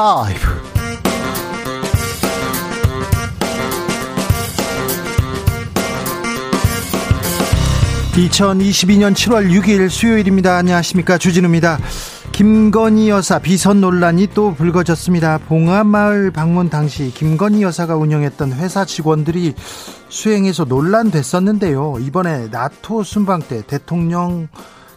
라이브 2022년 7월 6일 수요일입니다. 안녕하십니까. 주진우입니다. 김건희 여사 비선 논란이 또 불거졌습니다. 봉화마을 방문 당시 김건희 여사가 운영했던 회사 직원들이 수행해서 논란됐었는데요. 이번에 나토 순방 때 대통령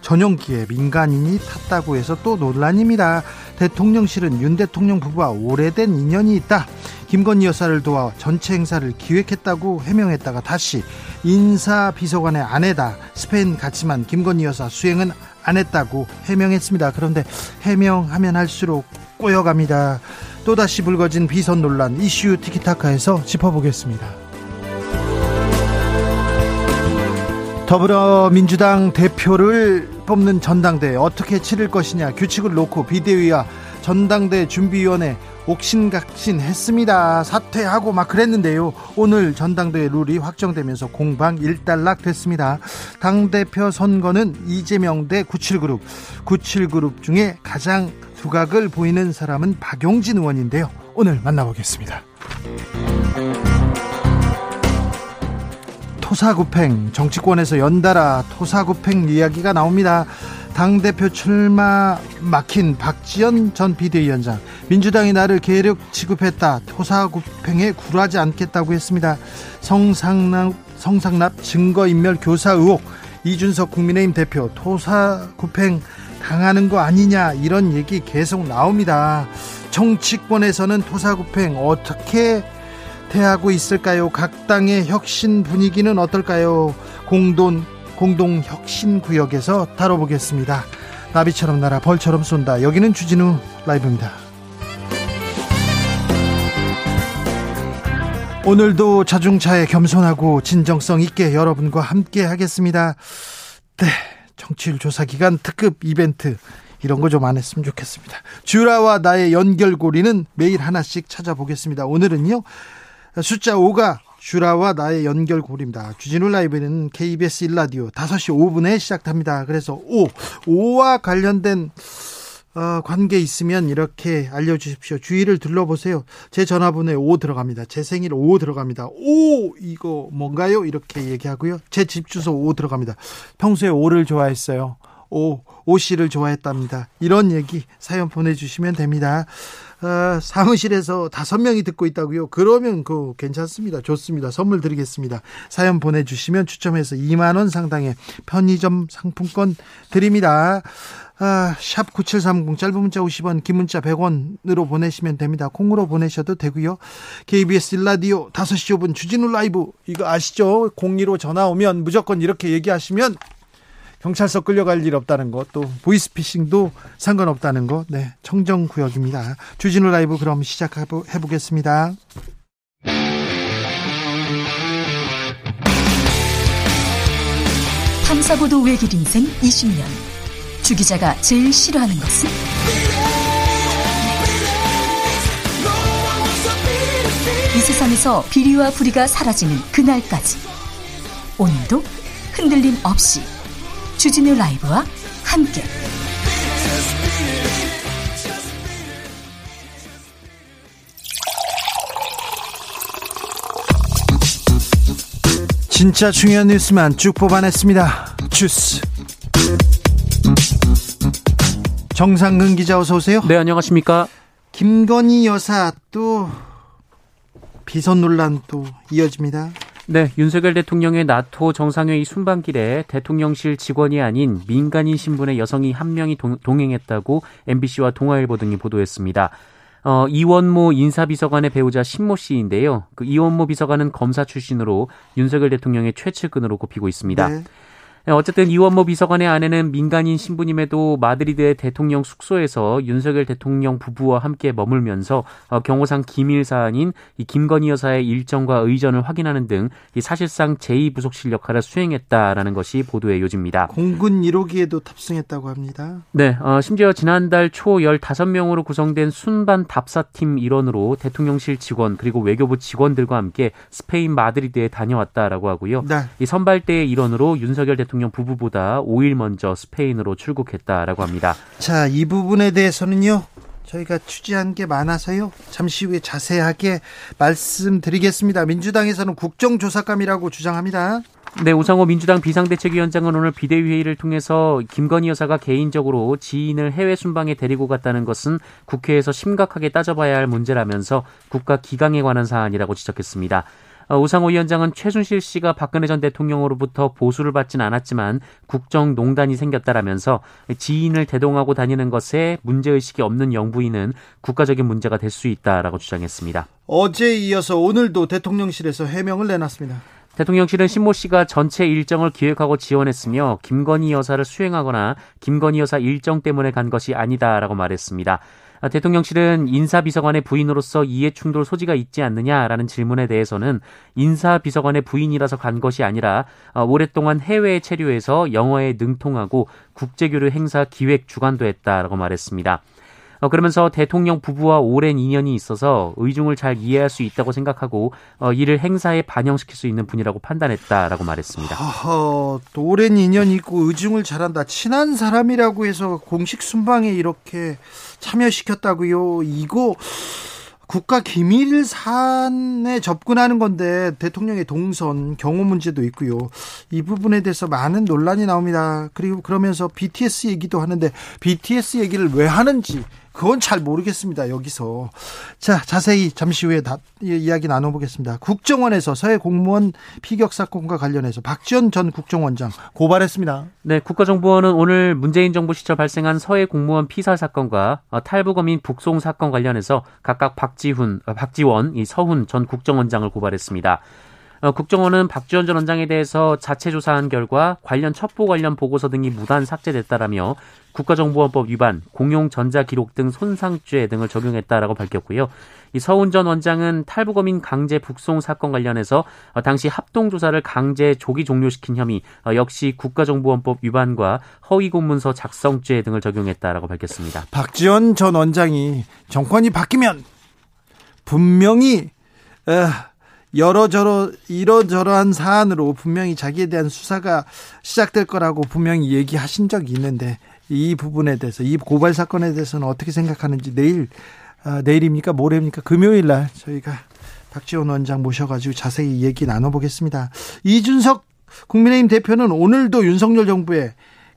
전용기에 민간인이 탔다고 해서 또 논란입니다. 대통령실은 윤 대통령 부부와 오래된 인연이 있다. 김건희 여사를 도와 전체 행사를 기획했다고 해명했다가 다시 인사비서관의 아내다. 스페인 갔지만 김건희 여사 수행은 안 했다고 해명했습니다. 그런데 해명하면 할수록 꼬여갑니다. 또다시 불거진 비선 논란 이슈 티키타카에서 짚어보겠습니다. 더불어민주당 대표를 뽑는 전당대회 어떻게 치를 것이냐 규칙을 놓고 비대위와 전당대 준비위원회 옥신각신 했습니다. 사퇴하고 막 그랬는데요. 오늘 전당대회 룰이 확정되면서 공방 일단락 됐습니다. 당대표 선거는 이재명 대 97그룹. 97그룹 중에 가장 두각을 보이는 사람은 박용진 의원인데요. 오늘 만나보겠습니다. 토사구팽 정치권에서 연달아 토사구팽 이야기가 나옵니다. 당대표 출마 막힌 박지원 전 비대위원장 민주당이 나를 계력 취급했다 토사구팽에 굴하지 않겠다고 했습니다. 성상납, 성상납 증거인멸 교사 의혹 이준석 국민의힘 대표 토사구팽 당하는 거 아니냐 이런 얘기 계속 나옵니다. 정치권에서는 토사구팽 어떻게 대하고 있을까요? 각 당의 혁신 분위기는 어떨까요? 공동 공동 혁신 구역에서 다뤄보겠습니다. 나비처럼 날아 벌처럼 쏜다. 여기는 주진우 라이브입니다. 오늘도 자중차에 겸손하고 진정성 있게 여러분과 함께 하겠습니다. 네. 정치율 조사 기간 특급 이벤트 이런 거 좀 안 했으면 좋겠습니다. 주라와 나의 연결고리는 매일 하나씩 찾아보겠습니다. 오늘은요. 숫자 5가 슈라와 나의 연결고리입니다. 주진우 라이브는 KBS 1라디오 5시 5분에 시작합니다. 그래서 5, 5와 관련된 어, 관계 있으면 이렇게 알려주십시오. 주위를 둘러보세요. 제 전화번호에 5 들어갑니다. 제 생일 5 들어갑니다. 5 이거 뭔가요? 이렇게 얘기하고요. 제 집 주소 5 들어갑니다. 평소에 5를 좋아했어요. 5, 5씨를 좋아했답니다. 이런 얘기 사연 보내주시면 됩니다. 어, 사무실에서 다섯 명이 듣고 있다고요? 그러면 그 괜찮습니다. 좋습니다. 선물 드리겠습니다. 사연 보내주시면 추첨해서 2만 원 상당의 편의점 상품권 드립니다. 아, 샵 9730 짧은 문자 50원 긴 문자 100원으로 보내시면 됩니다. 콩으로 보내셔도 되고요. KBS 일라디오 5시 5분 주진우 라이브 이거 아시죠? 02로 전화 오면 무조건 이렇게 얘기하시면 경찰서 끌려갈 일 없다는 것, 또 보이스피싱도 상관없다는 것, 네, 청정구역입니다. 주진우 라이브 그럼 시작해 보겠습니다. 탐사보도 외길 인생 20년. 주 기자가 제일 싫어하는 것은? 이 세상에서 비리와 부리가 사라지는 그날까지. 오늘도 흔들림 없이 주진우 라이브와 함께 진짜 중요한 뉴스만 쭉 뽑아냈습니다. 주스 정상근 기자 어서 오세요. 네 안녕하십니까. 김건희 여사 또 비선 논란 또 이어집니다. 네, 윤석열 대통령의 나토 정상회의 순방길에 대통령실 직원이 아닌 민간인 신분의 여성이 한 명이 동, 행했다고 MBC와 동아일보 등이 보도했습니다. 어, 이원모 인사비서관의 배우자 신모 씨인데요. 그 이원모 비서관은 검사 출신으로 윤석열 대통령의 최측근으로 꼽히고 있습니다. 네. 네, 어쨌든 이원모 비서관의 아내는 민간인 신부님에도 마드리드의 대통령 숙소에서 윤석열 대통령 부부와 함께 머물면서 어, 경호상 기밀 사안인 이 김건희 여사의 일정과 의전을 확인하는 등이 사실상 제2부속실 역할을 수행했다라는 것이 보도의 요지입니다. 공군 1호기에도 탑승했다고 합니다. 네, 어, 심지어 지난달 초 15명으로 구성된 순반 답사팀 일원으로 대통령실 직원 그리고 외교부 직원들과 함께 스페인 마드리드에 다녀왔다라고 하고요. 네. 이 선발대의 일원으로 윤석열 대통령 대통령 부부보다 5일 먼저 스페인으로 출국했다라고 합니다. 자, 이 부분에 대해서는요. 저희가 취재한 게 많아서요. 잠시 후에 자세하게 말씀드리겠습니다. 민주당에서는 국정조사감이라고 주장합니다. 네, 우상호 민주당 비상대책위원장은 오늘 비대위회의를 통해서 김건희 여사가 개인적으로 지인을 해외 순방에 데리고 갔다는 것은 국회에서 심각하게 따져봐야 할 문제라면서 국가 기강에 관한 사안이라고 지적했습니다. 어, 우상호 위원장은 최순실 씨가 박근혜 전 대통령으로부터 보수를 받진 않았지만 국정농단이 생겼다라면서 지인을 대동하고 다니는 것에 문제의식이 없는 영부인은 국가적인 문제가 될 수 있다라고 주장했습니다. 어제 이어서 오늘도 대통령실에서 해명을 내놨습니다. 대통령실은 신모 씨가 전체 일정을 기획하고 지원했으며 김건희 여사를 수행하거나 김건희 여사 일정 때문에 간 것이 아니다라고 말했습니다. 대통령실은 인사비서관의 부인으로서 이해충돌 소지가 있지 않느냐라는 질문에 대해서는 인사비서관의 부인이라서 간 것이 아니라 어, 오랫동안 해외에 체류해서 영어에 능통하고 국제교류 행사 기획 주관도 했다라고 말했습니다. 어, 그러면서 대통령 부부와 오랜 인연이 있어서 의중을 잘 이해할 수 있다고 생각하고 어, 이를 행사에 반영시킬 수 있는 분이라고 판단했다라고 말했습니다. 허허, 또 오랜 인연이 있고 의중을 잘한다. 친한 사람이라고 해서 공식 순방에 이렇게 참여시켰다고요. 이거 국가 기밀 사안에 접근하는 건데 대통령의 동선 경호 문제도 있고요. 이 부분에 대해서 많은 논란이 나옵니다. 그리고 그러면서 BTS 얘기도 하는데 BTS 얘기를 왜 하는지 그건 잘 모르겠습니다. 여기서. 자, 자세히 잠시 후에 다, 이야기 나눠보겠습니다. 국정원에서 서해 공무원 피격 사건과 관련해서 박지원 전 국정원장 고발했습니다. 네, 국가정보원은 오늘 문재인 정부 시절 발생한 서해 공무원 피살 사건과 어, 탈북어민 북송 사건 관련해서 각각 박지훈, 어, 박지원, 이 서훈 전 국정원장을 고발했습니다. 어, 국정원은 박지원 전 원장에 대해서 자체 조사한 결과 관련 첩보 관련 보고서 등이 무단 삭제됐다라며 국가정보원법 위반, 공용 전자기록 등 손상죄 등을 적용했다라고 밝혔고요. 이 서훈 전 원장은 탈북어민 강제 북송 사건 관련해서 어, 당시 합동조사를 강제 조기 종료시킨 혐의 어, 역시 국가정보원법 위반과 허위공문서 작성죄 등을 적용했다라고 밝혔습니다. 박지원 전 원장이 정권이 바뀌면 분명히 여러저러 이러저러한 사안으로 분명히 자기에 대한 수사가 시작될 거라고 분명히 얘기하신 적이 있는데 이 부분에 대해서 이 고발 사건에 대해서는 어떻게 생각하는지 내일 아, 내일입니까 모레입니까 금요일 날 저희가 박지원 원장 모셔가지고 자세히 얘기 나눠보겠습니다. 이준석 국민의힘 대표는 오늘도 윤석열 정부에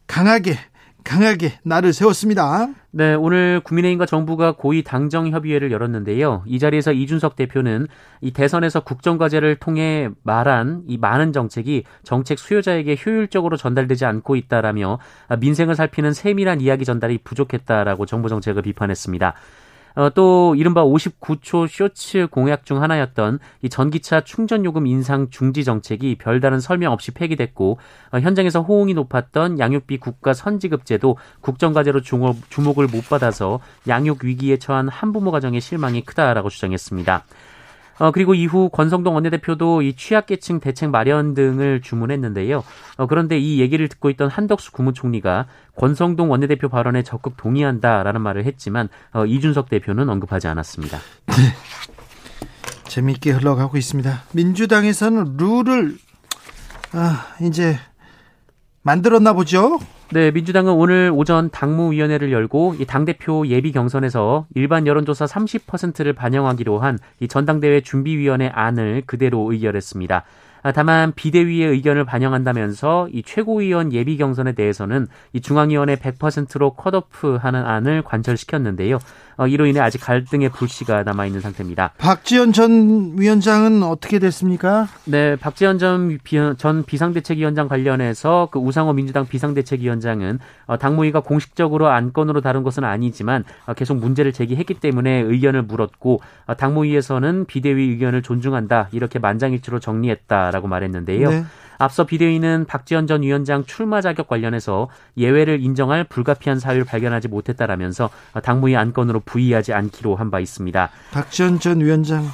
강하게 강하게 나를 세웠습니다. 네, 오늘 국민의힘과 정부가 고위 당정 협의회를 열었는데요. 이 자리에서 이준석 대표는 이 대선에서 국정과제를 통해 말한 이 많은 정책이 정책 수요자에게 효율적으로 전달되지 않고 있다라며 민생을 살피는 세밀한 이야기 전달이 부족했다라고 정부 정책을 비판했습니다. 어, 또 이른바 59초 쇼츠 공약 중 하나였던 이 전기차 충전 요금 인상 중지 정책이 별다른 설명 없이 폐기됐고 어, 현장에서 호응이 높았던 양육비 국가 선지급제도 국정과제로 주목을 못 받아서 양육 위기에 처한 한부모 가정의 실망이 크다라고 주장했습니다. 어, 그리고 이후 권성동 원내대표도 이 취약계층 대책 마련 등을 주문했는데요. 어, 그런데 이 얘기를 듣고 있던 한덕수 국무총리가 권성동 원내대표 발언에 적극 동의한다라는 말을 했지만 어, 이준석 대표는 언급하지 않았습니다. 네. 재미있게 흘러가고 있습니다. 민주당에서는 룰을 아, 이제 만들었나 보죠? 네, 민주당은 오늘 오전 당무위원회를 열고 이 당대표 예비 경선에서 일반 여론조사 30%를 반영하기로 한 이 전당대회 준비위원회 안을 그대로 의결했습니다. 아, 다만 비대위의 의견을 반영한다면서 이 최고위원 예비 경선에 대해서는 이 중앙위원회 100%로 컷오프하는 안을 관철시켰는데요. 어, 이로 인해 아직 갈등의 불씨가 남아 있는 상태입니다. 박지원 전 위원장은 어떻게 됐습니까? 네, 박지원 전, 비, 전 비상대책위원장 관련해서 그 우상호 민주당 비상대책위원장은 어, 당무위가 공식적으로 안건으로 다룬 것은 아니지만 어, 계속 문제를 제기했기 때문에 의견을 물었고 어, 당무위에서는 비대위 의견을 존중한다 이렇게 만장일치로 정리했다라고 말했는데요. 네. 앞서 비대위는 박지원 전 위원장 출마 자격 관련해서 예외를 인정할 불가피한 사유를 발견하지 못했다라면서 당무위 안건으로 부의하지 않기로 한 바 있습니다. 박지원 전 위원장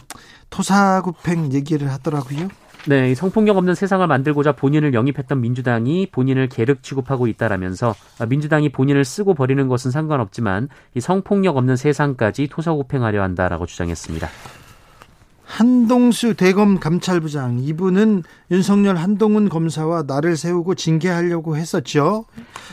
토사구팽 얘기를 하더라고요. 네, 성폭력 없는 세상을 만들고자 본인을 영입했던 민주당이 본인을 계륵 취급하고 있다라면서 민주당이 본인을 쓰고 버리는 것은 상관없지만 이 성폭력 없는 세상까지 토사구팽하려 한다라고 주장했습니다. 한동수 대검 감찰부장 이분은 윤석열 한동훈 검사와 나를 세우고 징계하려고 했었죠.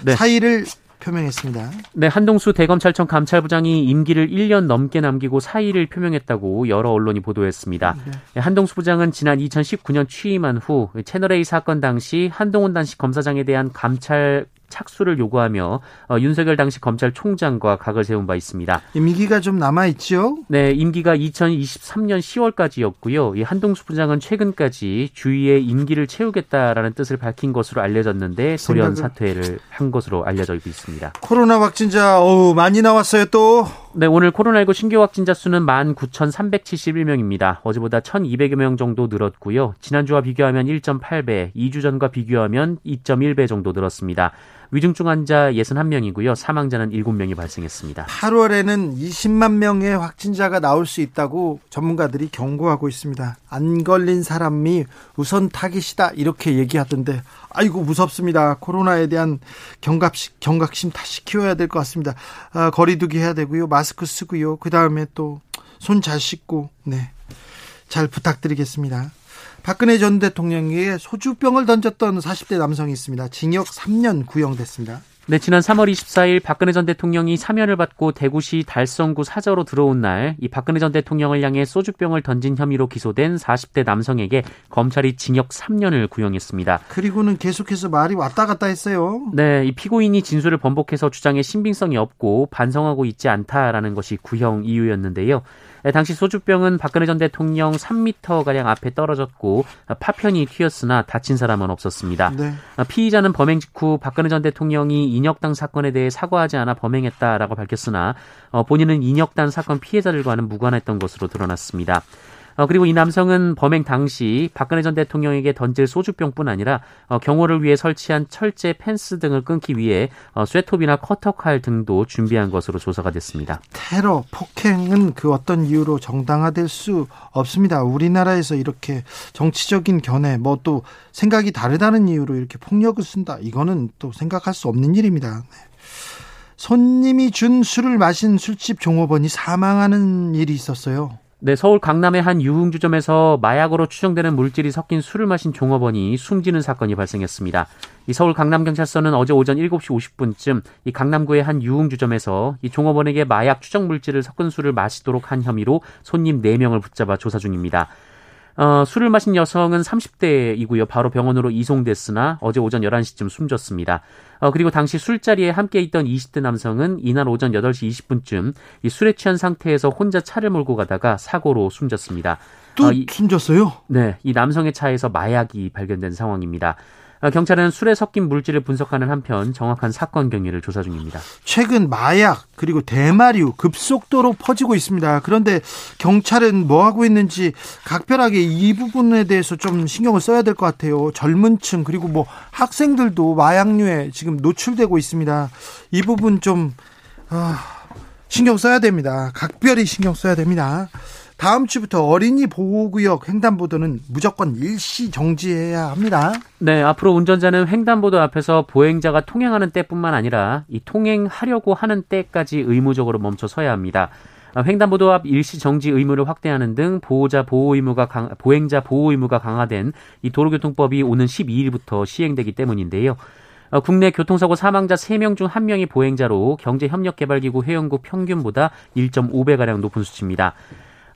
네. 사의를 표명했습니다. 네, 한동수 대검찰청 감찰부장이 임기를 1년 넘게 남기고 사의를 표명했다고 여러 언론이 보도했습니다. 네. 한동수 부장은 지난 2019년 취임한 후 채널A 사건 당시 한동훈 당시 검사장에 대한 감찰 착수를 요구하며 어, 윤석열 당시 검찰총장과 각을 세운 바 있습니다. 임기가 좀 남아 있죠? 네, 임기가 2023년 10월까지였고요. 이 한동수 부장은 최근까지 주위에 임기를 채우겠다라는 뜻을 밝힌 것으로 알려졌는데 돌연 사퇴를 한 것으로 알려져 있습니다. 코로나 확진자 어우 많이 나왔어요 또. 네, 오늘 코로나19 신규 확진자 수는 19,371명입니다. 어제보다 1,200여 명 정도 늘었고요. 지난주와 비교하면 1.8배, 2주 전과 비교하면 2.1배 정도 늘었습니다. 위중증 환자 61명이고요. 사망자는 7명이 발생했습니다. 8월에는 20만 명의 확진자가 나올 수 있다고 전문가들이 경고하고 있습니다. 안 걸린 사람이 우선 타깃이다 이렇게 얘기하던데 아이고 무섭습니다. 코로나에 대한 경각심, 경각심 다시 키워야 될 것 같습니다. 아, 거리두기 해야 되고요. 마스크 쓰고요. 그 다음에 또 손 잘 씻고 네. 잘 부탁드리겠습니다. 박근혜 전 대통령에게 소주병을 던졌던 40대 남성이 있습니다. 징역 3년 구형됐습니다. 네, 지난 3월 24일 박근혜 전 대통령이 사면을 받고 대구시 달성구 사저로 들어온 날, 이 박근혜 전 대통령을 향해 소주병을 던진 혐의로 기소된 40대 남성에게 검찰이 징역 3년을 구형했습니다. 그리고는 계속해서 말이 왔다 갔다 했어요. 네, 이 피고인이 진술을 번복해서 주장에 신빙성이 없고 반성하고 있지 않다라는 것이 구형 이유였는데요. 네, 당시 소주병은 박근혜 전 대통령 3m가량 앞에 떨어졌고 파편이 튀었으나 다친 사람은 없었습니다. 네. 피의자는 범행 직후 박근혜 전 대통령이 인혁당 사건에 대해 사과하지 않아 범행했다라고 밝혔으나 어, 본인은 인혁당 사건 피해자들과는 무관했던 것으로 드러났습니다. 어, 그리고 이 남성은 범행 당시 박근혜 전 대통령에게 던질 소주병뿐 아니라 어, 경호를 위해 설치한 철제 펜스 등을 끊기 위해 어, 쇠톱이나 커터칼 등도 준비한 것으로 조사가 됐습니다. 테러, 폭행은 그 어떤 이유로 정당화될 수 없습니다. 우리나라에서 이렇게 정치적인 견해, 뭐 또 생각이 다르다는 이유로 이렇게 폭력을 쓴다. 이거는 또 생각할 수 없는 일입니다. 네. 손님이 준 술을 마신 술집 종업원이 사망하는 일이 있었어요. 네, 서울 강남의 한 유흥주점에서 마약으로 추정되는 물질이 섞인 술을 마신 종업원이 숨지는 사건이 발생했습니다. 이 서울 강남경찰서는 어제 오전 7시 50분쯤 이 강남구의 한 유흥주점에서 이 종업원에게 마약 추정 물질을 섞은 술을 마시도록 한 혐의로 손님 4명을 붙잡아 조사 중입니다. 어, 술을 마신 여성은 30대이고요. 바로 병원으로 이송됐으나 어제 오전 11시쯤 숨졌습니다. 어, 그리고 당시 술자리에 함께 있던 20대 남성은 이날 오전 8시 20분쯤 이 술에 취한 상태에서 혼자 차를 몰고 가다가 사고로 숨졌습니다. 또 어, 이, 숨졌어요? 네, 이 남성의 차에서 마약이 발견된 상황입니다. 아, 경찰은 술에 섞인 물질을 분석하는 한편 정확한 사건 경위를 조사 중입니다. 최근 마약 그리고 대마류 급속도로 퍼지고 있습니다. 그런데 경찰은 뭐 하고 있는지 각별하게 이 부분에 대해서 좀 신경을 써야 될 것 같아요. 젊은층 그리고 뭐 학생들도 마약류에 지금 노출되고 있습니다. 이 부분 좀 아, 신경 써야 됩니다. 각별히 신경 써야 됩니다. 다음 주부터 어린이 보호구역 횡단보도는 무조건 일시 정지해야 합니다. 네, 앞으로 운전자는 횡단보도 앞에서 보행자가 통행하는 때뿐만 아니라 이 통행하려고 하는 때까지 의무적으로 멈춰 서야 합니다. 아, 횡단보도 앞 일시 정지 의무를 확대하는 등 보호자 보호 의무가 강, 보행자 보호 의무가 강화된 이 도로교통법이 오는 12일부터 시행되기 때문인데요. 어, 국내 교통사고 사망자 3명 중 1명이 보행자로 경제협력개발기구 회원국 평균보다 1.5배가량 높은 수치입니다.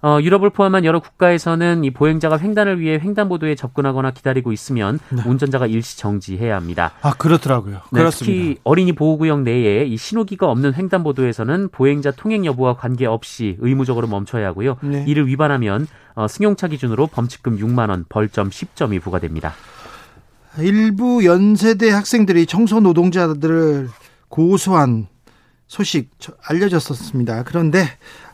어, 유럽을 포함한 여러 국가에서는 이 보행자가 횡단을 위해 횡단보도에 접근하거나 기다리고 있으면 네. 운전자가 일시 정지해야 합니다. 아 그렇더라고요. 네, 그렇습니다. 특히 어린이 보호구역 내에 이 신호기가 없는 횡단보도에서는 보행자 통행 여부와 관계없이 의무적으로 멈춰야 하고요. 네. 이를 위반하면 어, 승용차 기준으로 범칙금 6만 원, 벌점 10점이 부과됩니다. 일부 연세대 학생들이 청소 노동자들을 고소한 소식 알려졌었습니다. 그런데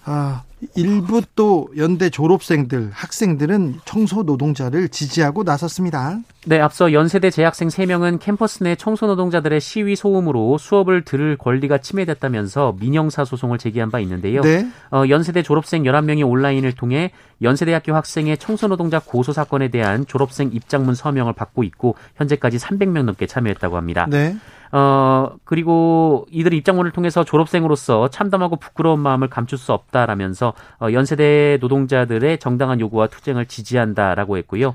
아, 일부 또 연대 졸업생들, 학생들은 청소 노동자를 지지하고 나섰습니다. 네, 앞서 연세대 재학생 3명은 캠퍼스 내 청소 노동자들의 시위 소음으로 수업을 들을 권리가 침해됐다면서 민영사 소송을 제기한 바 있는데요. 네. 어, 연세대 졸업생 11명이 온라인을 통해 연세대학교 학생의 청소 노동자 고소 사건에 대한 졸업생 입장문 서명을 받고 있고 현재까지 300명 넘게 참여했다고 합니다. 네. 어, 그리고 이들 입장문을 통해서 졸업생으로서 참담하고 부끄러운 마음을 감출 수 없다라면서 어, 연세대 노동자들의 정당한 요구와 투쟁을 지지한다라고 했고요.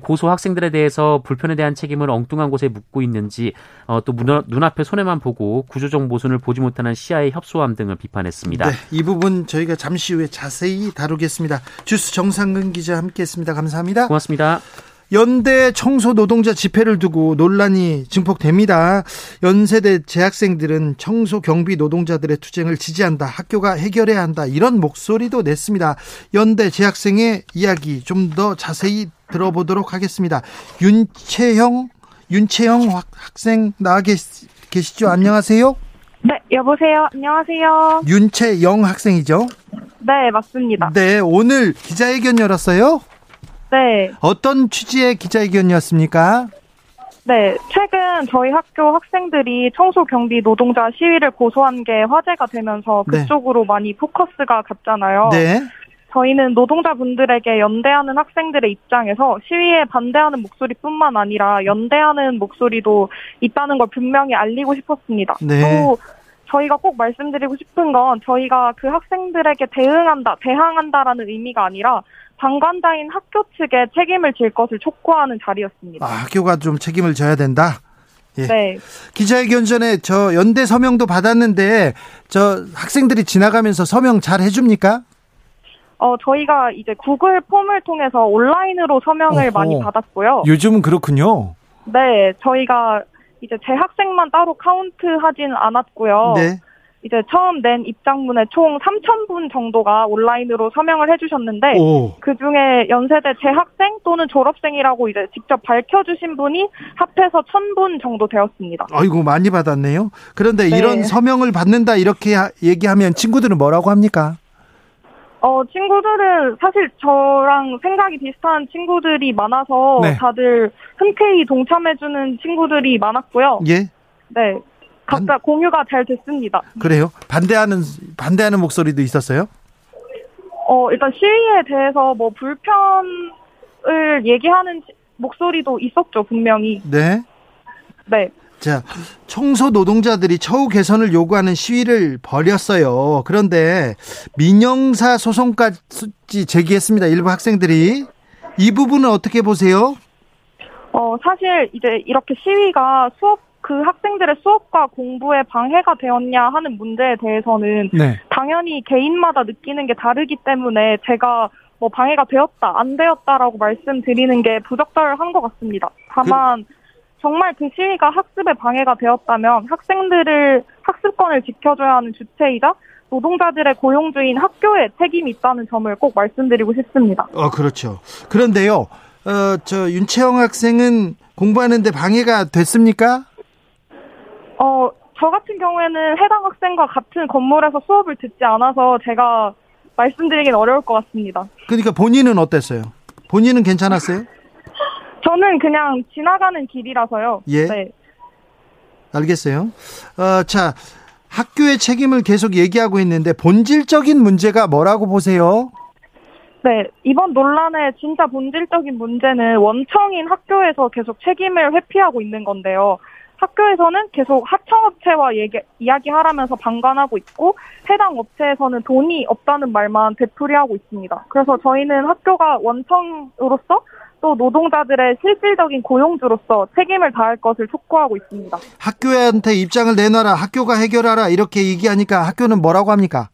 고소 학생들에 대해서 불편에 대한 책임을 엉뚱한 곳에 묻고 있는지 어, 또 눈앞에 손해만 보고 구조적 모순을 보지 못하는 시야의 협소함 등을 비판했습니다. 네, 이 부분 저희가 잠시 후에 자세히 다루겠습니다. 주스 정상근 기자 함께했습니다. 감사합니다. 고맙습니다. 연대 청소 노동자 집회를 두고 논란이 증폭됩니다. 연세대 재학생들은 청소 경비 노동자들의 투쟁을 지지한다. 학교가 해결해야 한다. 이런 목소리도 냈습니다. 연대 재학생의 이야기 좀 더 자세히 들어보도록 하겠습니다. 윤채형 윤채형 학생 나와 계시죠? 안녕하세요. 네, 여보세요. 안녕하세요. 윤채영 학생이죠? 네, 맞습니다. 네, 오늘 기자회견 열었어요? 네. 어떤 취지의 기자회견이었습니까? 네, 최근 저희 학교 학생들이 청소 경비 노동자 시위를 고소한 게 화제가 되면서 네. 그쪽으로 네. 많이 포커스가 갔잖아요. 네. 저희는 노동자분들에게 연대하는 학생들의 입장에서 시위에 반대하는 목소리뿐만 아니라 연대하는 목소리도 있다는 걸 분명히 알리고 싶었습니다. 네. 또 저희가 꼭 말씀드리고 싶은 건 저희가 그 학생들에게 대응한다, 대항한다라는 의미가 아니라 방관자인 학교 측에 책임을 질 것을 촉구하는 자리였습니다. 아, 학교가 좀 책임을 져야 된다. 예. 네. 기자회견 전에 저 연대 서명도 받았는데 저 학생들이 지나가면서 서명 잘 해줍니까? 어 저희가 이제 구글 폼을 통해서 온라인으로 서명을 어허. 많이 받았고요. 요즘은 그렇군요. 네, 저희가 이제 재학생만 따로 카운트 하진 않았고요. 네. 이제 처음 낸 입장문에 총 3,000분 정도가 온라인으로 서명을 해주셨는데 그 중에 연세대 재학생 또는 졸업생이라고 이제 직접 밝혀주신 분이 합해서 1,000분 정도 되었습니다. 아이고 많이 받았네요. 그런데 네. 이런 서명을 받는다 이렇게 얘기하면 친구들은 뭐라고 합니까? 어, 친구들은 사실 저랑 생각이 비슷한 친구들이 많아서 네. 다들 흔쾌히 동참해주는 친구들이 많았고요. 예. 네. 각자 반... 공유가 잘 됐습니다. 그래요? 반대하는 반대하는 목소리도 있었어요? 어 일단 시위에 대해서 뭐 불편을 얘기하는 목소리도 있었죠 분명히. 네. 네. 자, 청소 노동자들이 처우 개선을 요구하는 시위를 벌였어요. 그런데 민영사 소송까지 제기했습니다. 일부 학생들이 이 부분은 어떻게 보세요? 어, 사실 이제 이렇게 시위가 수업 그 학생들의 수업과 공부에 방해가 되었냐 하는 문제에 대해서는 네. 당연히 개인마다 느끼는 게 다르기 때문에 제가 뭐 방해가 되었다 안 되었다라고 말씀드리는 게 부적절한 것 같습니다. 다만 그... 정말 그 시위가 학습에 방해가 되었다면 학생들을 학습권을 지켜줘야 하는 주체이자 노동자들의 고용주인 학교에 책임이 있다는 점을 꼭 말씀드리고 싶습니다. 어, 그렇죠. 그런데요, 어, 저 윤채영 학생은 공부하는데 방해가 됐습니까? 어, 저 같은 경우에는 해당 학생과 같은 건물에서 수업을 듣지 않아서 제가 말씀드리긴 어려울 것 같습니다. 그러니까 본인은 어땠어요? 본인은 괜찮았어요? 저는 그냥 지나가는 길이라서요. 예. 네. 알겠어요. 어, 자, 학교의 책임을 계속 얘기하고 있는데 본질적인 문제가 뭐라고 보세요? 네, 이번 논란의 진짜 본질적인 문제는 원청인 학교에서 계속 책임을 회피하고 있는 건데요. 학교에서는 계속 하청업체와 얘기, 이야기하라면서 방관하고 있고 해당 업체에서는 돈이 없다는 말만 되풀이하고 있습니다. 그래서 저희는 학교가 원청으로서 또 노동자들의 실질적인 고용주로서 책임을 다할 것을 촉구하고 있습니다. 학교한테 입장을 내놔라, 학교가 해결하라 이렇게 얘기하니까 학교는 뭐라고 합니까?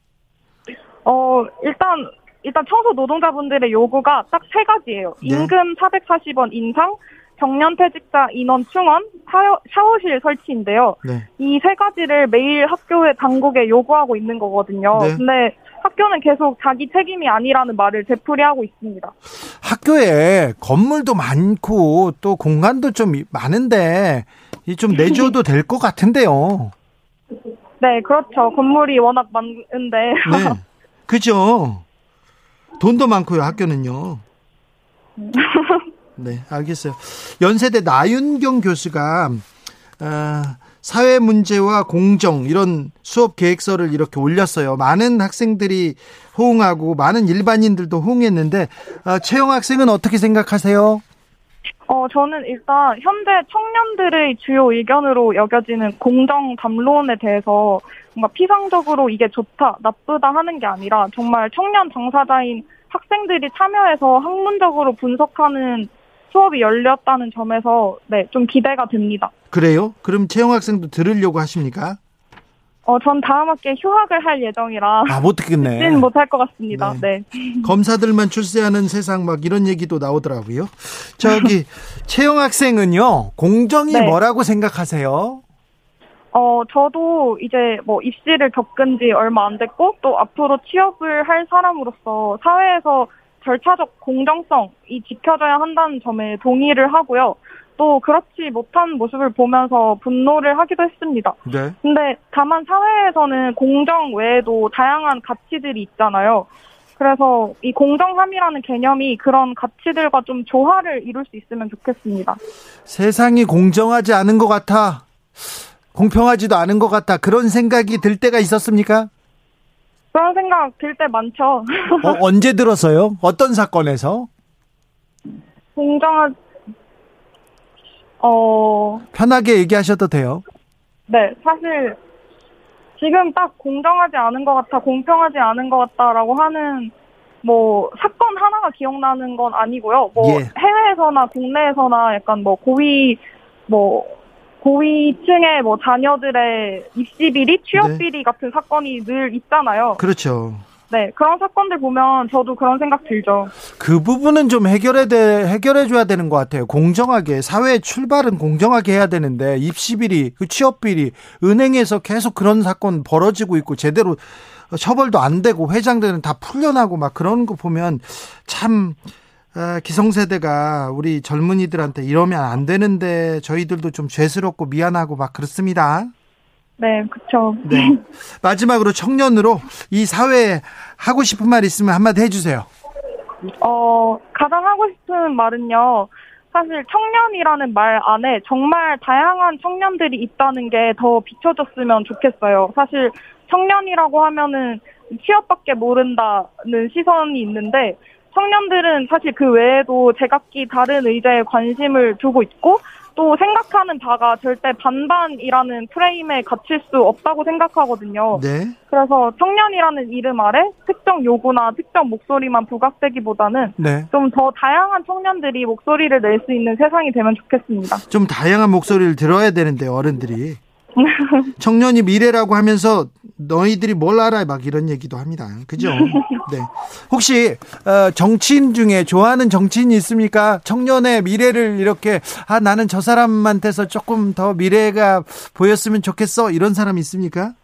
어 일단 일단 청소 노동자분들의 요구가 딱 세 가지예요. 네. 임금 440원 인상, 정년퇴직자 인원 충원, 샤워, 실 설치인데요. 네. 이 세 가지를 매일 학교의 당국에 요구하고 있는 거거든요. 네. 근데 학교는 계속 자기 책임이 아니라는 말을 되풀이하고 있습니다. 학교에 건물도 많고 또 공간도 좀 많은데 좀 내줘도 될 것 같은데요. 네, 그렇죠. 건물이 워낙 많은데. 네, 그죠. 돈도 많고요, 학교는요. 네, 알겠어요. 연세대 나윤경 교수가 어, 사회 문제와 공정 이런 수업 계획서를 이렇게 올렸어요. 많은 학생들이 호응하고 많은 일반인들도 호응했는데 어, 채용 학생은 어떻게 생각하세요? 어, 저는 일단 현재 청년들의 주요 의견으로 여겨지는 공정 담론에 대해서 뭔가 피상적으로 이게 좋다, 나쁘다 하는 게 아니라 정말 청년 당사자인 학생들이 참여해서 학문적으로 분석하는 수업이 열렸다는 점에서 네, 좀 기대가 됩니다. 그래요? 그럼 채용 학생도 들으려고 하십니까? 어, 전 다음 학기에 휴학을 할 예정이라. 아, 못 듣겠네. 못할 것 같습니다. 네. 네. 검사들만 출세하는 세상 막 이런 얘기도 나오더라고요. 저기, 채용 학생은요, 공정이 네. 뭐라고 생각하세요? 어, 저도 이제 뭐 입시를 겪은 지 얼마 안 됐고, 또 앞으로 취업을 할 사람으로서 사회에서 절차적 공정성이 지켜져야 한다는 점에 동의를 하고요. 또 그렇지 못한 모습을 보면서 분노를 하기도 했습니다. 네. 근데 다만 사회에서는 공정 외에도 다양한 가치들이 있잖아요. 그래서 이 공정함이라는 개념이 그런 가치들과 좀 조화를 이룰 수 있으면 좋겠습니다. 세상이 공정하지 않은 것 같아. 공평하지도 않은 것 같다. 그런 생각이 들 때가 있었습니까? 그런 생각 들 때 많죠. 어, 언제 들었어요? 어떤 사건에서? 공정하, 어. 편하게 얘기하셔도 돼요. 네, 사실, 지금 딱 공정하지 않은 것 같아, 공평하지 않은 것 같다라고 하는, 뭐, 사건 하나가 기억나는 건 아니고요. 뭐, 예. 해외에서나 국내에서나 약간 뭐, 고위, 뭐, 고위층의 뭐 자녀들의 입시 비리, 취업 네. 비리 같은 사건이 늘 있잖아요. 그렇죠. 네, 그런 사건들 보면 저도 그런 생각 들죠. 그 부분은 좀 해결해 돼, 해결해 줘야 되는 것 같아요. 공정하게 사회의 출발은 공정하게 해야 되는데 입시 비리, 그 취업 비리, 은행에서 계속 그런 사건 벌어지고 있고 제대로 처벌도 안 되고 회장들은 다 풀려나고 막 그런 거 보면 참 아, 기성세대가 우리 젊은이들한테 이러면 안 되는데 저희들도 좀 죄스럽고 미안하고 막 그렇습니다. 네, 그렇죠. 네. 마지막으로 청년으로 이 사회에 하고 싶은 말 있으면 한마디 해주세요. 어, 가장 하고 싶은 말은요. 사실 청년이라는 말 안에 정말 다양한 청년들이 있다는 게 더 비춰졌으면 좋겠어요. 사실 청년이라고 하면은 취업밖에 모른다는 시선이 있는데 청년들은 사실 그 외에도 제각기 다른 의제에 관심을 두고 있고 또 생각하는 바가 절대 반반이라는 프레임에 갇힐 수 없다고 생각하거든요. 네. 그래서 청년이라는 이름 아래 특정 요구나 특정 목소리만 부각되기보다는 네. 좀더 다양한 청년들이 목소리를 낼 수 있는 세상이 되면 좋겠습니다. 좀 다양한 목소리를 들어야 되는데 어른들이 청년이 미래라고 하면서 너희들이 뭘 알아? 막 이런 얘기도 합니다. 그죠? 네. 혹시 어, 정치인 중에 좋아하는 정치인이 있습니까? 청년의 미래를 이렇게 아 나는 저 사람한테서 조금 더 미래가 보였으면 좋겠어 이런 사람 있습니까?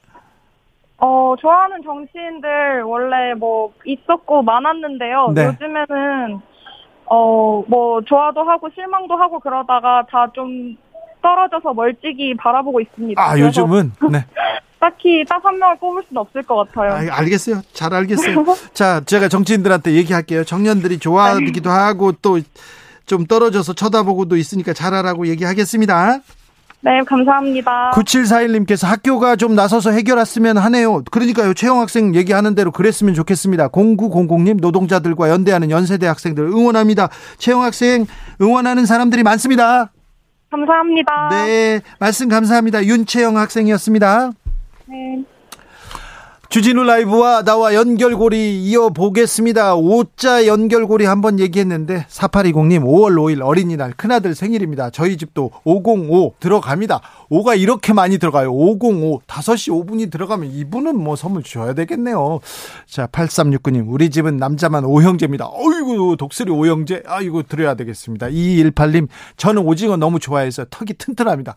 어 좋아하는 정치인들 원래 뭐 있었고 많았는데요. 네. 요즘에는 어 뭐 좋아도 하고 실망도 하고 그러다가 다좀 떨어져서 멀찍이 바라보고 있습니다. 아 요즘은 네. 딱히 딱 한 명을 꼽을 수는 없을 것 같아요. 아, 알겠어요. 잘 알겠어요. 자, 제가 정치인들한테 얘기할게요. 청년들이 좋아하기도 네. 하고 또 좀 떨어져서 쳐다보고도 있으니까 잘하라고 얘기하겠습니다. 네, 감사합니다. 9741님께서 학교가 좀 나서서 해결했으면 하네요. 그러니까요, 채용 학생 얘기하는 대로 그랬으면 좋겠습니다. 0900님, 노동자들과 연대하는 연세대 학생들 응원합니다. 채용 학생 응원하는 사람들이 많습니다. 감사합니다. 네, 말씀 감사합니다. 윤채영 학생이었습니다. 네. 주진우 라이브와 나와 연결고리 이어보겠습니다. 5자 연결고리 한번 얘기했는데 4820님 5월 5일 어린이날 큰아들 생일입니다. 저희 집도 505 들어갑니다. 5가 이렇게 많이 들어가요. 505 5시 5분이 들어가면 이분은 뭐 선물 줘야 되겠네요. 자 8369님 우리 집은 남자만 5형제입니다. 어이구 독수리 5형제 아이고 드려야 되겠습니다. 2218님 저는 오징어 너무 좋아해서 턱이 튼튼합니다.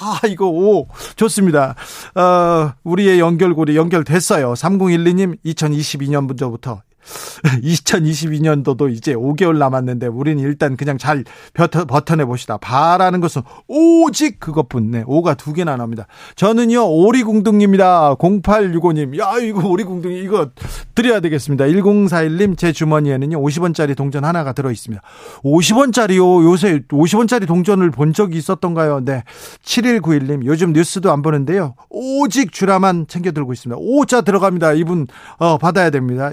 아, 이거, 오, 좋습니다. 어, 우리의 연결고리 연결됐어요. 3012님, 2022년부터 2022년도도 이제 5개월 남았는데 우리는 일단 그냥 잘 버텨, 버텨내 봅시다. 바라는 것은 오직 그것뿐. 네, 오가 두 개나 나옵니다. 저는요, 오리궁둥입니다. 0865님. 야, 이거 오리궁둥이 이거 드려야 되겠습니다. 1041님 제 주머니에는요, 50원짜리 동전 하나가 들어 있습니다. 50원짜리요. 요새 50원짜리 동전을 본 적이 있었던가요? 네. 7191님. 요즘 뉴스도 안 보는데요. 오직 주라만 챙겨 들고 있습니다. 오자 들어갑니다. 이분 어 받아야 됩니다.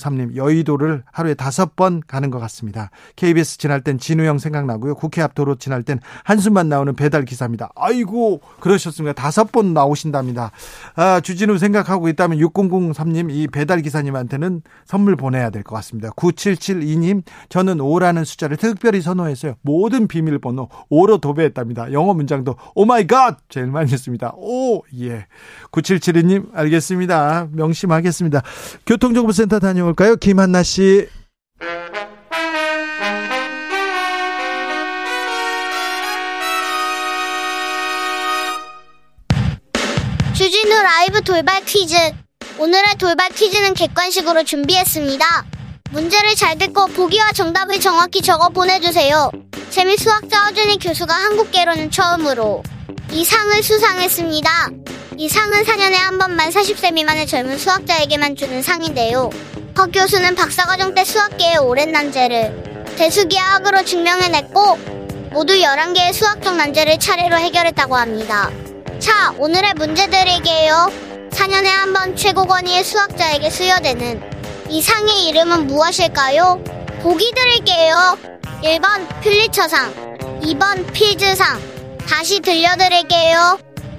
600 6003님, 여의도를 하루에 다섯 번 가는 것 같습니다. KBS 지날 땐 진우 형 생각나고요. 국회 앞 도로 지날 땐 한숨만 나오는 배달 기사입니다. 아이고, 그러셨습니다. 다섯 번 나오신답니다. 아, 주진우 생각하고 있다면 6003님, 이 배달 기사님한테는 선물 보내야 될 것 같습니다. 9772님, 저는 5라는 숫자를 특별히 선호했어요. 모든 비밀번호 5로 도배했답니다. 영어 문장도 Oh my God! 제일 많이 했습니다. 오, 예. 9772님, 알겠습니다. 명심하겠습니다. 교통정보센터 다녀 올까요? 김한나 씨. 주진우 라이브 돌발 퀴즈. 오늘의 돌발 퀴즈는 객관식으로 준비했습니다. 문제를 잘 듣고 보기와 정답을 정확히 적어 보내주세요. 재미 수학자 허준희 교수가 한국계로는 처음으로 이 상을 수상했습니다. 이 상은 4년에 한 번만 40세 미만의 젊은 수학자에게만 주는 상인데요. 허 교수는 박사과정 때 수학계의 오랜 난제를 대수기하학으로 증명해냈고 모두 11개의 수학적 난제를 차례로 해결했다고 합니다. 자, 오늘의 문제 드릴게요. 4년에 한 번 최고 권위의 수학자에게 수여되는 이 상의 이름은 무엇일까요? 보기 드릴게요. 1번 퓰리처상, 2번 필즈상. 다시 들려드릴게요.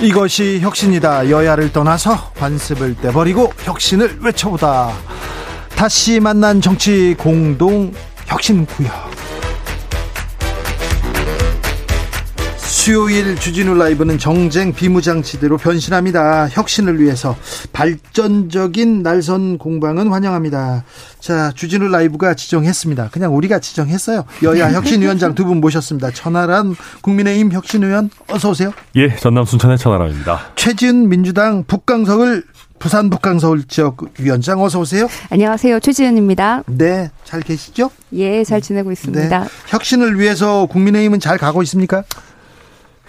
이것이 혁신이다. 여야를 떠나서 관습을 떼버리고 혁신을 외쳐보다. 다시 만난 정치 공동 혁신구역. 수요일 주진우 라이브는 정쟁 비무장지대로 변신합니다. 혁신을 위해서 발전적인 날선 공방은 환영합니다. 자, 주진우 라이브가 지정했습니다. 그냥 우리가 지정했어요. 여야 혁신위원장 두 분 모셨습니다. 천하람 국민의힘 혁신위원 어서 오세요. 예, 전남 순천의 천하람입니다. 최지은 민주당 북강서울 부산 북강서울 지역 위원장 어서 오세요. 안녕하세요. 최지은입니다. 네, 잘 계시죠? 예, 잘 지내고 있습니다. 네. 혁신을 위해서 국민의힘은 잘 가고 있습니까?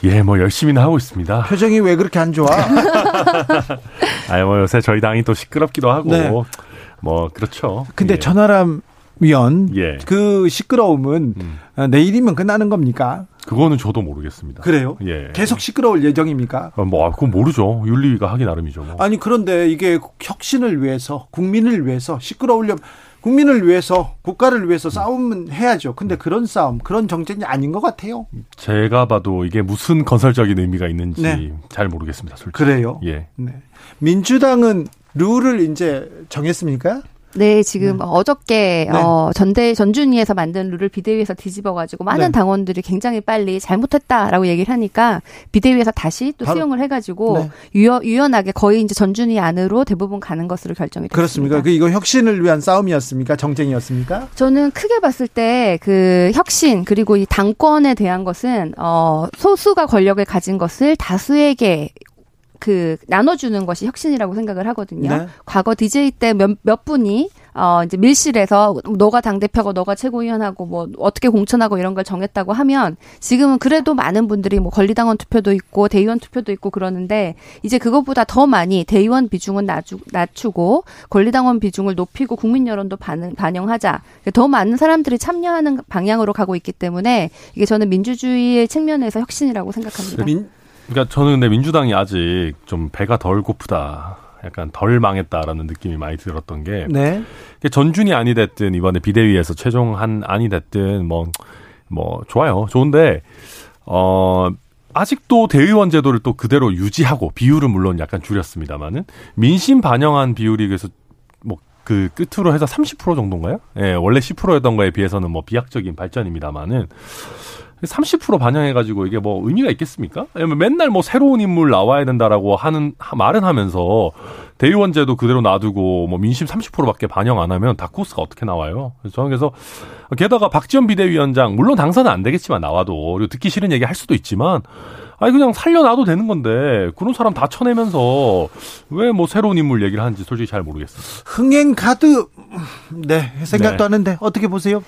예, 뭐 열심히는 하고 있습니다. 표정이 왜 그렇게 안 좋아? 아니 뭐 요새 저희 당이 또 시끄럽기도 하고 네. 뭐 그렇죠. 근데 예. 전화람 위원 예. 그 시끄러움은 음. 내일이면 끝나는 겁니까? 그거는 저도 모르겠습니다. 그래요? 예. 계속 시끄러울 예정입니까? 어, 뭐 그건 모르죠. 윤리위가 하기 나름이죠. 뭐. 아니 그런데 이게 혁신을 위해서 국민을 위해서 시끄러우려면 국민을 위해서 국가를 위해서 싸움은 해야죠. 근데 그런 싸움, 그런 정쟁이 아닌 것 같아요. 제가 봐도 이게 무슨 건설적인 의미가 있는지 네. 잘 모르겠습니다. 솔직히. 그래요? 예. 네. 민주당은 룰을 이제 정했습니까? 네, 지금 네. 어저께 네. 어, 전대 전준위에서 만든 룰을 비대위에서 뒤집어가지고 많은 네. 당원들이 굉장히 빨리 잘못했다라고 얘기를 하니까 비대위에서 다시 또 바로, 수용을 해가지고 네. 유연, 유연하게 거의 이제 전준위 안으로 대부분 가는 것으로 결정이 됐습니다. 그렇습니까? 그 이거 혁신을 위한 싸움이었습니까? 정쟁이었습니까? 저는 크게 봤을 때 그 혁신 그리고 이 당권에 대한 것은 어, 소수가 권력을 가진 것을 다수에게 그 나눠주는 것이 혁신이라고 생각을 하거든요. 네. 과거 DJ 때몇 몇 분이 어 이제 밀실에서 너가 당 대표고 너가 최고위원하고 뭐 어떻게 공천하고 이런 걸 정했다고 하면 지금은 그래도 많은 분들이 뭐 권리당원 투표도 있고 대의원 투표도 있고 그러는데 이제 그것보다 더 많이 대의원 비중은 낮추, 낮추고 권리당원 비중을 높이고 국민 여론도 반응, 반영하자 더 많은 사람들이 참여하는 방향으로 가고 있기 때문에 이게 저는 민주주의의 측면에서 혁신이라고 생각합니다. 민, 그러니까 저는 근데 민주당이 아직 좀 배가 덜 고프다. 약간 덜 망했다라는 느낌이 많이 들었던 게 네. 전준이 아니 됐든 이번에 비대위에서 최종 한 안이 됐든 뭐뭐 뭐 좋아요. 좋은데 어 아직도 대의원 제도를 또 그대로 유지하고 비율은 물론 약간 줄였습니다만은 민심 반영한 비율이 그래서 뭐그 끝으로 해서 30% 정도인가요? 예, 네, 원래 10%였던 거에 비해서는 뭐 비약적인 발전입니다만은 30% 반영해가지고 이게 뭐 의미가 있겠습니까? 맨날 뭐 새로운 인물 나와야 된다라고 하는 말은 하면서 대의원제도 그대로 놔두고 뭐 민심 30%밖에 반영 안 하면 다크호스가 어떻게 나와요? 그래서 저는 그래서 게다가 박지원 비대위원장 물론 당선은 안 되겠지만 나와도 그리고 듣기 싫은 얘기 할 수도 있지만 아니 그냥 살려놔도 되는 건데 그런 사람 다 쳐내면서 왜 뭐 새로운 인물 얘기를 하는지 솔직히 잘 모르겠어요. 흥행 카드 네 생각도 네. 하는데 어떻게 보세요?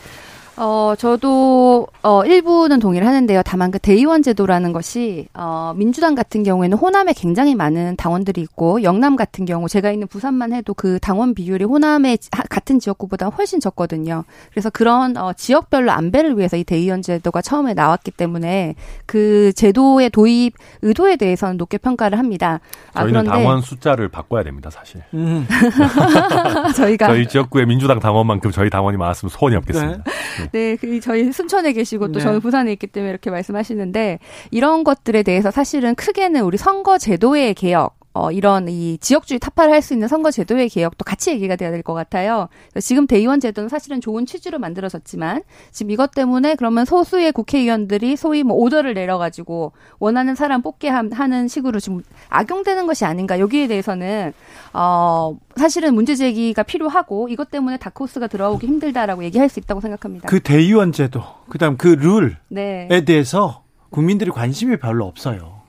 어, 저도, 어, 일부는 동의를 하는데요. 다만 그 대의원 제도라는 것이, 어, 민주당 같은 경우에는 호남에 굉장히 많은 당원들이 있고, 영남 같은 경우, 제가 있는 부산만 해도 그 당원 비율이 호남의 같은 지역구보다 훨씬 적거든요. 그래서 그런, 어, 지역별로 안배를 위해서 이 대의원 제도가 처음에 나왔기 때문에 그 제도의 도입 의도에 대해서는 높게 평가를 합니다. 아, 저희는 그런데, 당원 숫자를 바꿔야 됩니다, 사실. 음. 저희가. 저희 지역구에 민주당 당원만큼 저희 당원이 많았으면 소원이 없겠습니다. 네. 네, 그 저희 순천에 계시고 또 네. 저는 부산에 있기 때문에 이렇게 말씀하시는데 이런 것들에 대해서 사실은 크게는 우리 선거 제도의 개혁 어, 이런 이 지역주의 타파를 할 수 있는 선거 제도의 개혁도 같이 얘기가 돼야 될 것 같아요. 지금 대의원 제도는 사실은 좋은 취지로 만들어졌지만 지금 이것 때문에 그러면 소수의 국회의원들이 소위 뭐 오더를 내려가지고 원하는 사람 뽑게 하는 식으로 지금 악용되는 것이 아닌가 여기에 대해서는 어, 사실은 문제 제기가 필요하고 이것 때문에 다크호스가 들어오기 힘들다라고 얘기할 수 있다고 생각합니다. 그 대의원 제도, 그다음 그 룰에 네. 대해서 국민들이 관심이 별로 없어요.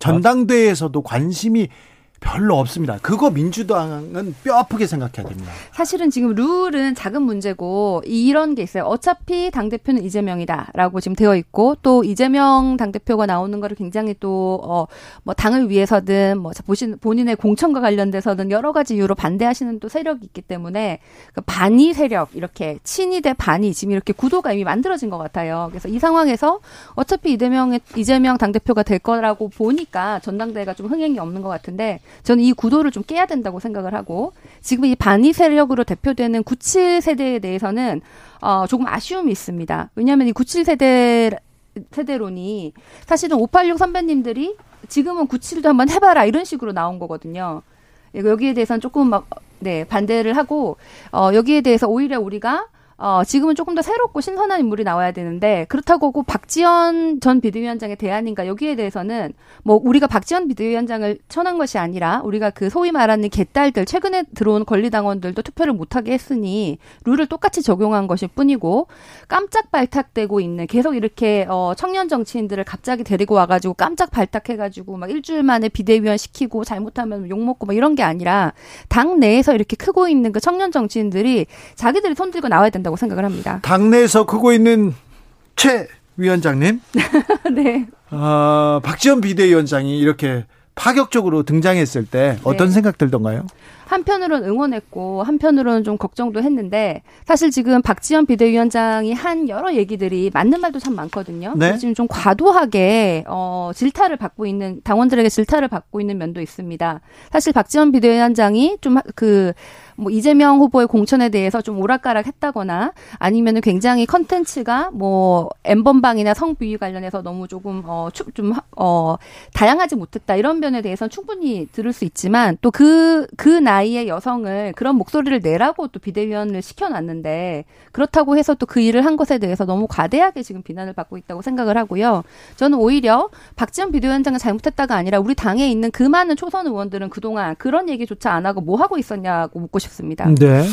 전당대회에서도 관심이 별로 없습니다. 그거 민주당은 뼈 아프게 생각해야 됩니다. 사실은 지금 룰은 작은 문제고 이런 게 있어요. 어차피 당 대표는 이재명이다라고 지금 되어 있고 또 이재명 당 대표가 나오는 거를 굉장히 또어뭐 당을 위해서든 뭐 보신 본인의 공천과 관련돼서든 여러 가지 이유로 반대하시는 또 세력이 있기 때문에 그 반이 세력 이렇게 친이 대 반이 지금 이렇게 구도가 이미 만들어진 것 같아요. 그래서 이 상황에서 어차피 이재명의 이재명 당 대표가 될 거라고 보니까 전당대회가 좀 흥행이 없는 것 같은데 저는 이 구도를 좀 깨야 된다고 생각을 하고 지금 이 반이 세력으로 대표되는 97 세대에 대해서는 어 조금 아쉬움이 있습니다. 왜냐하면 이 97 세대 세대론이 사실은 586 선배님들이 지금은 97도 한번 해봐라 이런 식으로 나온 거거든요. 여기에 대해서는 조금 막, 네, 반대를 하고, 어, 여기에 대해서 오히려 우리가 어, 지금은 조금 더 새롭고 신선한 인물이 나와야 되는데 그렇다고 그 박지원 전 비대위원장의 대안인가 여기에 대해서는 뭐 우리가 박지원 비대위원장을 천한 것이 아니라 우리가 그 소위 말하는 개딸들 최근에 들어온 권리당원들도 투표를 못하게 했으니 룰을 똑같이 적용한 것일 뿐이고 깜짝 발탁되고 있는 계속 이렇게 어, 청년 정치인들을 갑자기 데리고 와가지고 깜짝 발탁해가지고 막 일주일 만에 비대위원 시키고 잘못하면 욕 먹고 막 이런 게 아니라 당 내에서 이렇게 크고 있는 그 청년 정치인들이 자기들이 손들고 나와야 된다. 된다고 생각을 합니다. 당내에서 크고 있는 최 위원장님. 네. 어, 박지원 비대위원장이 이렇게 파격적으로 등장했을 때 어떤 네. 생각 들던가요? 한편으로는 응원했고 한편으로는 좀 걱정도 했는데 사실 지금 박지원 비대위원장이 한 여러 얘기들이 맞는 말도 참 많거든요. 네? 지금 좀 과도하게 어 질타를 받고 있는 당원들에게 질타를 받고 있는 면도 있습니다. 사실 박지원 비대위원장이 좀그 뭐 이재명 후보의 공천에 대해서 좀 오락가락 했다거나 아니면은 굉장히 컨텐츠가 뭐 엠번방이나 성비위 관련해서 너무 조금 어좀어 어, 다양하지 못했다 이런 면에 대해서는 충분히 들을 수 있지만 또 그그 그 나이의 여성을 그런 목소리를 내라고 또 비대위원을 시켜놨는데 그렇다고 해서 또 그 일을 한 것에 대해서 너무 과대하게 지금 비난을 받고 있다고 생각을 하고요. 저는 오히려 박지원 비대위원장은 잘못했다가 아니라 우리 당에 있는 그 많은 초선 의원들은 그동안 그런 얘기조차 안 하고 뭐 하고 있었냐고 묻고 싶습니다. 싶습니다. 네.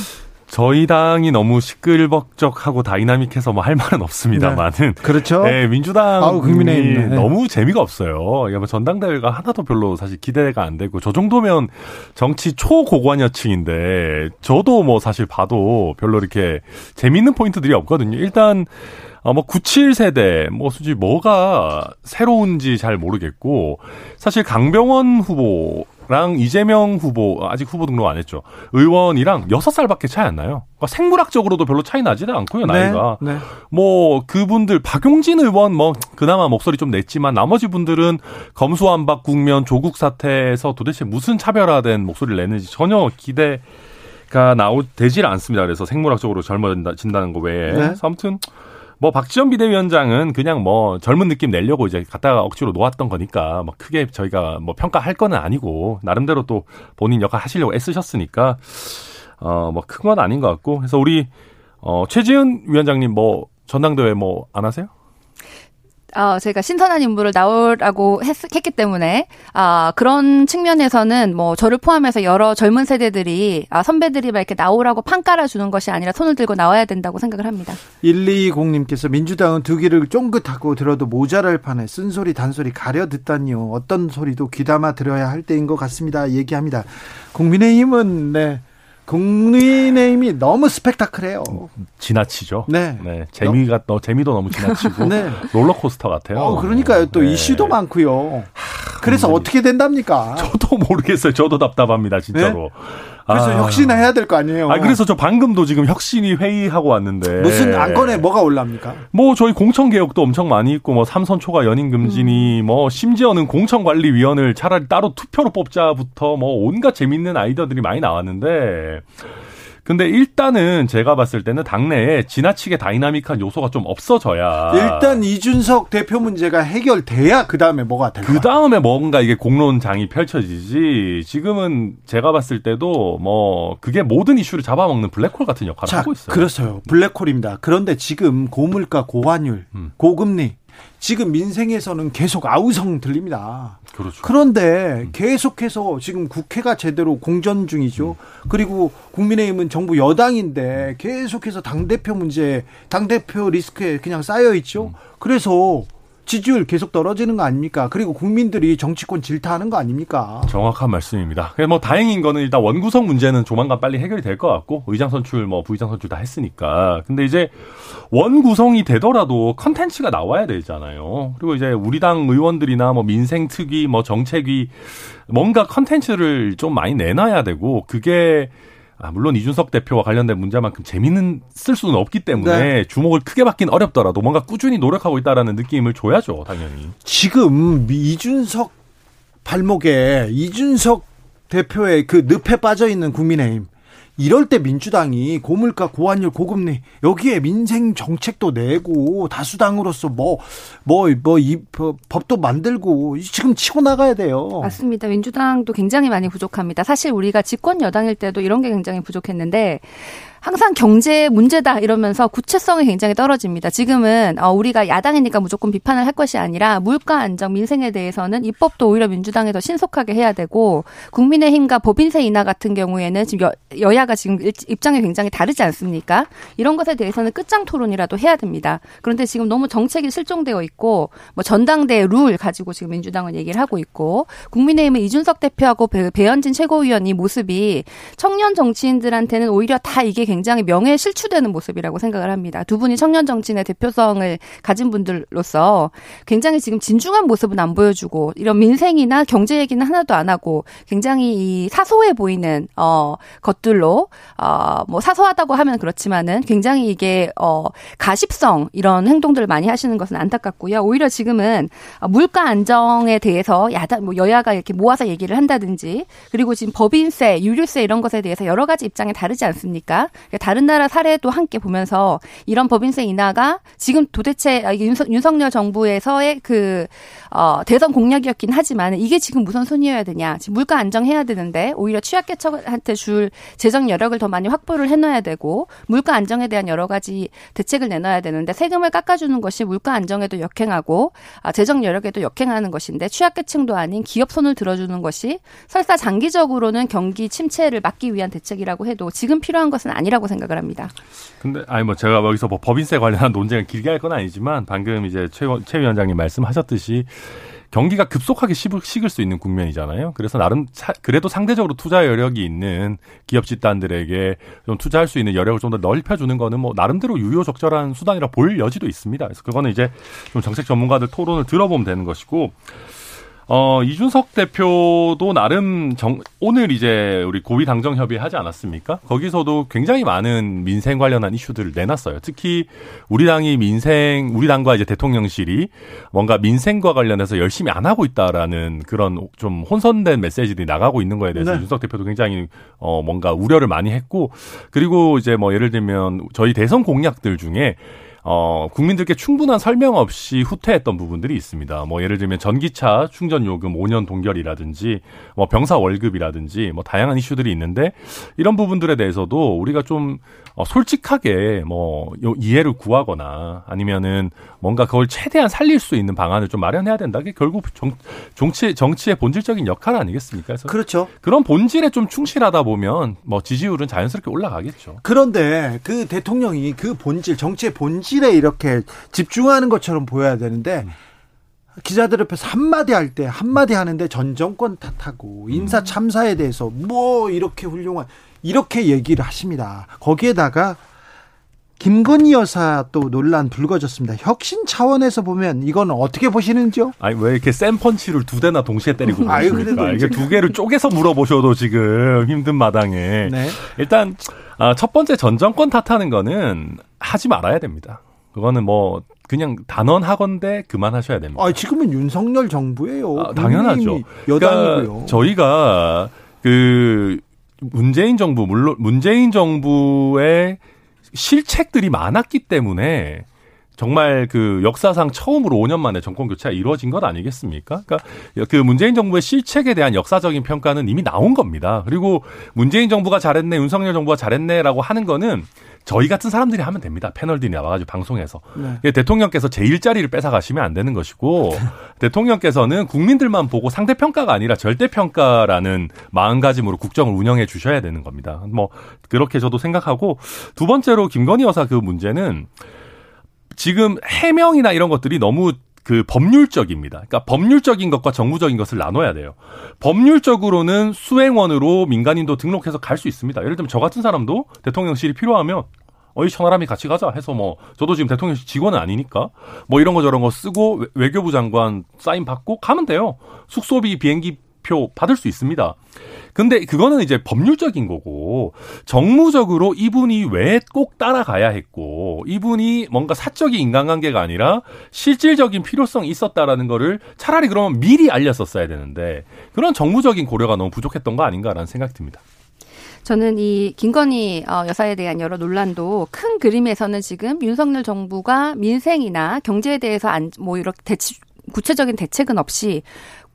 저희 당이 너무 시끌벅적하고 다이나믹해서 뭐 할 말은 없습니다만은 네. 그렇죠. 네, 민주당이 네. 너무 재미가 없어요. 뭐 전당대회가 하나도 별로 사실 기대가 안 되고 저 정도면 정치 초고관여층인데 저도 뭐 사실 봐도 별로 이렇게 재밌는 포인트들이 없거든요. 일단 어, 뭐 97세대 뭐 솔직히 뭐가 새로운지 잘 모르겠고 사실 강병원 후보 랑 이재명 후보 아직 후보 등록 안 했죠. 의원이랑 6살밖에 차이 안 나요. 그러니까 생물학적으로도 별로 차이 나지도 않고요, 네, 나이가. 네, 네. 뭐 그분들 박용진 의원 뭐 그나마 목소리 좀 냈지만 나머지 분들은 검수완박 국면 조국 사태에서 도대체 무슨 차별화된 목소리를 내는지 전혀 기대 가 나오 되질 않습니다. 그래서 생물학적으로 젊어진다는 거 외에. 네. 아무튼 뭐 박지원 비대위원장은 그냥 뭐 젊은 느낌 내려고 이제 갖다가 억지로 놓았던 거니까 뭐 크게 저희가 뭐 평가할 거는 아니고 나름대로 또 본인 역할 하시려고 애쓰셨으니까 어 뭐 큰 건 아닌 것 같고 그래서 우리 어 최지은 위원장님 뭐 전당대회 뭐 안 하세요? 어, 제가 신선한 인물을 나오라고 했, 기 때문에 아, 그런 측면에서는 뭐 저를 포함해서 여러 젊은 세대들이 아, 선배들이 막 이렇게 나오라고 판 깔아주는 것이 아니라 손을 들고 나와야 된다고 생각을 합니다. 120님께서 민주당은 두 귀를 쫑긋하고 들어도 모자랄 판에 쓴소리 단소리 가려 듣다니요. 어떤 소리도 귀담아 들어야 할 때인 것 같습니다. 얘기합니다. 국민의힘은 네. 국민의힘이 너무 스펙타클해요. 지나치죠. 네. 네. 재미가 너 재미도 너무 지나치고 네. 롤러코스터 같아요. 어, 그러니까요. 또 네. 이슈도 많고요. 하, 그래서 어떻게 된답니까? 저도 모르겠어요. 저도 답답합니다, 진짜로. 네? 그래서 아. 혁신해야 될 거 아니에요. 아 그래서 저 방금도 지금 혁신이 회의하고 왔는데 무슨 안건에 뭐가 올랍니까? 뭐 저희 공천 개혁도 엄청 많이 있고 뭐 삼선 초과 연임 금지니 음. 뭐 심지어는 공천관리 위원을 차라리 따로 투표로 뽑자부터 뭐 온갖 재밌는 아이디어들이 많이 나왔는데 근데 일단은 제가 봤을 때는 당내에 지나치게 다이나믹한 요소가 좀 없어져야 일단 이준석 대표 문제가 해결돼야 그 다음에 뭐가 될까? 그 다음에 뭔가 이게 공론장이 펼쳐지지. 지금은 제가 봤을 때도 뭐 그게 모든 이슈를 잡아먹는 블랙홀 같은 역할을 자, 하고 있어요. 그렇어요. 블랙홀입니다. 그런데 지금 고물가, 고환율, 음. 고금리 지금 민생에서는 계속 아우성 들립니다. 그렇죠. 그런데 음. 계속해서 지금 국회가 제대로 공전 중이죠. 음. 그리고 국민의힘은 정부 여당인데 계속해서 당대표 문제, 당대표 리스크에 그냥 쌓여 있죠. 음. 그래서 지지율 계속 떨어지는 거 아닙니까? 그리고 국민들이 정치권 질타하는 거 아닙니까? 정확한 말씀입니다. 뭐 다행인 거는 일단 원구성 문제는 조만간 빨리 해결이 될 것 같고 의장 선출 뭐 부의장 선출 다 했으니까. 근데 이제 원구성이 되더라도 컨텐츠가 나와야 되잖아요. 그리고 이제 우리 당 의원들이나 뭐 민생 특위 뭐 정책위 뭔가 컨텐츠를 좀 많이 내놔야 되고 그게 아, 물론 이준석 대표와 관련된 문제만큼 재미있을 수는 없기 때문에 네. 주목을 크게 받긴 어렵더라도 뭔가 꾸준히 노력하고 있다라는 느낌을 줘야죠, 당연히. 지금 이준석 발목에 이준석 대표의 그 늪에 빠져 있는 국민의힘 이럴 때 민주당이 고물가, 고환율, 고금리 여기에 민생 정책도 내고 다수당으로서 뭐 뭐 뭐이 법도 만들고 지금 치고 나가야 돼요. 맞습니다. 민주당도 굉장히 많이 부족합니다. 사실 우리가 집권 여당일 때도 이런 게 굉장히 부족했는데 항상 경제 문제다 이러면서 구체성이 굉장히 떨어집니다. 지금은 어, 우리가 야당이니까 무조건 비판을 할 것이 아니라 물가 안정 민생에 대해서는 입법도 오히려 민주당이 더 신속하게 해야 되고 국민의힘과 법인세 인하 같은 경우에는 지금 여, 야가 지금 입장이 굉장히 다르지 않습니까? 이런 것에 대해서는 끝장 토론이라도 해야 됩니다. 그런데 지금 너무 정책이 실종되어 있고 뭐 전당대 룰 가지고 지금 민주당은 얘기를 하고 있고 국민의힘은 이준석 대표하고 배, 배현진 최고위원 이 모습이 청년 정치인들한테는 오히려 다 이게 굉장히 명예에 실추되는 모습이라고 생각을 합니다. 두 분이 청년 정치인의 대표성을 가진 분들로서 굉장히 지금 진중한 모습은 안 보여주고 이런 민생이나 경제 얘기는 하나도 안 하고 굉장히 이 사소해 보이는 어 것들로 어뭐 사소하다고 하면 그렇지만은 굉장히 이게 어 가십성 이런 행동들을 많이 하시는 것은 안타깝고요. 오히려 지금은 물가 안정에 대해서 야당 뭐 여야가 이렇게 모아서 얘기를 한다든지 그리고 지금 법인세, 유류세 이런 것에 대해서 여러 가지 입장이 다르지 않습니까? 그러니까 다른 나라 사례도 함께 보면서 이런 법인세 인하가 지금 도대체 아, 윤석, 열 정부에서의 그 어, 대선 공약이었긴 하지만 이게 지금 무슨 손이어야 되냐? 지금 물가 안정해야 되는데 오히려 취약계층한테 줄 재정 여력을 더 많이 확보를 해놔야 되고 물가 안정에 대한 여러 가지 대책을 내놔야 되는데 세금을 깎아주는 것이 물가 안정에도 역행하고 아, 재정 여력에도 역행하는 것인데 취약계층도 아닌 기업 손을 들어주는 것이 설사 장기적으로는 경기 침체를 막기 위한 대책이라고 해도 지금 필요한 것은 아니. 아니라고 생각을 합니다. 근데 아니 뭐 제가 여기서 뭐 법인세 관련한 논쟁을 길게 할 건 아니지만 방금 이제 최, 최 위원장님 말씀하셨듯이 경기가 급속하게 식을 수 있는 국면이잖아요. 그래서 나름 차, 그래도 상대적으로 투자 여력이 있는 기업 집단들에게 좀 투자할 수 있는 여력을 좀 더 넓혀주는 거는 뭐 나름대로 유효적절한 수단이라 볼 여지도 있습니다. 그래서 그거는 이제 좀 정책 전문가들 토론을 들어보면 되는 것이고 어, 이준석 대표도 나름 정, 오늘 이제 우리 고위 당정 협의 하지 않았습니까? 거기서도 굉장히 많은 민생 관련한 이슈들을 내놨어요. 특히 우리 당이 민생, 우리 당과 이제 대통령실이 뭔가 민생과 관련해서 열심히 안 하고 있다라는 그런 좀 혼선된 메시지들이 나가고 있는 거에 대해서 네. 이준석 대표도 굉장히 어, 뭔가 우려를 많이 했고 그리고 이제 뭐 예를 들면 저희 대선 공약들 중에 어, 국민들께 충분한 설명 없이 후퇴했던 부분들이 있습니다. 뭐 예를 들면 전기차 충전 요금 5년 동결이라든지 뭐 병사 월급이라든지 뭐 다양한 이슈들이 있는데 이런 부분들에 대해서도 우리가 좀 어, 솔직하게 뭐 이해를 구하거나 아니면은 뭔가 그걸 최대한 살릴 수 있는 방안을 좀 마련해야 된다. 게 결국 정, 정치 정치의 본질적인 역할 아니겠습니까? 그래서 그렇죠. 그런 본질에 좀 충실하다 보면 뭐 지지율은 자연스럽게 올라가겠죠. 그런데 그 대통령이 그 본질 정치의 본질 에 이렇게 집중하는 것처럼 보여야 되는데 음. 기자들 앞에서 한마디 할 때 한마디 하는데 전 정권 탓하고 인사 음. 참사에 대해서 뭐 이렇게 훌륭한 이렇게 얘기를 하십니다. 거기에다가 김건희 여사 또 논란 불거졌습니다. 혁신 차원에서 보면 이건 어떻게 보시는지요? 아니 왜 이렇게 센 펀치를 두 대나 동시에 때리고 그러십니까? 이게 두 개를 쪼개서 물어보셔도 지금 힘든 마당에 네. 일단 아, 첫 번째 전 정권 탓하는 거는 하지 말아야 됩니다. 그거는 뭐 그냥 단언하건대 그만하셔야 됩니다. 아, 지금은 윤석열 정부예요. 아, 당연하죠. 여당이고요. 그러니까 저희가 그 문재인 정부 물론 문재인 정부의 실책들이 많았기 때문에 정말 그 역사상 처음으로 5년 만에 정권 교체가 이루어진 것 아니겠습니까? 그러니까 그 문재인 정부의 실책에 대한 역사적인 평가는 이미 나온 겁니다. 그리고 문재인 정부가 잘했네, 윤석열 정부가 잘했네라고 하는 거는 저희 같은 사람들이 하면 됩니다. 패널들이 나와가지고 방송에서. 네. 대통령께서 제 일자리를 뺏어가시면 안 되는 것이고, 대통령께서는 국민들만 보고 상대 평가가 아니라 절대 평가라는 마음가짐으로 국정을 운영해 주셔야 되는 겁니다. 뭐, 그렇게 저도 생각하고, 두 번째로 김건희 여사 그 문제는 지금 해명이나 이런 것들이 너무 그 법률적입니다. 그러니까 법률적인 것과 정부적인 것을 나눠야 돼요. 법률적으로는 수행원으로 민간인도 등록해서 갈 수 있습니다. 예를 들면 저 같은 사람도 대통령실이 필요하면 어이 천하람이 같이 가자 해서 뭐 저도 지금 대통령실 직원은 아니니까 뭐 이런 거 저런 거 쓰고 외교부 장관 사인 받고 가면 돼요. 숙소비 비행기 표 받을 수 있습니다. 근데 그거는 이제 법률적인 거고 정무적으로 이분이 왜 꼭 따라가야 했고 이분이 뭔가 사적인 인간관계가 아니라 실질적인 필요성이 있었다라는 거를 차라리 그러면 미리 알렸었어야 되는데 그런 정무적인 고려가 너무 부족했던 거 아닌가라는 생각이 듭니다. 저는 이 김건희 어, 여사에 대한 여러 논란도 큰 그림에서는 지금 윤석열 정부가 민생이나 경제에 대해서 안, 뭐 이렇게 대치, 구체적인 대책은 없이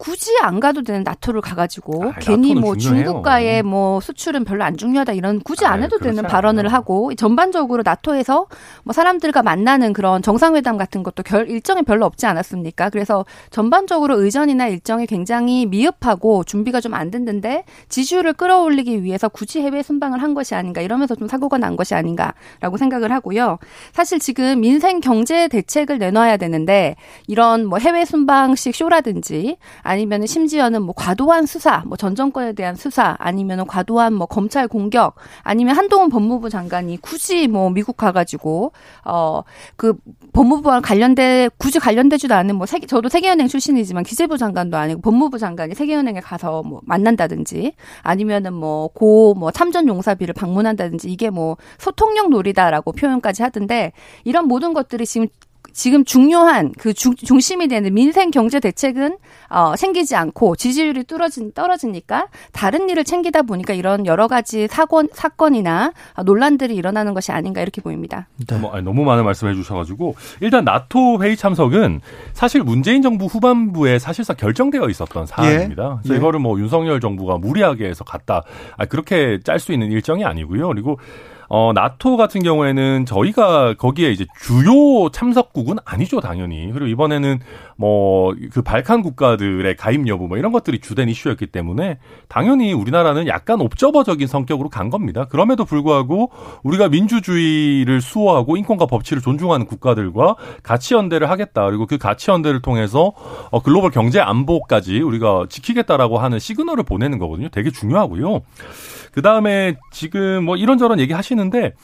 굳이 안 가도 되는 나토를 가가지고 아, 괜히 뭐 중요해요. 중국과의 뭐 수출은 별로 안 중요하다 이런 굳이 안 해도 되는 발언을 않아요. 하고 전반적으로 나토에서 뭐 사람들과 만나는 그런 정상회담 같은 것도 결, 일정이 별로 없지 않았습니까? 그래서 전반적으로 의전이나 일정이 굉장히 미흡하고 준비가 좀 안 됐는데 지지율을 끌어올리기 위해서 굳이 해외 순방을 한 것이 아닌가 이러면서 좀 사고가 난 것이 아닌가라고 생각을 하고요. 사실 지금 민생 경제 대책을 내놔야 되는데 이런 뭐 해외 순방식 쇼라든지 아니면 심지어는 뭐 과도한 수사, 뭐 전 정권에 대한 수사, 아니면 과도한 뭐 검찰 공격, 아니면 한동훈 법무부 장관이 굳이 뭐 미국 가가지고 어 그 법무부와 관련돼 굳이 관련되지도 않은 뭐 세계 저도 세계은행 출신이지만 기재부 장관도 아니고 법무부 장관이 세계은행에 가서 뭐 만난다든지 아니면은 뭐 고뭐 뭐 참전 용사비를 방문한다든지 이게 뭐 소통력 놀이다라고 표현까지 하던데 이런 모든 것들이 지금 지금 중요한 그 중, 중심이 되는 민생 경제 대책은 어, 생기지 않고 지지율이 떨어진 떨어지니까 다른 일을 챙기다 보니까 이런 여러 가지 사건 사건이나 논란들이 일어나는 것이 아닌가 이렇게 보입니다. 네. 뭐, 아니, 너무 많은 말씀해 주셔가지고 일단 나토 회의 참석은 사실 문재인 정부 후반부에 사실상 결정되어 있었던 사안입니다. 예. 그래서 예. 이거를 뭐 윤석열 정부가 무리하게 해서 갔다 아, 그렇게 짤 수 있는 일정이 아니고요. 그리고 어, 나토 같은 경우에는 저희가 거기에 이제 주요 참석국은 아니죠, 당연히. 그리고 이번에는 뭐, 그 발칸 국가들의 가입 여부 뭐 이런 것들이 주된 이슈였기 때문에 당연히 우리나라는 약간 옵저버적인 성격으로 간 겁니다. 그럼에도 불구하고 우리가 민주주의를 수호하고 인권과 법치를 존중하는 국가들과 가치 연대를 하겠다. 그리고 그 가치 연대를 통해서 어, 글로벌 경제 안보까지 우리가 지키겠다라고 하는 시그널을 보내는 거거든요. 되게 중요하고요. 그 다음에 지금 뭐 이런저런 얘기 하시는데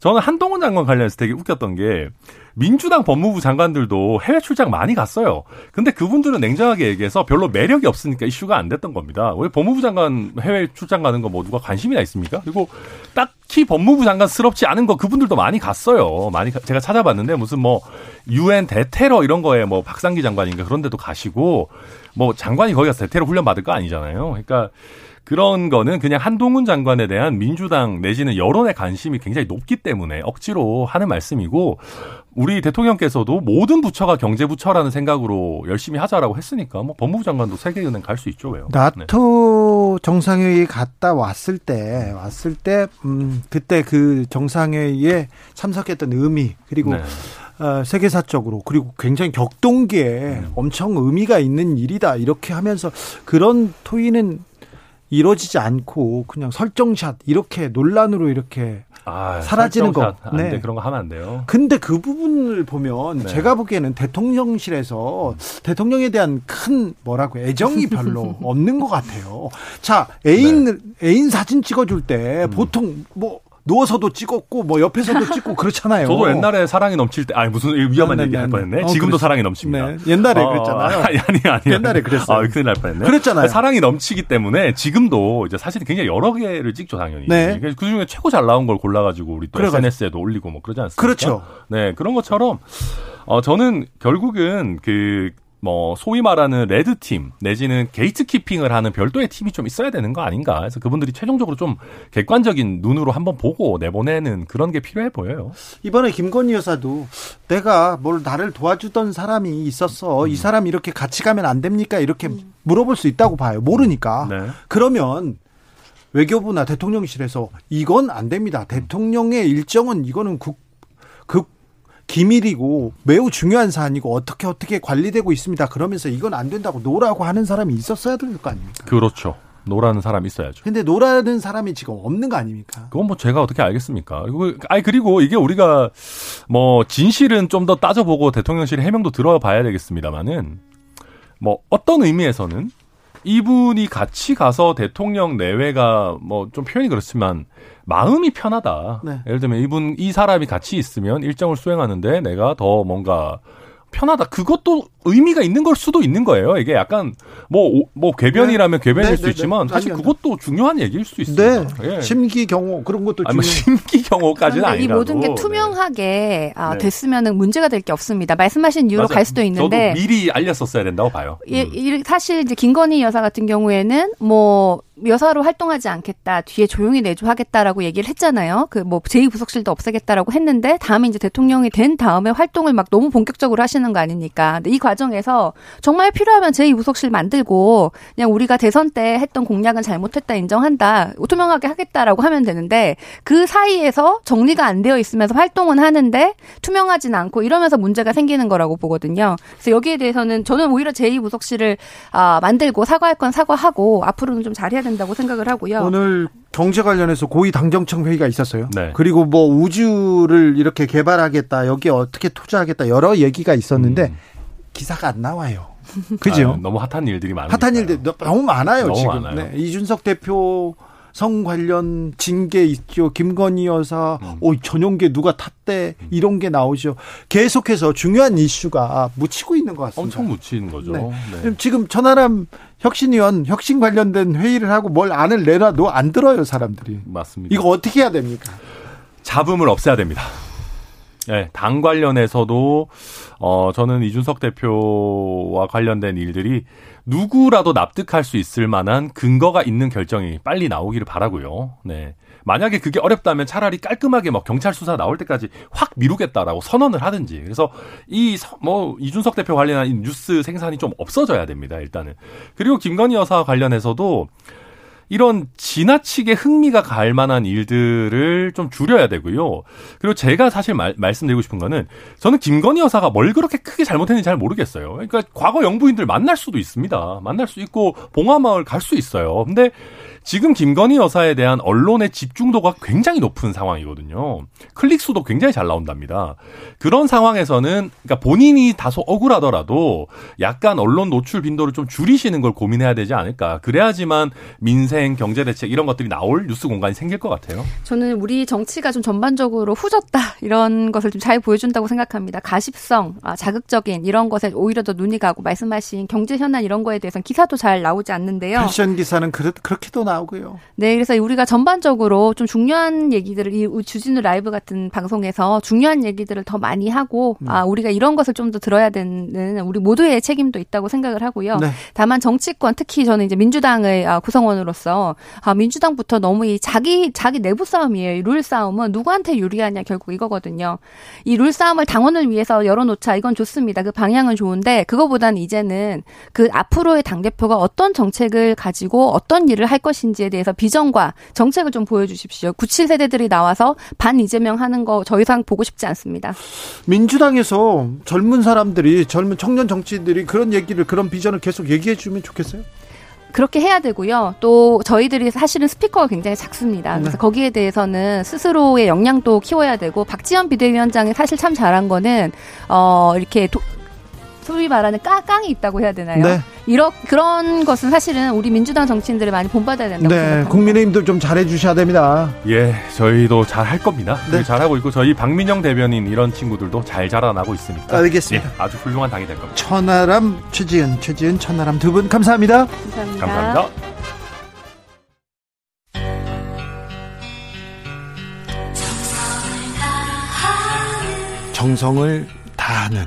저는 한동훈 장관 관련해서 되게 웃겼던 게 민주당 법무부 장관들도 해외 출장 많이 갔어요. 근데 그분들은 냉정하게 얘기해서 별로 매력이 없으니까 이슈가 안 됐던 겁니다. 왜 법무부 장관 해외 출장 가는 거 뭐 누가 관심이나 있습니까? 그리고 딱히 법무부 장관스럽지 않은 거 그분들도 많이 갔어요. 많이 제가 찾아봤는데 무슨 뭐 유엔 대테러 이런 거에 뭐 박상기 장관인가 그런 데도 가시고 뭐 장관이 거기 가서 대테러 훈련 받을 거 아니잖아요. 그러니까 그런 거는 그냥 한동훈 장관에 대한 민주당 내지는 여론의 관심이 굉장히 높기 때문에 억지로 하는 말씀이고 우리 대통령께서도 모든 부처가 경제부처라는 생각으로 열심히 하자라고 했으니까 뭐 법무부 장관도 세계은행 갈 수 있죠 왜요? 나토 네. 정상회의 갔다 왔을 때 왔을 때 음, 그때 그 정상회의에 참석했던 의미 그리고 네. 어, 세계사적으로 그리고 굉장히 격동기에 음. 엄청 의미가 있는 일이다 이렇게 하면서 그런 토의는 이루어지지 않고 그냥 설정샷 이렇게 논란으로 이렇게 아, 사라지는 거. 네. 돼, 그런 거 하면 안 돼요. 근데 그 부분을 보면 네. 제가 보기에는 대통령실에서 대통령에 대한 큰 뭐라고 애정이 별로 없는 것 같아요. 자, 애인 네. 애인 사진 찍어줄 때 음. 보통 뭐 누워서도 찍었고 뭐 옆에서도 찍고 그렇잖아요. 저도 옛날에 사랑이 넘칠 때 아니 무슨 위험한 네, 네 얘기 할 네. 뻔했네. 어, 지금도 그랬 사랑이 넘칩니다. 네. 옛날에 어, 그랬잖아요. 아니 아니 아니. 옛날에 그랬어요. 아, 큰일 날 뻔했네. 그랬잖아요. 사랑이 넘치기 때문에 지금도 이제 사실 굉장히 여러 개를 찍죠 당연히. 네. 그 중에 최고 잘 나온 걸 골라 가지고 우리 또 그래가지고. SNS에도 올리고 뭐 그러지 않습니까? 그렇죠. 네 그런 것처럼 어 저는 결국은 그 뭐 소위 말하는 red team 내지는 gatekeeping을 하는 별도의 팀이 좀 있어야 되는 거 아닌가. 그래서 그분들이 최종적으로 좀 객관적인 눈으로 한번 보고 내보내는 그런 게 필요해 보여요. 이번에 김건희 여사도 내가 뭘 나를 도와주던 사람이 있었어. 음. 이 사람 이렇게 같이 가면 안 됩니까? 이렇게 음. 물어볼 수 있다고 봐요. 모르니까. 네. 그러면 외교부나 대통령실에서 이건 안 됩니다. 대통령의 일정은 이거는 국, 극 기밀이고 매우 중요한 사안이고 어떻게 어떻게 관리되고 있습니다. 그러면서 이건 안 된다고 노라고 하는 사람이 있었어야 될 거 아닙니까? 그렇죠. 노라는 사람이 있어야죠. 근데 노라는 사람이 지금 없는 거 아닙니까? 그건 뭐 제가 어떻게 알겠습니까? 아니 그리고 이게 우리가 뭐 진실은 좀 더 따져보고 대통령실 해명도 들어봐야 되겠습니다만은 뭐 어떤 의미에서는 이분이 같이 가서 대통령 내외가 뭐 좀 표현이 그렇지만 마음이 편하다. 네. 예를 들면 이분 이 사람이 같이 있으면 일정을 수행하는데 내가 더 뭔가 편하다. 그것도 의미가 있는 걸 수도 있는 거예요. 이게 약간 뭐, 뭐, 궤변이라면 네. 궤변일 네, 수 네, 네. 있지만 사실 그것도 중요한 얘기일 수 있습니다. 네. 예. 심기 경호 그런 것도 아니, 뭐 심기 경호까지는 아니라도. 이 모든 게 투명하게 아, 됐으면은 문제가 될 게 없습니다. 말씀하신 이유로 맞아요. 갈 수도 있는데. 저도 미리 알렸었어야 된다고 봐요. 예, 음. 사실 이제 김건희 여사 같은 경우에는 뭐 여사로 활동하지 않겠다. 뒤에 조용히 내조하겠다라고 얘기를 했잖아요. 그 뭐 제2부속실도 없애겠다라고 했는데 다음에 이제 대통령이 된 다음에 활동을 막 너무 본격적으로 하시는 거 아닙니까? 근데 이 과정에서 정말 필요하면 제2부속실 만들고 그냥 우리가 대선 때 했던 공약은 잘못했다 인정한다. 투명하게 하겠다라고 하면 되는데 그 사이에서 정리가 안 되어 있으면서 활동은 하는데 투명하진 않고 이러면서 문제가 생기는 거라고 보거든요. 그래서 여기에 대해서는 저는 오히려 제2부속실을 아, 만들고 사과할 건 사과하고 앞으로는 좀 잘해야 된다. 된다고 생각을 하고요. 오늘 경제 관련해서 고위 당정청 회의가 있었어요. 네. 그리고 뭐 우주를 이렇게 개발하겠다, 여기 어떻게 투자하겠다 여러 얘기가 있었는데 음. 기사가 안 나와요. 그죠? 아, 너무 핫한 일들이 많아요. 핫한 일들 너무 많아요 너무 지금. 많아요. 네. 이준석 대표 성 관련 징계 있죠. 김건희 여사, 음. 오, 전용계 누가 탔대. 음. 이런 게 나오죠. 계속해서 중요한 이슈가 묻히고 있는 것 같습니다. 엄청 묻히는 거죠. 네. 네. 지금 천하람 혁신위원 혁신 관련된 회의를 하고 뭘 안을 내놔도 안 들어요, 사람들이. 맞습니다. 이거 어떻게 해야 됩니까? 잡음을 없애야 됩니다. 네, 당 관련해서도 어 저는 이준석 대표와 관련된 일들이 누구라도 납득할 수 있을 만한 근거가 있는 결정이 빨리 나오기를 바라고요. 네. 만약에 그게 어렵다면 차라리 깔끔하게 뭐 경찰 수사 나올 때까지 확 미루겠다라고 선언을 하든지. 그래서 이 뭐 이준석 대표 관련한 뉴스 생산이 좀 없어져야 됩니다. 일단은. 그리고 김건희 여사 관련해서도 이런 지나치게 흥미가 갈 만한 일들을 좀 줄여야 되고요. 그리고 제가 사실 말, 말씀드리고 싶은 거는 저는 김건희 여사가 뭘 그렇게 크게 잘못했는지 잘 모르겠어요. 그러니까 과거 영부인들 만날 수도 있습니다. 만날 수 있고 봉화마을 갈 수 있어요. 근데 지금 김건희 여사에 대한 언론의 집중도가 굉장히 높은 상황이거든요. 클릭 수도 굉장히 잘 나온답니다. 그런 상황에서는 그러니까 본인이 다소 억울하더라도 약간 언론 노출 빈도를 좀 줄이시는 걸 고민해야 되지 않을까. 그래야지만 민생, 경제 대책 이런 것들이 나올 뉴스 공간이 생길 것 같아요. 저는 우리 정치가 좀 전반적으로 후졌다 이런 것을 좀 잘 보여준다고 생각합니다. 가십성, 아, 자극적인 이런 것에 오히려 더 눈이 가고 말씀하신 경제 현안 이런 거에 대해서는 기사도 잘 나오지 않는데요. 패션 기사는 그렇, 그렇게도 나오고요. 네, 그래서 우리가 전반적으로 좀 중요한 얘기들을 이 주진우 라이브 같은 방송에서 중요한 얘기들을 더 많이 하고 음. 아 우리가 이런 것을 좀 더 들어야 되는 우리 모두의 책임도 있다고 생각을 하고요. 네. 다만 정치권 특히 저는 이제 민주당의 아, 구성원으로서 아 민주당부터 너무 이 자기 자기 내부 싸움이에요. 이룰 싸움은 누구한테 유리하냐 결국 이거거든요. 이 룰 싸움을 당원을 위해서 열어놓자 이건 좋습니다. 그 방향은 좋은데 그거보다는 이제는 그 앞으로의 당 대표가 어떤 정책을 가지고 어떤 일을 할 것 인지에 대해서 비전과 정책을 좀 보여주십시오. 97 세대들이 나와서 반 이재명 하는 거더 이상 보고 싶지 않습니다. 민주당에서 젊은 사람들이 젊은 청년 정치인들이 그런 얘기를 그런 비전을 계속 얘기해 주면 좋겠어요. 그렇게 해야 되고요. 또 저희들이 사실은 스피커가 굉장히 작습니다. 그래서 네. 거기에 대해서는 스스로의 역량도 키워야 되고 박지원 비대위원장이 사실 참 잘한 거는 어 이렇게 도, 소위 말하는 까깡이 있다고 해야 되나요? 네. 이런 그런 것은 사실은 우리 민주당 정치인들이 많이 본받아야 된다고 네, 생각합니다. 국민의힘도 좀 잘해 주셔야 됩니다. 예, 저희도 잘 할 겁니다. 네. 잘하고 있고 저희 박민영 대변인 이런 친구들도 잘 자라나고 있으니까. 알겠습니다. 예, 아주 훌륭한 당이 될 겁니다. 천하람 최지은, 최지은 천하람 두 분 감사합니다. 감사합니다. 감사합니다. 정성을 다하는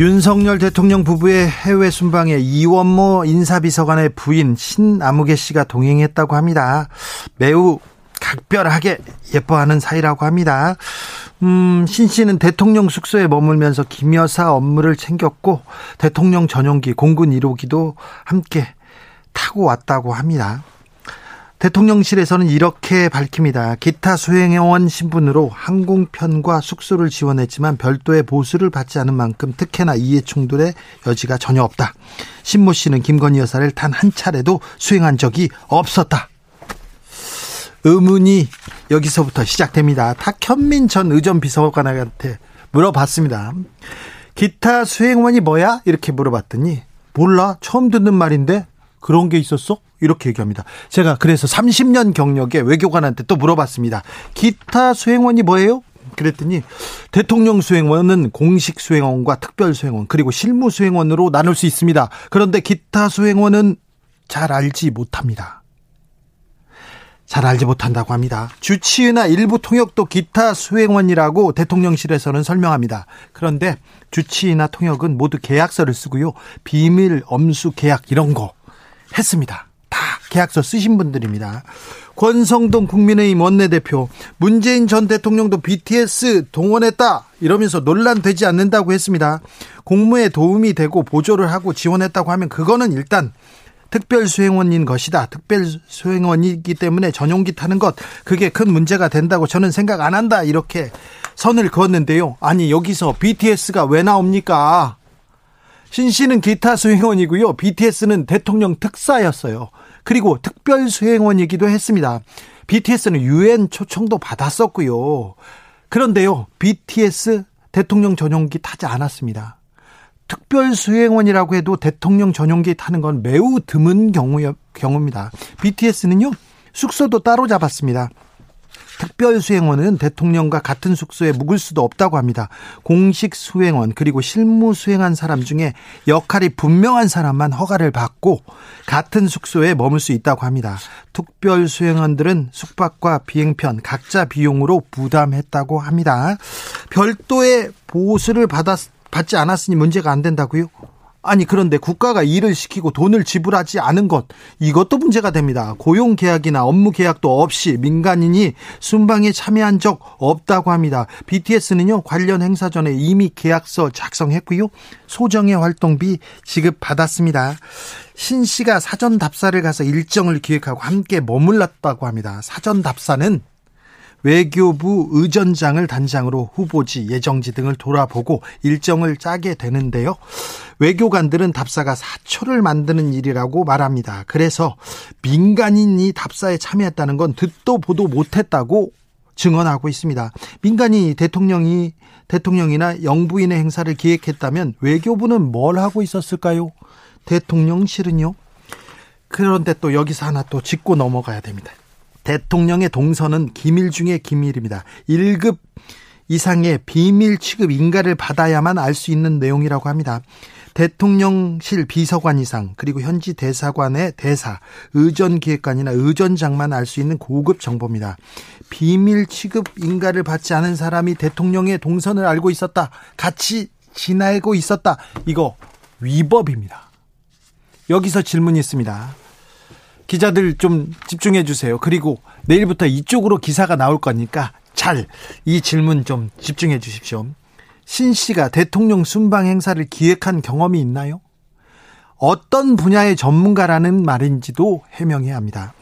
윤석열 대통령 부부의 해외 순방에 이원모 인사비서관의 부인 신아무개 씨가 동행했다고 합니다. 매우 각별하게 예뻐하는 사이라고 합니다. 음, 신 씨는 대통령 숙소에 머물면서 김 여사 업무를 챙겼고 대통령 전용기 공군 1호기도 함께 타고 왔다고 합니다. 대통령실에서는 이렇게 밝힙니다. 기타 수행원 신분으로 항공편과 숙소를 지원했지만 별도의 보수를 받지 않은 만큼 특혜나 이해 충돌의 여지가 전혀 없다. 신모 씨는 김건희 여사를 단 한 차례도 수행한 적이 없었다. 의문이 여기서부터 시작됩니다. 탁현민 전 의전 비서관한테 물어봤습니다. 기타 수행원이 뭐야? 이렇게 물어봤더니 몰라 처음 듣는 말인데 그런 게 있었어? 이렇게 얘기합니다. 제가 그래서 30년 경력의 외교관한테 또 물어봤습니다. 기타 수행원이 뭐예요? 그랬더니 대통령 수행원은 공식 수행원과 특별 수행원 그리고 실무 수행원으로 나눌 수 있습니다. 그런데 기타 수행원은 잘 알지 못합니다. 잘 알지 못한다고 합니다. 주치의나 일부 통역도 기타 수행원이라고 대통령실에서는 설명합니다. 그런데 주치의나 통역은 모두 계약서를 쓰고요. 비밀, 엄수 계약 이런 거 했습니다. 다 계약서 쓰신 분들입니다. 권성동 국민의힘 원내대표 문재인 전 대통령도 BTS 동원했다 이러면서 논란되지 않는다고 했습니다. 공무에 도움이 되고 보조를 하고 지원했다고 하면 그거는 일단 특별 수행원인 것이다. 특별 수행원이기 때문에 전용기 타는 것 그게 큰 문제가 된다고 저는 생각 안 한다. 이렇게 선을 그었는데요. 아니 여기서 BTS가 왜 나옵니까? 신 씨는 기타 수행원이고요. BTS는 대통령 특사였어요. 그리고 특별 수행원이기도 했습니다. BTS는 유엔 초청도 받았었고요. 그런데요, BTS 대통령 전용기 타지 않았습니다. 특별 수행원이라고 해도 대통령 전용기 타는 건 매우 드문 경우, 경우입니다. BTS는요, 숙소도 따로 잡았습니다. 특별 수행원은 대통령과 같은 숙소에 묵을 수도 없다고 합니다. 공식 수행원 그리고 실무 수행한 사람 중에 역할이 분명한 사람만 허가를 받고 같은 숙소에 머물 수 있다고 합니다. 특별 수행원들은 숙박과 비행편 각자 비용으로 부담했다고 합니다. 별도의 보수를 받았 받지 않았으니 문제가 안 된다고요? 아니 그런데 국가가 일을 시키고 돈을 지불하지 않은 것 이것도 문제가 됩니다. 고용 계약이나 업무 계약도 없이 민간인이 순방에 참여한 적 없다고 합니다. BTS는요 관련 행사 전에 이미 계약서 작성했고요 소정의 활동비 지급 받았습니다. 신 씨가 사전 답사를 가서 일정을 기획하고 함께 머물렀다고 합니다. 사전 답사는 외교부 의전장을 단장으로 후보지, 예정지 등을 돌아보고 일정을 짜게 되는데요. 외교관들은 답사가 사초를 만드는 일이라고 말합니다. 그래서 민간인이 답사에 참여했다는 건 듣도 보도 못했다고 증언하고 있습니다. 민간이 대통령이 대통령이나 영부인의 행사를 기획했다면 외교부는 뭘 하고 있었을까요? 대통령실은요? 그런데 또 여기서 하나 또 짚고 넘어가야 됩니다. 대통령의 동선은 기밀 중의 기밀입니다. 1급 이상의 비밀 취급 인가를 받아야만 알 수 있는 내용이라고 합니다. 대통령실 비서관 이상 그리고 현지 대사관의 대사, 의전 기획관이나 의전장만 알 수 있는 고급 정보입니다. 비밀 취급 인가를 받지 않은 사람이 대통령의 동선을 알고 있었다. 같이 지나고 있었다. 이거 위법입니다. 여기서 질문이 있습니다. 기자들 좀 집중해 주세요. 그리고 내일부터 이쪽으로 기사가 나올 거니까 잘 이 질문 좀 집중해 주십시오. 신 씨가 대통령 순방 행사를 기획한 경험이 있나요? 어떤 분야의 전문가라는 말인지도 해명해야 합니다.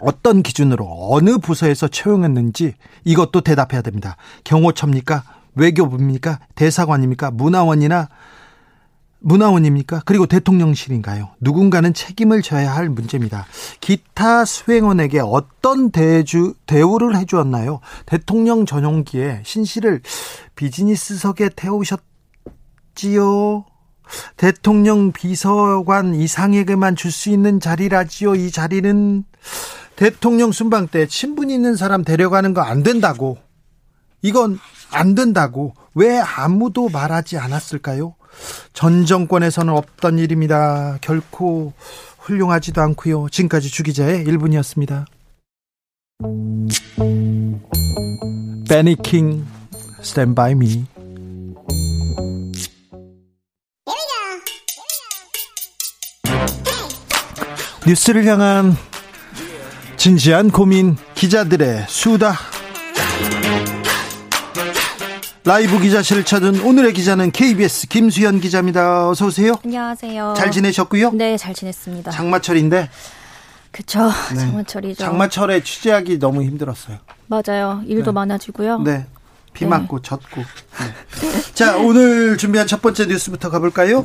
어떤 기준으로 어느 부서에서 채용했는지 이것도 대답해야 됩니다. 경호처입니까? 외교부입니까? 대사관입니까? 문화원이나 문화원입니까? 그리고 대통령실인가요? 누군가는 책임을 져야 할 문제입니다. 기타 수행원에게 어떤 대주, 대우를 해주었나요? 대통령 전용기에 신씨를 비즈니스석에 태우셨지요? 대통령 비서관 이상에게만 줄 수 있는 자리라지요? 이 자리는 대통령 순방 때 친분 있는 사람 데려가는 거 안 된다고. 이건 안 된다고. 왜 아무도 말하지 않았을까요? 전 정권에서는 없던 일입니다. 결코 훌륭하지도 않고요. 지금까지 주기자의 1분이었습니다. 베니킹 Stand By Me 뉴스를 향한 진지한 고민 기자들의 수다 라이브 기자실을 찾은 오늘의 기자는 KBS 김수현 기자입니다. 어서 오세요. 안녕하세요. 잘 지내셨고요? 네, 잘 지냈습니다. 장마철인데. 그쵸. 네. 장마철이죠. 장마철에 취재하기 너무 힘들었어요. 맞아요. 일도 네. 많아지고요. 네. 비 맞고 네. 젖고. 네. 자, 오늘 준비한 첫 번째 뉴스부터 가볼까요?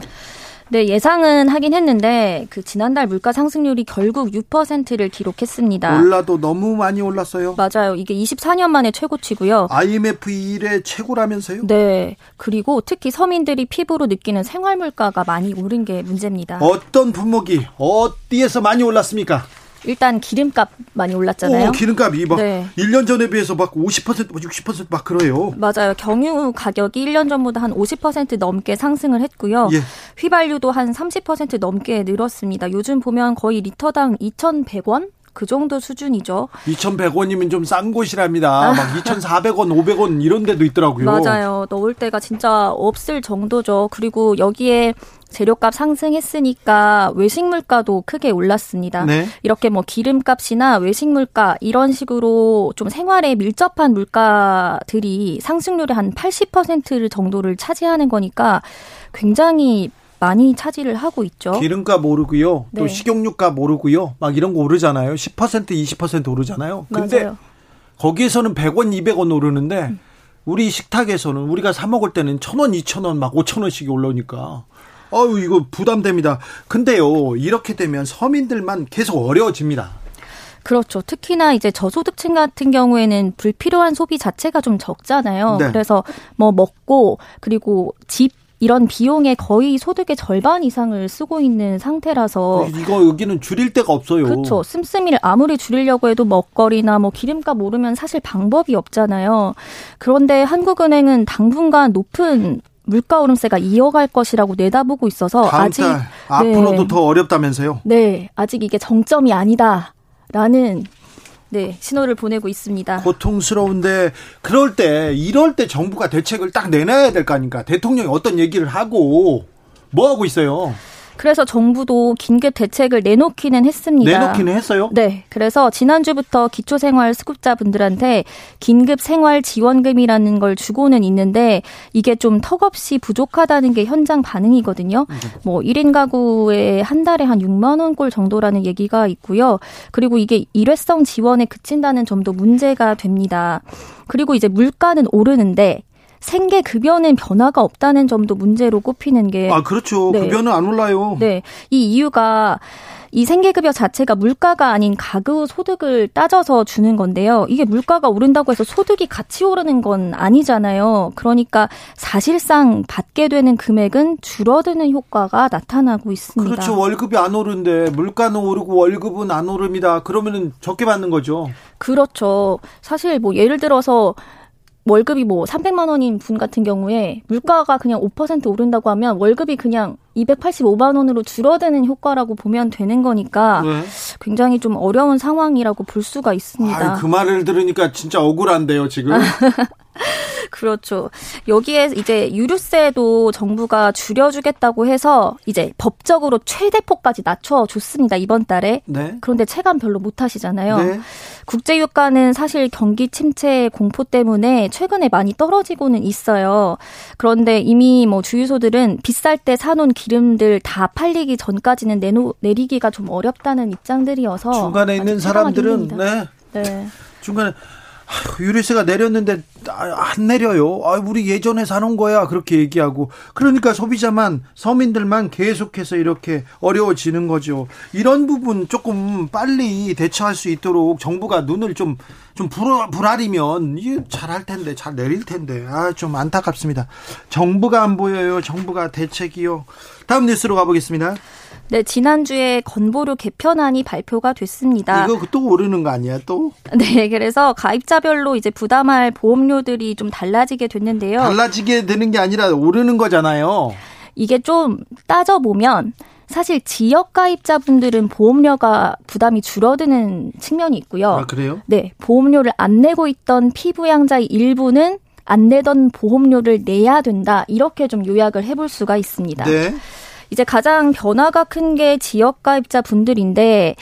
네, 예상은 하긴 했는데 그 지난달 물가 상승률이 결국 6%를 기록했습니다. 올라도 너무 많이 올랐어요. 맞아요. 이게 24년 만에 최고치고요. IMF 이래 최고라면서요? 네. 그리고 특히 서민들이 피부로 느끼는 생활 물가가 많이 오른 게 문제입니다. 어떤 품목이 어디에서 많이 올랐습니까? 일단 기름값 많이 올랐잖아요. 오, 기름값이 막 네. 1년 전에 비해서 막 50%, 60%막 그래요. 맞아요. 경유 가격이 1년 전보다 한 50% 넘게 상승을 했고요. 예. 휘발유도 한 30% 넘게 늘었습니다. 요즘 보면 거의 리터당 2,100원 그 정도 수준이죠. 2,100원이면 좀 싼 곳이랍니다. 아. 막 2,400원, 500원 이런 데도 있더라고요. 맞아요. 넣을 때가 진짜 없을 정도죠. 그리고 여기에 재료값 상승했으니까 외식 물가도 크게 올랐습니다. 네. 이렇게 뭐 기름값이나 외식 물가 이런 식으로 좀 생활에 밀접한 물가들이 상승률의 한 80% 정도를 차지하는 거니까 굉장히 많이 차지를 하고 있죠. 기름값 오르고요. 네. 또 식용유값 오르고요. 막 이런 거 오르잖아요. 10% 20% 오르잖아요. 근데 맞아요. 거기에서는 100원, 200원 오르는데 음. 우리 식탁에서는 우리가 사 먹을 때는 1,000원, 2,000원 막 5,000원씩 올라오니까 아유 이거 부담됩니다. 근데요. 이렇게 되면 서민들만 계속 어려워집니다. 그렇죠. 특히나 이제 저소득층 같은 경우에는 불필요한 소비 자체가 좀 적잖아요. 네. 그래서 뭐 먹고 그리고 집 이런 비용의 거의 소득의 절반 이상을 쓰고 있는 상태라서 이거 여기는 줄일 데가 없어요. 그렇죠. 씀씀이를 아무리 줄이려고 해도 먹거리나 뭐 기름값 오르면 사실 방법이 없잖아요. 그런데 한국은행은 당분간 높은 물가 오름세가 이어갈 것이라고 내다보고 있어서 아직 앞으로도 네. 더 어렵다면서요? 네, 아직 이게 정점이 아니다 라는 네, 신호를 보내고 있습니다. 고통스러운데 그럴 때 이럴 때 정부가 대책을 딱 내놔야 될 거 아닙니까? 대통령이 어떤 얘기를 하고 뭐 하고 있어요? 그래서 정부도 긴급 대책을 내놓기는 했습니다. 내놓기는 했어요? 네. 그래서 지난주부터 기초생활 수급자분들한테 긴급 생활 지원금이라는 걸 주고는 있는데 이게 좀 턱없이 부족하다는 게 현장 반응이거든요. 뭐 1인 가구에 한 달에 한 6만 원꼴 정도라는 얘기가 있고요. 그리고 이게 일회성 지원에 그친다는 점도 문제가 됩니다. 그리고 이제 물가는 오르는데 생계 급여는 변화가 없다는 점도 문제로 꼽히는 게 아, 그렇죠. 네. 급여는 안 올라요. 네. 이 이유가 이 생계급여 자체가 물가가 아닌 가구 소득을 따져서 주는 건데요. 이게 물가가 오른다고 해서 소득이 같이 오르는 건 아니잖아요. 그러니까 사실상 받게 되는 금액은 줄어드는 효과가 나타나고 있습니다. 그렇죠. 월급이 안 오른데 물가는 오르고 월급은 안 오릅니다. 그러면은 적게 받는 거죠. 그렇죠. 사실 뭐 예를 들어서 월급이 뭐 300만 원인 분 같은 경우에 물가가 그냥 5% 오른다고 하면 월급이 그냥 285만 원으로 줄어드는 효과라고 보면 되는 거니까 네. 굉장히 좀 어려운 상황이라고 볼 수가 있습니다. 아유, 그 말을 들으니까 진짜 억울한데요, 지금. 그렇죠. 여기에 이제 유류세도 정부가 줄여주겠다고 해서 이제 법적으로 최대폭까지 낮춰줬습니다. 이번 달에. 네. 그런데 체감 별로 못하시잖아요. 네. 국제유가는 사실 경기 침체 공포 때문에 최근에 많이 떨어지고는 있어요. 그런데 이미 뭐 주유소들은 비쌀 때 사놓은 기름들 다 팔리기 전까지는 내노, 내리기가 좀 어렵다는 입장들이어서 중간에 있는 사람들은 네. 네. 중간에 유류세가 내렸는데 아, 안 내려요. 아, 우리 예전에 사는 거야. 그렇게 얘기하고. 그러니까 소비자만, 서민들만 계속해서 이렇게 어려워지는 거죠. 이런 부분 조금 빨리 대처할 수 있도록 정부가 눈을 좀, 좀 불, 불아리면 잘할 텐데, 잘 내릴 텐데. 아, 좀 안타깝습니다. 정부가 안 보여요. 정부가 대책이요. 다음 뉴스로 가보겠습니다. 네, 지난주에 건보료 개편안이 발표가 됐습니다. 이거 또 오르는 거 아니야, 또? 네, 그래서 가입자별로 이제 부담할 보험료들이 좀 달라지게 됐는데요. 달라지게 되는 게 아니라 오르는 거잖아요. 이게 좀 따져보면 사실 지역 가입자분들은 보험료가 부담이 줄어드는 측면이 있고요. 아, 그래요? 네, 보험료를 안 내고 있던 피부양자의 일부는 안 내던 보험료를 내야 된다. 이렇게 좀 요약을 해볼 수가 있습니다. 네. 이제 가장 변화가 큰 게 지역 가입자 분들인데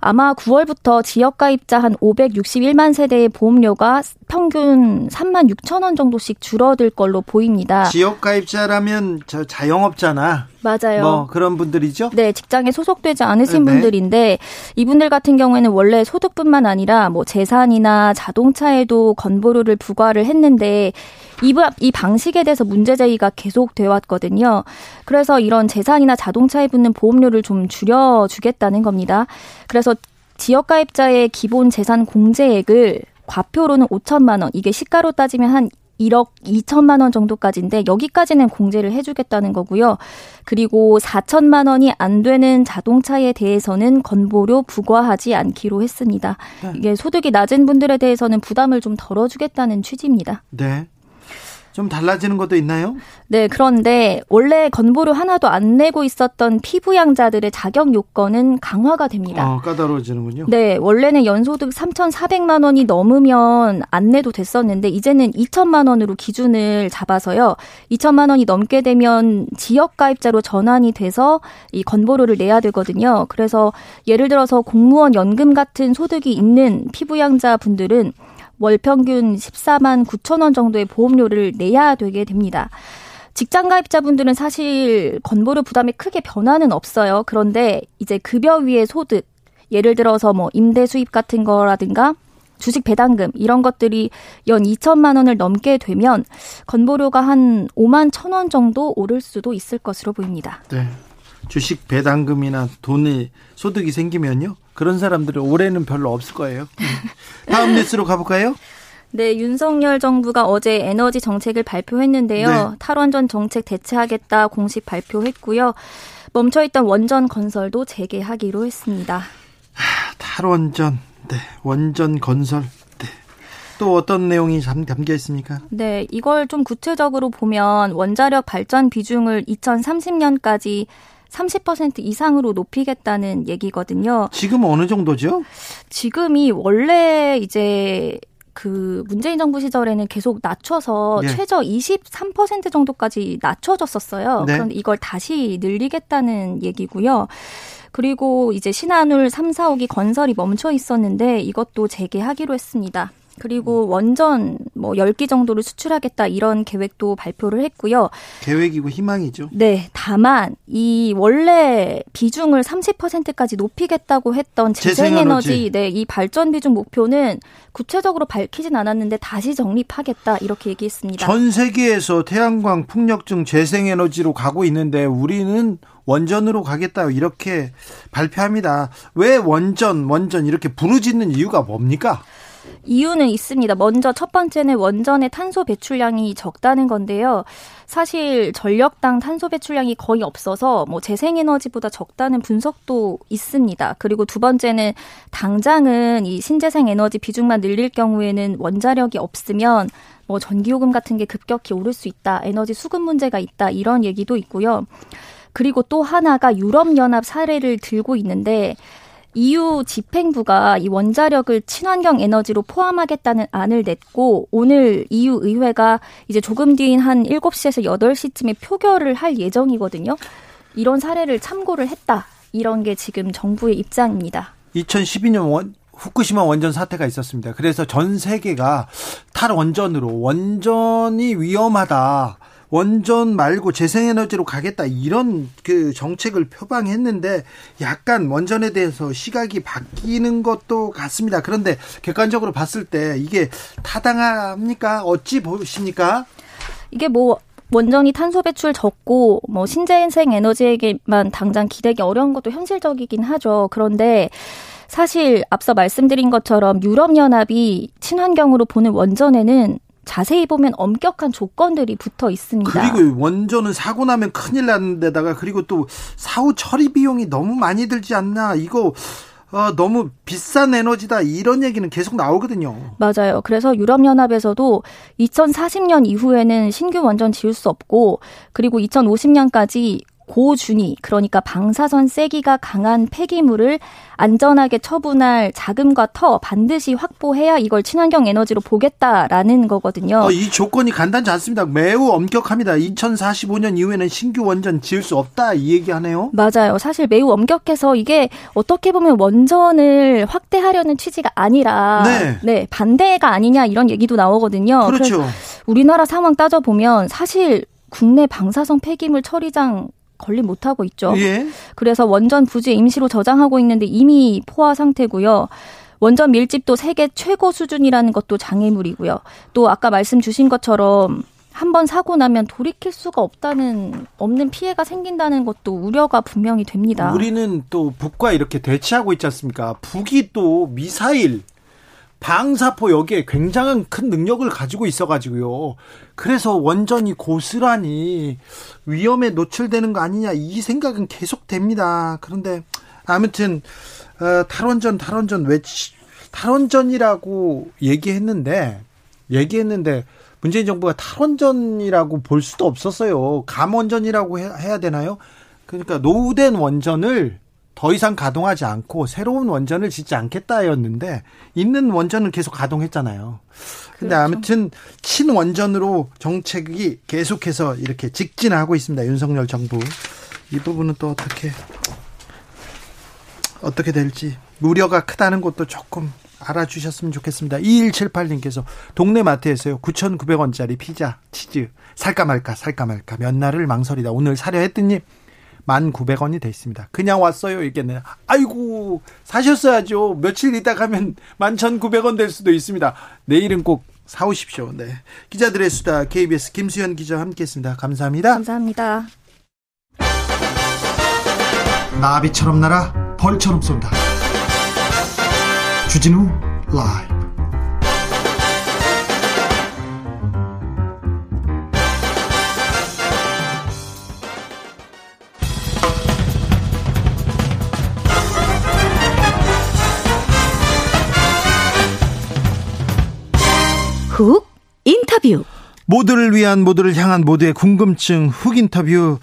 아마 9월부터 지역 가입자 한 561만 세대의 보험료가 평균 3만 6천 원 정도씩 줄어들 걸로 보입니다. 지역 가입자라면 저 자영업자나 맞아요. 뭐 그런 분들이죠? 네, 직장에 소속되지 않으신 네. 분들인데 이분들 같은 경우에는 원래 소득뿐만 아니라 뭐 재산이나 자동차에도 건보료를 부과를 했는데 이, 이 방식에 대해서 문제 제기가 계속 되어 왔거든요. 그래서 이런 재산이나 자동차에 붙는 보험료를 좀 줄여 주겠다는 겁니다. 그래서 지역가입자의 기본 재산 공제액을 과표로는 5천만 원, 이게 시가로 따지면 한 1억 2천만 원 정도까지인데 여기까지는 공제를 해주겠다는 거고요. 그리고 4천만 원이 안 되는 자동차에 대해서는 건보료 부과하지 않기로 했습니다. 네. 이게 소득이 낮은 분들에 대해서는 부담을 좀 덜어주겠다는 취지입니다. 네. 좀 달라지는 것도 있나요? 네, 그런데 원래 건보료 하나도 안 내고 있었던 피부양자들의 자격 요건은 강화가 됩니다. 어, 까다로워지는군요. 네, 원래는 연소득 3,400만 원이 넘으면 안 내도 됐었는데 이제는 2천만 원으로 기준을 잡아서요. 2천만 원이 넘게 되면 지역 가입자로 전환이 돼서 이 건보료를 내야 되거든요. 그래서 예를 들어서 공무원 연금 같은 소득이 있는 피부양자 분들은 월 평균 14만 9천 원 정도의 보험료를 내야 되게 됩니다. 직장 가입자분들은 사실 건보료 부담에 크게 변화는 없어요. 그런데 이제 급여 위의 소득, 예를 들어서 뭐 임대 수입 같은 거라든가 주식 배당금 이런 것들이 연 2천만 원을 넘게 되면 건보료가 한 5만 천 원 정도 오를 수도 있을 것으로 보입니다. 네. 주식 배당금이나 돈이 소득이 생기면요. 그런 사람들은 올해는 별로 없을 거예요. 다음 뉴스로 가볼까요? 네, 윤석열 정부가 어제 에너지 정책을 발표했는데요. 네. 탈원전 정책 대체하겠다 공식 발표했고요. 멈춰있던 원전 건설도 재개하기로 했습니다. 하, 탈원전, 네, 원전 건설. 네. 또 어떤 내용이 담겨 있습니까? 네, 이걸 좀 구체적으로 보면 원자력 발전 비중을 2030년까지 30% 이상으로 높이겠다는 얘기거든요. 지금 어느 정도죠? 지금이 원래 이제 그 문재인 정부 시절에는 계속 낮춰서 네. 최저 23% 정도까지 낮춰졌었어요. 네. 그런데 이걸 다시 늘리겠다는 얘기고요. 그리고 이제 신한울 3, 4호기 건설이 멈춰 있었는데 이것도 재개하기로 했습니다. 그리고 원전 뭐 10기 정도를 수출하겠다 이런 계획도 발표를 했고요. 계획이고 희망이죠. 네. 다만 이 원래 비중을 30%까지 높이겠다고 했던 재생에너지 재생 네, 이 발전 비중 목표는 구체적으로 밝히진 않았는데 다시 정립하겠다 이렇게 얘기했습니다. 전 세계에서 태양광 풍력중 재생에너지로 가고 있는데 우리는 원전으로 가겠다 이렇게 발표합니다. 왜 원전 원전 이렇게 부르짖는 이유가 뭡니까? 이유는 있습니다. 먼저 첫 번째는 원전의 탄소 배출량이 적다는 건데요. 사실 전력당 탄소 배출량이 거의 없어서 뭐 재생에너지보다 적다는 분석도 있습니다. 그리고 두 번째는 당장은 이 신재생 에너지 비중만 늘릴 경우에는 원자력이 없으면 뭐 전기요금 같은 게 급격히 오를 수 있다. 에너지 수급 문제가 있다. 이런 얘기도 있고요. 그리고 또 하나가 유럽연합 사례를 들고 있는데 EU 집행부가 이 원자력을 친환경 에너지로 포함하겠다는 안을 냈고 오늘 EU 의회가 이제 조금 뒤인 한 7시에서 8시쯤에 표결을 할 예정이거든요. 이런 사례를 참고를 했다. 이런 게 지금 정부의 입장입니다. 2012년 원, 후쿠시마 원전 사태가 있었습니다. 그래서 전 세계가 탈원전으로 원전이 위험하다. 원전 말고 재생에너지로 가겠다 이런 그 정책을 표방했는데 약간 원전에 대해서 시각이 바뀌는 것도 같습니다. 그런데 객관적으로 봤을 때 이게 타당합니까? 어찌 보십니까? 이게 뭐 원전이 탄소 배출 적고 뭐 신재생 에너지에게만 당장 기대기 어려운 것도 현실적이긴 하죠. 그런데 사실 앞서 말씀드린 것처럼 유럽연합이 친환경으로 보는 원전에는 자세히 보면 엄격한 조건들이 붙어 있습니다. 그리고 원전은 사고 나면 큰일 나는 데다가 그리고 또 사후 처리 비용이 너무 많이 들지 않나 이거 어, 너무 비싼 에너지다 이런 얘기는 계속 나오거든요. 맞아요. 그래서 유럽연합에서도 2040년 이후에는 신규 원전 지을 수 없고 그리고 2050년까지 고준위 그러니까 방사선 세기가 강한 폐기물을 안전하게 처분할 자금과 터 반드시 확보해야 이걸 친환경 에너지로 보겠다라는 거거든요. 어, 이 조건이 간단치 않습니다. 매우 엄격합니다. 2045년 이후에는 신규 원전 지을 수 없다 이 얘기하네요. 맞아요. 사실 매우 엄격해서 이게 어떻게 보면 원전을 확대하려는 취지가 아니라 네, 네 반대가 아니냐 이런 얘기도 나오거든요. 그렇죠. 우리나라 상황 따져 보면 사실 국내 방사성 폐기물 처리장 관리 못하고 있죠. 예. 그래서 원전 부지 임시로 저장하고 있는데 이미 포화 상태고요. 원전 밀집도 세계 최고 수준이라는 것도 장애물이고요. 또 아까 말씀 주신 것처럼 한번 사고 나면 돌이킬 수가 없다는 없는 피해가 생긴다는 것도 우려가 분명히 됩니다. 우리는 또 북과 이렇게 대치하고 있지 않습니까? 북이 또 미사일 방사포 여기에 굉장한 큰 능력을 가지고 있어가지고요. 그래서 원전이 고스란히 위험에 노출되는 거 아니냐 이 생각은 계속 됩니다. 그런데 아무튼 어, 탈원전 탈원전 왜 탈원전이라고 얘기했는데 얘기했는데 문재인 정부가 탈원전이라고 볼 수도 없었어요. 감원전이라고 해야 되나요? 그러니까 노후된 원전을 더 이상 가동하지 않고 새로운 원전을 짓지 않겠다였는데 있는 원전을 계속 가동했잖아요. 근데 그렇죠. 아무튼 친원전으로 정책이 계속해서 이렇게 직진하고 있습니다. 윤석열 정부. 이 부분은 또 어떻게 어떻게 될지 우려가 크다는 것도 조금 알아주셨으면 좋겠습니다. 2178님께서 동네 마트에서요. 9,900원짜리 피자, 치즈 살까 말까 살까 말까 몇 날을 망설이다 오늘 사려 했더니 1,900원이 돼 있습니다. 그냥 왔어요. 얘기했네. 아이고, 사셨어야죠. 며칠 있다 가면 11,900원 될 수도 있습니다. 내일은 꼭 사오십시오. 네. 기자들의 수다 KBS 김수현 기자 함께 했습니다. 감사합니다. 감사합니다. 나비처럼 날아 벌처럼 쏜다. 주진우 라이브 훅 인터뷰. 모두를 위한 모두를 향한 모두의 궁금증 훅 인터뷰.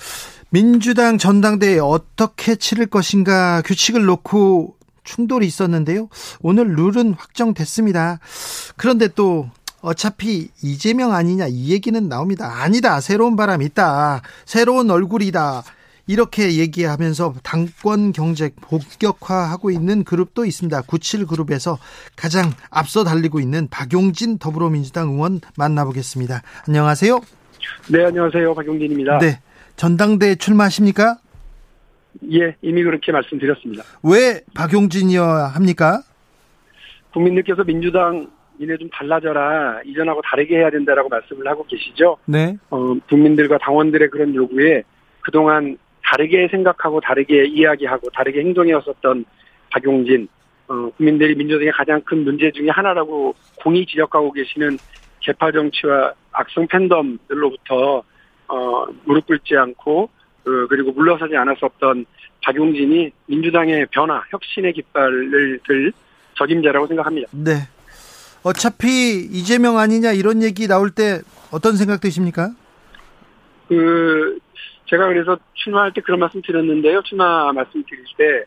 민주당 전당대회 어떻게 치를 것인가 규칙을 놓고 충돌이 있었는데요. 오늘 룰은 확정됐습니다. 그런데 또 어차피 이재명 아니냐 이 얘기는 나옵니다. 아니다. 새로운 바람 있다. 새로운 얼굴이다. 이렇게 얘기하면서 당권 경쟁 본격화하고 있는 그룹도 있습니다. 97 그룹에서 가장 앞서 달리고 있는 박용진 더불어민주당 의원 만나보겠습니다. 안녕하세요. 네, 안녕하세요. 박용진입니다. 네. 전당대에 출마하십니까? 예, 이미 그렇게 말씀드렸습니다. 왜 박용진이어야 합니까? 국민들께서 민주당 이내 좀 달라져라 이전하고 다르게 해야 된다라고 말씀을 하고 계시죠. 네. 어, 국민들과 당원들의 그런 요구에 그동안 다르게 생각하고 다르게 이야기하고 다르게 행동해왔었던 박용진 어, 국민들이 민주당의 가장 큰 문제 중의 하나라고 공이 지적하고 계시는 개파 정치와 악성 팬덤들로부터 어, 무릎 꿇지 않고 그, 그리고 물러서지 않았었던 박용진이 민주당의 변화, 혁신의 깃발을 들 적임자라고 생각합니다. 네. 어차피 이재명 아니냐 이런 얘기 나올 때 어떤 생각 드십니까? 그 제가 그래서 출마할 때 그런 말씀 드렸는데요. 출마 말씀 드릴 때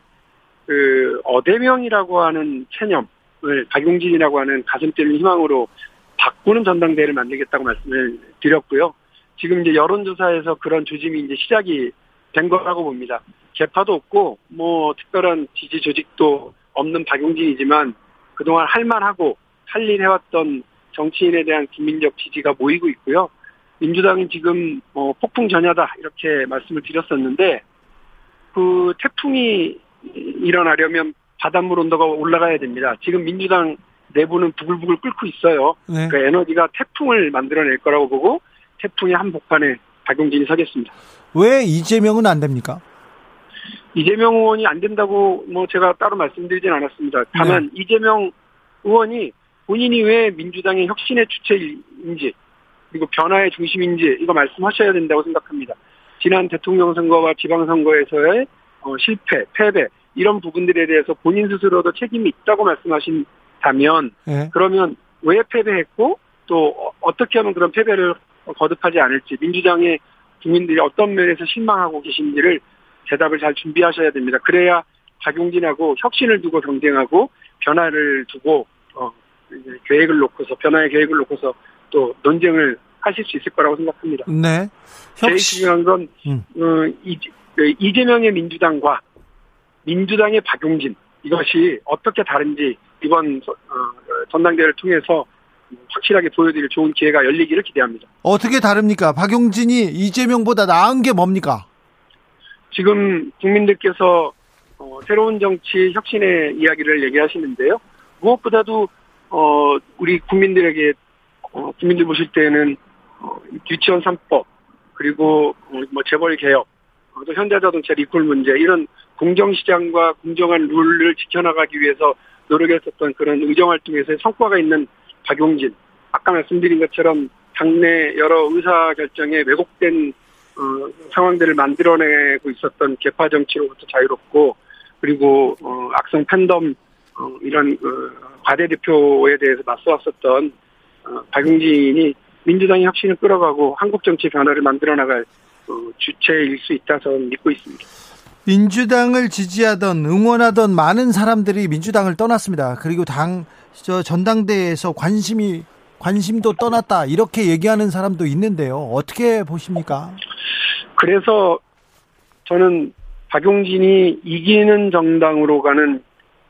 그 어대명이라고 하는 체념을 박용진이라고 하는 가슴 뛰는 희망으로 바꾸는 전당대회를 만들겠다고 말씀을 드렸고요. 지금 이제 여론조사에서 그런 조짐이 이제 시작이 된 거라고 봅니다. 개파도 없고 뭐 특별한 지지 조직도 없는 박용진이지만 그동안 할만하고 할 일 해왔던 정치인에 대한 국민적 지지가 모이고 있고요. 민주당은 지금 뭐 폭풍 전야다 이렇게 말씀을 드렸었는데 그 태풍이 일어나려면 바닷물 온도가 올라가야 됩니다. 지금 민주당 내부는 부글부글 끓고 있어요. 네. 그 에너지가 태풍을 만들어낼 거라고 보고 태풍의 한복판에 박용진이 서겠습니다. 왜 이재명은 안 됩니까? 이재명 의원이 안 된다고 뭐 제가 따로 말씀드리진 않았습니다. 다만 네. 이재명 의원이 본인이 왜 민주당의 혁신의 주체인지 그리고 변화의 중심인지 이거 말씀하셔야 된다고 생각합니다. 지난 대통령 선거와 지방 선거에서의 어, 실패, 패배 이런 부분들에 대해서 본인 스스로도 책임이 있다고 말씀하신다면 네. 그러면 왜 패배했고 또 어떻게 하면 그런 패배를 거듭하지 않을지 민주당의 국민들이 어떤 면에서 실망하고 계신지를 대답을 잘 준비하셔야 됩니다. 그래야 박용진하고 혁신을 두고 경쟁하고 변화를 두고 어, 계획을 놓고서 변화의 계획을 놓고서 또 논쟁을 하실 수 있을 거라고 생각합니다. 네. 제일 중요한 건 음. 어, 이, 그 이재명의 민주당과 민주당의 박용진 이것이 어떻게 다른지 이번 어, 전당대회를 통해서 확실하게 보여드릴 좋은 기회가 열리기를 기대합니다. 어떻게 다릅니까? 박용진이 이재명보다 나은 게 뭡니까? 지금 국민들께서 어, 새로운 정치 혁신의 이야기를 얘기하시는데요. 무엇보다도 어, 우리 국민들에게 어, 국민들 보실 때는 어, 유치원 3법 그리고 어, 뭐 재벌 개혁 어, 또 현대자동차 리콜 문제 이런 공정시장과 공정한 룰을 지켜나가기 위해서 노력했었던 그런 의정활동에서의 성과가 있는 박용진. 아까 말씀드린 것처럼 당내 여러 의사 결정에 왜곡된 어, 상황들을 만들어내고 있었던 개파 정치로부터 자유롭고 그리고 어, 악성 팬덤 어, 이런 어, 과대 대표에 대해서 맞서왔었던 어, 박용진이 민주당의 혁신을 끌어가고 한국 정치 변화를 만들어 나갈 어, 주체일 수 있다 저는 믿고 있습니다. 민주당을 지지하던 응원하던 많은 사람들이 민주당을 떠났습니다. 그리고 당 저 전당대회에서 관심이 관심도 떠났다 이렇게 얘기하는 사람도 있는데요. 어떻게 보십니까? 그래서 저는 박용진이 이기는 정당으로 가는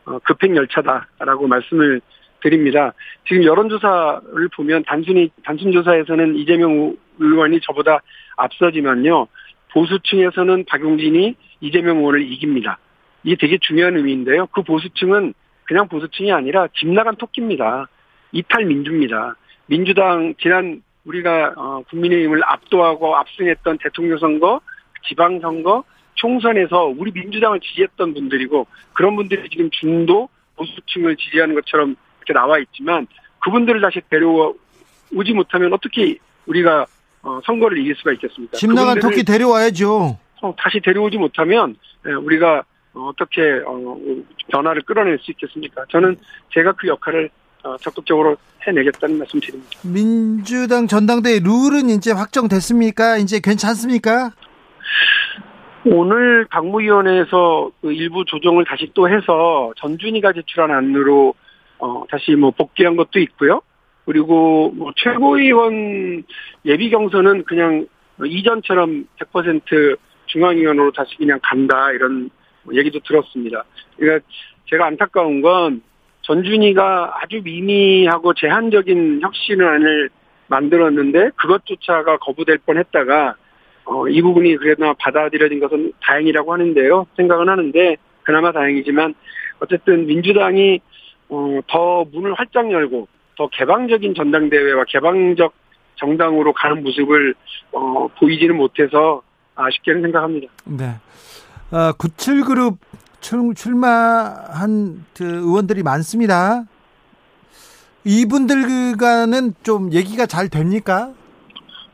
어, 급행 열차다라고 말씀을 드립니다. 지금 여론조사를 보면 단순히 단순 조사에서는 이재명 의원이 저보다 앞서지만요 보수층에서는 박용진이 이재명 의원을 이깁니다. 이게 되게 중요한 의미인데요. 그 보수층은 그냥 보수층이 아니라 집 나간 토끼입니다. 이탈 민주입니다. 민주당 지난 우리가 어, 국민의힘을 압도하고 압승했던 대통령 선거, 지방 선거, 총선에서 우리 민주당을 지지했던 분들이고 그런 분들이 지금 중도 보수층을 지지하는 것처럼 이렇게 나와 있지만 그분들을 다시 데려오지 못하면 어떻게 우리가 어, 선거를 이길 수가 있겠습니까? 집 나간 토끼 데려와야죠. 어, 다시 데려오지 못하면 예, 우리가 어떻게 어, 변화를 끌어낼 수 있겠습니까? 저는 제가 그 역할을 적극적으로 해내겠다는 말씀 드립니다. 민주당 전당대회 룰은 이제 확정됐습니까? 이제 괜찮습니까? 오늘 당무위원회에서 그 일부 조정을 다시 또 해서 전준희가 제출한 안으로 어 다시 뭐 복귀한 것도 있고요. 그리고 뭐 최고위원 예비 경선은 그냥 이전처럼 100% 중앙위원으로 다시 그냥 간다 이런 얘기도 들었습니다. 그러니까 제가 안타까운 건 전준희가 아주 미미하고 제한적인 혁신안을 만들었는데 그것조차가 거부될 뻔했다가 어, 이 부분이 그래도 받아들여진 것은 다행이라고 하는데요. 생각은 하는데 그나마 다행이지만 어쨌든 민주당이 어, 더 문을 활짝 열고 더 개방적인 전당대회와 개방적 정당으로 가는 모습을 어, 보이지는 못해서 아쉽게는 생각합니다. 네. 어, 97그룹 출, 출마한 그 의원들이 많습니다. 이분들과는 좀 얘기가 잘 됩니까?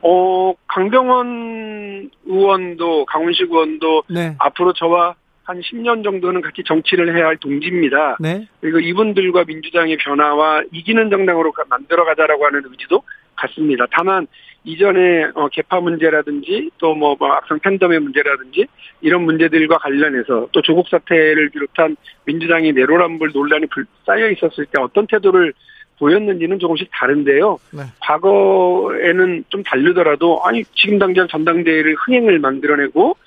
어, 강병원 의원도, 강훈식 의원도 네. 앞으로 저와 한 10년 정도는 같이 정치를 해야 할 동지입니다. 네. 그리고 이분들과 민주당의 변화와 이기는 정당으로 만들어가자라고 하는 의지도 같습니다. 다만 이전에 어, 개파 문제라든지 또뭐 뭐 악성 팬덤의 문제라든지 이런 문제들과 관련해서 또 조국 사태를 비롯한 민주당이 내로남불 논란이 쌓여 있었을 때 어떤 태도를 보였는지는 조금씩 다른데요. 네. 과거에는 좀 다르더라도 아니 지금 당장 전당대회를 흥행을 만들어내고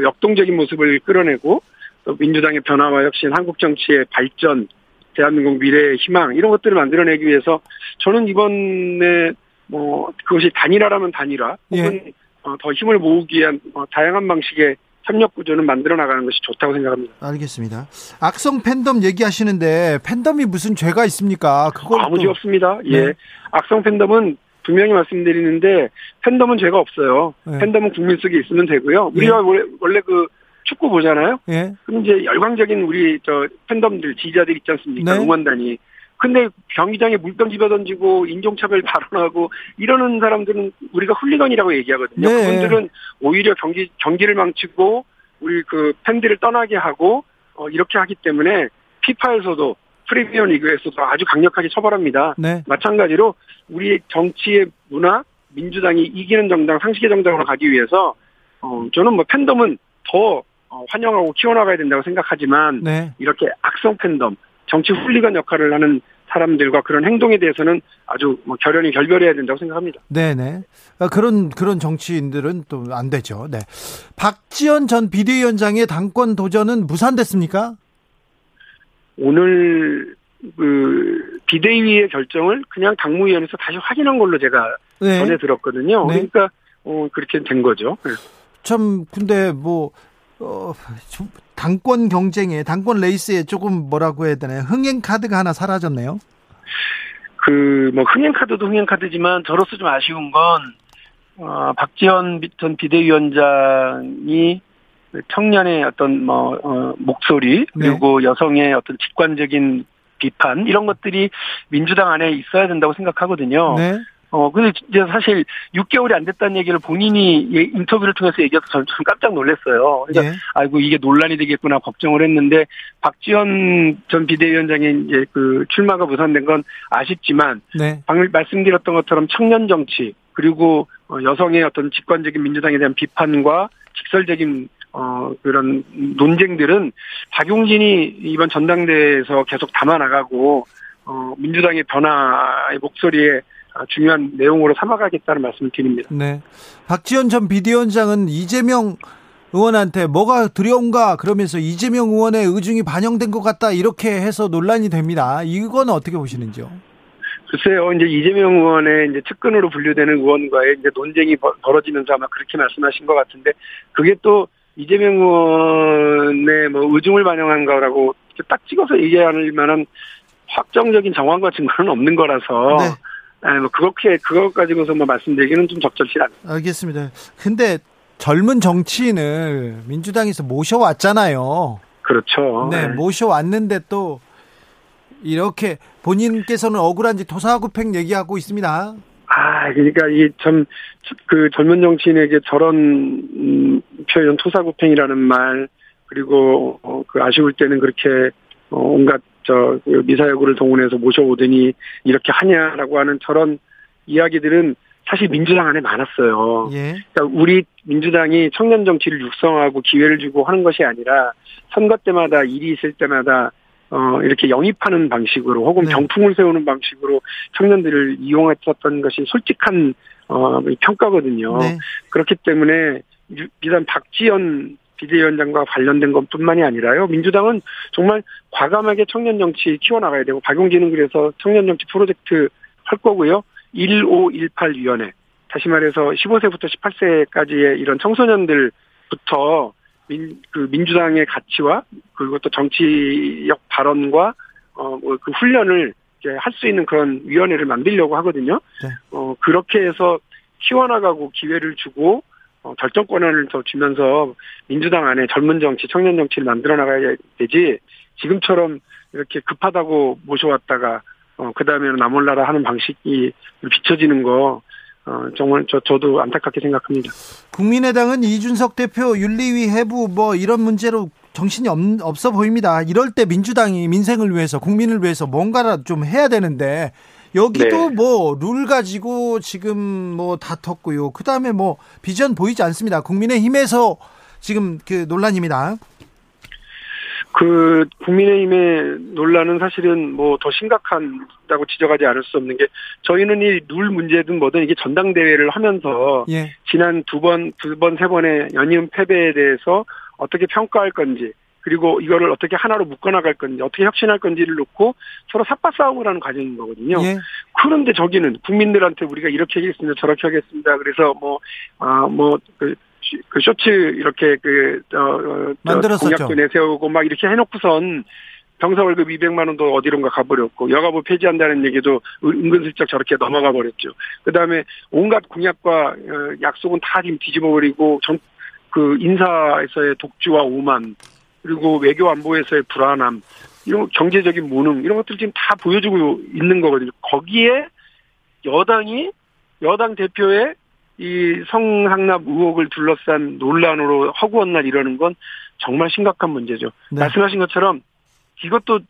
역동적인 모습을 끌어내고 또 민주당의 변화와 혁신, 한국 정치의 발전, 대한민국 미래의 희망 이런 것들을 만들어내기 위해서 저는 이번에 뭐 그것이 단일화라면 단일화 혹은 예. 어, 더 힘을 모으기 위한 어, 다양한 방식의 협력 구조는 만들어 나가는 것이 좋다고 생각합니다. 알겠습니다. 악성 팬덤 얘기하시는데 팬덤이 무슨 죄가 있습니까? 그걸 아무 죄 없습니다. 예. 네. 악성 팬덤은 분명히 말씀드리는데 팬덤은 죄가 없어요. 네. 팬덤은 국민 속에 있으면 되고요. 우리가 예. 원래, 원래 그 축구 보잖아요. 예. 그럼 이제 열광적인 우리 저 팬덤들 지지자들 있지 않습니까? 네. 응원단이. 근데 경기장에 물병 집어 던지고 인종차별 발언하고 이러는 사람들은 우리가 훌리건이라고 얘기하거든요. 네. 그분들은 오히려 경기 경기를 망치고 우리 그 팬들을 떠나게 하고 어, 이렇게 하기 때문에 피파에서도 프리미어 리그에서도 아주 강력하게 처벌합니다. 네. 마찬가지로 우리 정치의 문화, 민주당이 이기는 정당, 상식의 정당으로 가기 위해서 어, 저는 뭐 팬덤은 더 어, 환영하고 키워나가야 된다고 생각하지만 네. 이렇게 악성 팬덤, 정치 훌리건 역할을 하는 사람들과 그런 행동에 대해서는 아주 뭐 결연히 결별해야 된다고 생각합니다. 네네. 아, 그런 그런 정치인들은 또 안 되죠. 네. 박지원 전 비대위원장의 당권 도전은 무산됐습니까? 오늘 그 비대위의 결정을 그냥 당무위원회에서 다시 확인한 걸로 제가 네. 전해 들었거든요. 네. 그러니까 어 그렇게 된 거죠. 네. 참 근데 뭐 어, 당권 경쟁에 당권 레이스에 조금 뭐라고 해야 되나요? 흥행 카드가 하나 사라졌네요. 그 뭐 흥행 카드도 흥행 카드지만 저로서 좀 아쉬운 건 어, 박지원 전 비대위원장이 청년의 어떤 뭐 어, 목소리 네. 그리고 네. 여성의 어떤 직관적인 비판 이런 것들이 민주당 안에 있어야 된다고 생각하거든요. 네. 어, 근데 이제 사실 6개월이 안 됐다는 얘기를 본인이 예, 인터뷰를 통해서 얘기해서 저는 좀 깜짝 놀랐어요. 그러니까, 네. 아이고, 이게 논란이 되겠구나 걱정을 했는데, 박지원 전 비대위원장의 이제 그 출마가 무산된 건 아쉽지만, 네. 방금 말씀드렸던 것처럼 청년 정치, 그리고 어, 여성의 어떤 직관적인 민주당에 대한 비판과 직설적인 어, 그런 논쟁들은 박용진이 이번 전당대회에서 계속 담아나가고, 어, 민주당의 변화의 목소리에 중요한 내용으로 삼아가겠다는 말씀을 드립니다. 네. 박지원 전 비대위원장은 이재명 의원한테 뭐가 두려운가 그러면서 이재명 의원의 의중이 반영된 것 같다 이렇게 해서 논란이 됩니다. 이건 어떻게 보시는지요? 글쎄요, 이제 이재명 의원의 이제 측근으로 분류되는 의원과의 이제 논쟁이 벌어지면서 아마 그렇게 말씀하신 것 같은데 그게 또 이재명 의원의 뭐 의중을 반영한 거라고 딱 찍어서 얘기할 만한 확정적인 정황과 증거는 없는 거라서 네. 네, 뭐 그렇게 그것 가지고서 뭐 말씀드리기는 좀 적절치 않습니다. 알겠습니다. 근데 젊은 정치인을 민주당에서 모셔왔잖아요. 그렇죠. 네, 네. 모셔왔는데 또 이렇게 본인께서는 억울한지 토사구팽 얘기하고 있습니다. 아, 그러니까 이게 참그 젊은 정치인에게 저런 음, 표현 토사구팽이라는 말 그리고 어, 그 아쉬울 때는 그렇게 어, 온갖 저그 미사여구를 동원해서 모셔오더니 이렇게 하냐라고 하는 저런 이야기들은 사실 민주당 안에 많았어요. 예. 그러니까 우리 민주당이 청년 정치를 육성하고 기회를 주고 하는 것이 아니라 선거 때마다 일이 있을 때마다 어, 이렇게 영입하는 방식으로 혹은 네. 병풍을 세우는 방식으로 청년들을 이용했었던 것이 솔직한 어, 평가거든요. 네. 그렇기 때문에 비단 박지원 비대위원장과 관련된 것뿐만이 아니라요. 민주당은 정말 과감하게 청년 정치 키워나가야 되고 박용진은 그래서 청년 정치 프로젝트 할 거고요. 1518 위원회 다시 말해서 15세부터 18세까지의 이런 청소년들부터 민, 그 민주당의 가치와 그리고 또 정치적 발언과 어, 뭐그 훈련을 할 수 있는 그런 위원회를 만들려고 하거든요. 네. 어, 그렇게 해서 키워나가고 기회를 주고 어, 결정권을 더 주면서 민주당 안에 젊은 정치, 청년 정치를 만들어 나가야 되지 지금처럼 이렇게 급하다고 모셔왔다가 어, 그 다음에는 나몰라라 하는 방식이 비춰지는 거 어, 정말 저, 저도 안타깝게 생각합니다. 국민의당은 이준석 대표 윤리위 해부 뭐 이런 문제로 정신이 없, 없어 보입니다. 이럴 때 민주당이 민생을 위해서 국민을 위해서 뭔가를 좀 해야 되는데 여기도 네. 뭐룰 가지고 지금 뭐 다퉜고요. 그 다음에 뭐 비전 보이지 않습니다. 국민의힘에서 지금 그 논란입니다. 그 국민의힘의 논란은 사실은 뭐 더 심각한다고 지적하지 않을 수 없는 게 저희는 이 룰 문제든 뭐든 이게 전당대회를 하면서 예. 지난 두 번, 두 번, 세 번의 연이은 패배에 대해서 어떻게 평가할 건지 그리고 이거를 어떻게 하나로 묶어나갈 건지 어떻게 혁신할 건지를 놓고 서로 삿바싸움을 하는 과정인 거거든요. 예. 그런데 저기는 국민들한테 우리가 이렇게 하겠습니다, 저렇게 하겠습니다. 그래서 뭐 아뭐그 그 쇼츠 이렇게 그 어, 어 만들었었죠. 공약도 내세우고 막 이렇게 해놓고선 병사 월급 200만 원도 어디론가 가버렸고 여가부 폐지한다는 얘기도 은근슬쩍 저렇게 넘어가 버렸죠. 그다음에 온갖 공약과 어, 약속은 다 지금 뒤집어버리고 전, 그 인사에서의 독주와 오만 그리고 외교 안보에서의 불안함 이런 경제적인 무능 이런 것들 지금 다 보여주고 있는 거거든요. 거기에 여당이 여당 대표의 이 성상납 의혹을 둘러싼 논란으로 허구한 날 이러는 건 정말 심각한 문제죠. 네. 말씀하신 것처럼 이것도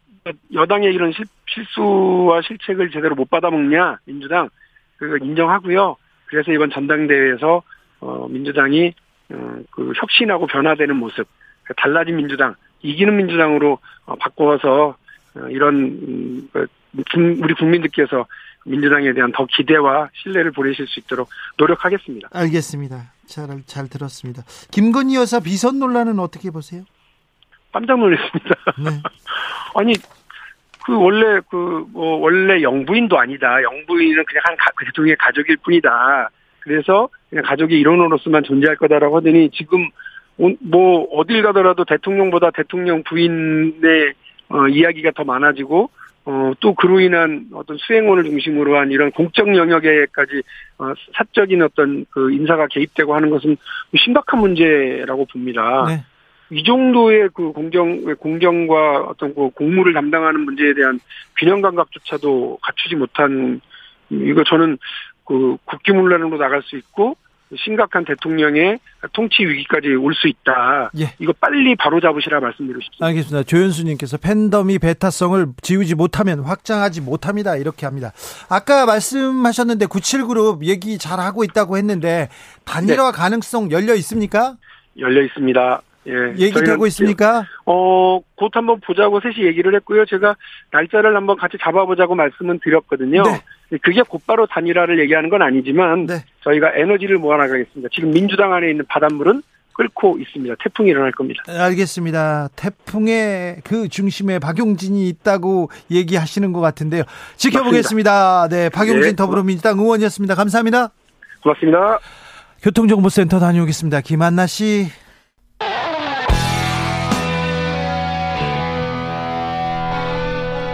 여당의 이런 실, 실수와 실책을 제대로 못 받아먹냐 민주당 그거 인정하고요. 그래서 이번 전당대회에서 어, 민주당이 어, 그 혁신하고 변화되는 모습 달라진 민주당 이기는 민주당으로 어, 바꿔서 어, 이런 음, 그, 우리 국민들께서 민주당에 대한 더 기대와 신뢰를 보내실 수 있도록 노력하겠습니다. 알겠습니다. 잘, 잘 들었습니다. 김건희 여사 비선 논란은 어떻게 보세요? 깜짝 놀랐습니다. 네. 아니, 그 원래 그 뭐 원래 영부인도 아니다. 영부인은 그냥 한 가, 대통령의 그 가족일 뿐이다. 그래서 그냥 가족의 일원으로서만 존재할 거다라고 하더니 지금 뭐 어딜 가더라도 대통령보다 대통령 부인의 어, 이야기가 더 많아지고 어, 또 그로 인한 어떤 수행원을 중심으로 한 이런 공적 영역에까지 어, 사적인 어떤 그 인사가 개입되고 하는 것은 심각한 문제라고 봅니다. 네. 이 정도의 그 공정, 공정과 어떤 그 공무를 담당하는 문제에 대한 균형 감각조차도 갖추지 못한, 이거 저는 그 국기문란으로 나갈 수 있고, 심각한 대통령의 통치 위기까지 올 수 있다. 예. 이거 빨리 바로 잡으시라 말씀드리고 싶습니다. 알겠습니다. 조현수님께서 팬덤이 베타성을 지우지 못하면 확장하지 못합니다. 이렇게 합니다. 아까 말씀하셨는데 97그룹 얘기 잘 하고 있다고 했는데 단일화 네. 가능성 열려 있습니까? 열려 있습니다. 예. 얘기되고 있습니까? 어, 곧 한번 보자고 셋이 얘기를 했고요. 제가 날짜를 한번 같이 잡아보자고 말씀은 드렸거든요. 네. 그게 곧바로 단일화를 얘기하는 건 아니지만 네. 저희가 에너지를 모아나가겠습니다. 지금 민주당 안에 있는 바닷물은 끓고 있습니다. 태풍이 일어날 겁니다. 알겠습니다. 태풍의 그 중심에 박용진이 있다고 얘기하시는 것 같은데요. 지켜보겠습니다. 맞습니다. 네, 박용진 네. 더불어민주당 의원이었습니다. 감사합니다. 고맙습니다. 교통정보센터 다녀오겠습니다. 김한나 씨.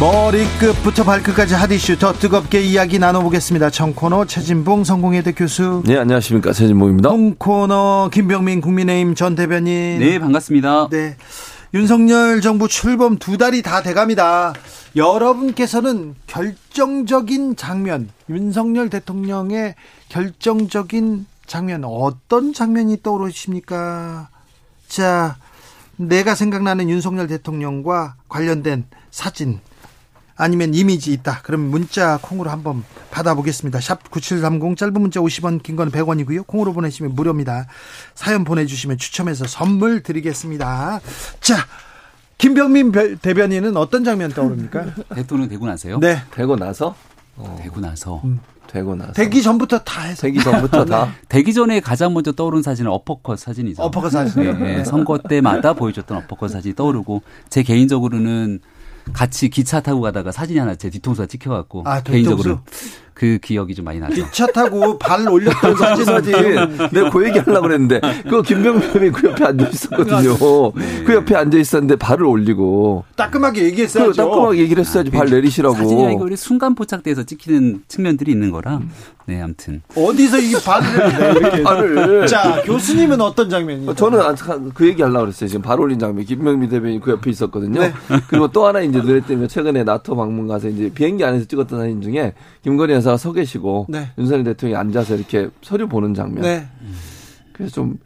머리끝부터 발끝까지 핫이슈 더 뜨겁게 이야기 나눠보겠습니다. 청코너 최진봉 성공회대 교수. 네, 안녕하십니까. 최진봉입니다. 홍코너 김병민 국민의힘 전 대변인. 네, 반갑습니다. 네. 윤석열 정부 출범 두 달이 다 돼갑니다. 여러분께서는 결정적인 장면, 윤석열 대통령의 결정적인 장면, 어떤 장면이 떠오르십니까? 자, 내가 생각나는 윤석열 대통령과 관련된 사진, 아니면 이미지 있다. 그럼 문자 콩으로 한번 받아보겠습니다. 샵 9730 짧은 문자 50원 긴 건 100원이고요. 콩으로 보내시면 무료입니다. 사연 보내주시면 추첨해서 선물 드리겠습니다. 자 김병민 대변인은 어떤 장면 떠오릅니까? 대통령 되고 나서요? 네. 되고 나서? 어. 되고 나서. 음. 되고 나서. 되기 전부터 다 해서. 되기 전부터 다. 네. 되기 전에 가장 먼저 떠오른 사진은 어퍼컷 사진이죠. 어퍼컷 사진. 네, 네. 선거 때마다 보여줬던 어퍼컷 사진이 떠오르고 제 개인적으로는 같이 기차 타고 가다가 사진이 하나 제 뒤통수가 찍혀갖고 아, 개인적으로 그 기억이 좀 많이 나죠. 기차 타고 발 올렸던 사진 사진. 내가 그 얘기 하려고 그랬는데 그 김병민이 그 옆에 앉아 있었거든요. 네. 그 옆에 앉아 있었는데 발을 올리고 따끔하게 얘기했어야죠. 따끔하게 얘기를 했어야지 아, 발 내리시라고. 사진이 아니고 순간 포착돼서 찍히는 측면들이 있는 거라. 네, 아무튼 어디서 이 발을 이렇게 발을. 자, 교수님은 어떤 장면이요? 저는 그 얘기 하려고 그랬어요. 지금 발 올린 장면. 김병민 대변인 그 옆에 있었거든요. 네. 그리고 또 하나 이제 눈에 띄면 최근에 나토 방문 가서 이제 비행기 안에서 찍었던 사진 중에 김건희 여사 여사가 서 계시고 네. 윤석열 대통령이 앉아서 이렇게 서류 보는 장면. 네. 그래서 좀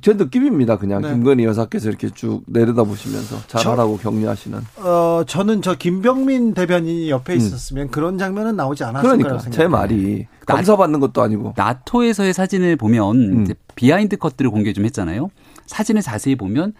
제 느낌입니다. 그냥 네. 김건희 여사께서 이렇게 쭉 내려다 보시면서 잘하라고 저, 격려하시는. 어 저는 저 김병민 대변인이 옆에 음. 있었으면 그런 장면은 나오지 않았을 그러니까, 거라고 생각해요. 제 말이 감사받는 것도 아니고. 나토에서의 사진을 보면 음. behind cut들을 공개 좀 했잖아요. 사진을 자세히 보면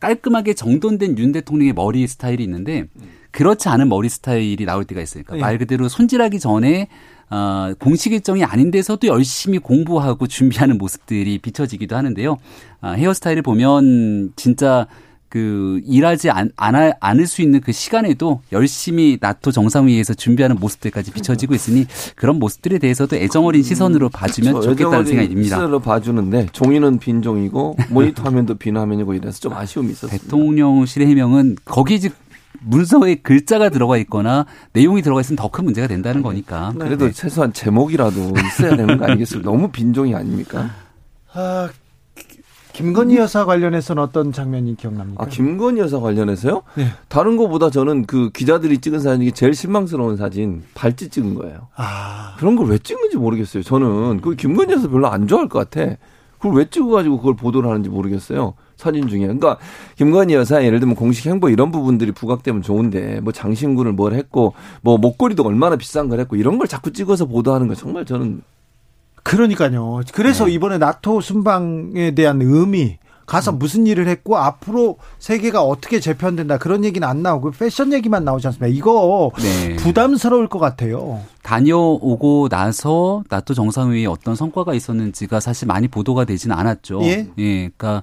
깔끔하게 정돈된 윤 대통령의 머리 스타일이 있는데 그렇지 않은 머리 스타일이 나올 때가 있으니까 네. 말 그대로 손질하기 전에 어, 공식 일정이 아닌 데서도 열심히 공부하고 준비하는 모습들이 비춰지기도 하는데요. 어, 헤어스타일을 보면 진짜 그 일하지 않, 않, 않을 수 있는 그 시간에도 열심히 나토 정상회의에서 준비하는 모습들까지 비춰지고 있으니 그런 모습들에 대해서도 애정어린 시선으로 봐주면 그렇죠. 좋겠다는 생각이 듭니다. 시선으로 봐주는데 종이는 빈 종이고 모니터 화면도 빈 화면이고 이래서 좀 아쉬움이 있었어요. 대통령실의 해명은 거기 즉 문서에 글자가 들어가 있거나 내용이 들어가 있으면 더 큰 문제가 된다는 거니까. 네. 그래도 네. 최소한 제목이라도 있어야 되는 거 아니겠습니까? 너무 빈종이 아닙니까? 아, 김건희 여사 관련해서는 어떤 장면이 기억납니까? 아, 김건희 여사 관련해서요? 네. 다른 거보다 저는 그 기자들이 찍은 사진 이 제일 실망스러운 사진, 발찌 찍은 거예요. 아. 그런 걸 왜 찍는지 모르겠어요. 저는 그 김건희 여사 별로 안 좋아할 것 같아. 그걸 왜 찍어가지고 그걸 보도를 하는지 모르겠어요. 사진 중에. 그러니까 김건희 여사 예를 들면 공식 행보 이런 부분들이 부각되면 좋은데 뭐 장신구를 뭘 했고 뭐 목걸이도 얼마나 비싼 걸 했고 이런 걸 자꾸 찍어서 보도하는 거 정말 저는 그러니까요. 그래서 네. 이번에 나토 순방에 대한 의미 가서 음. 무슨 일을 했고 앞으로 세계가 어떻게 재편된다 그런 얘기는 안 나오고 패션 얘기만 나오지 않습니까? 이거 네. 부담스러울 것 같아요. 다녀오고 나서 나토 정상회의에 어떤 성과가 있었는지가 사실 많이 보도가 되지는 않았죠. 예, 예 그러니까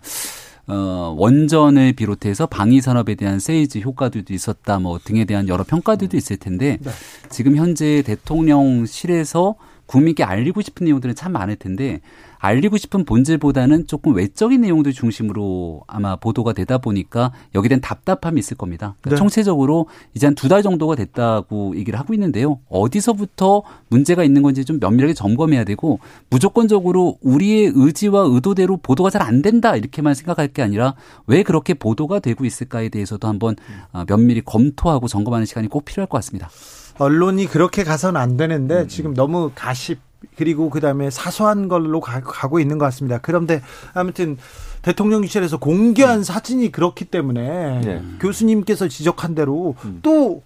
어, 원전을 비롯해서 방위 산업에 대한 세이즈 효과들도 있었다 뭐 등에 대한 여러 평가들도 있을 텐데 네. 지금 현재 대통령실에서 국민께 알리고 싶은 내용들은 참 많을 텐데 알리고 싶은 본질보다는 조금 외적인 내용들 중심으로 아마 보도가 되다 보니까 여기에 대한 답답함이 있을 겁니다. 그러니까 네. 총체적으로 이제 한 두 달 정도가 됐다고 얘기를 하고 있는데요. 어디서부터 문제가 있는 건지 좀 면밀하게 점검해야 되고 무조건적으로 우리의 의지와 의도대로 보도가 잘 안 된다 이렇게만 생각할 게 아니라 왜 그렇게 보도가 되고 있을까에 대해서도 한번 어, 면밀히 검토하고 점검하는 시간이 꼭 필요할 것 같습니다. 언론이 그렇게 가서는 안 되는데 음. 지금 너무 가십 그리고 그다음에 사소한 걸로 가, 고 있는 것 같습니다. 그런데 아무튼 대통령실에서 공개한 음. 사진이 그렇기 때문에 네. 교수님께서 지적한 대로 또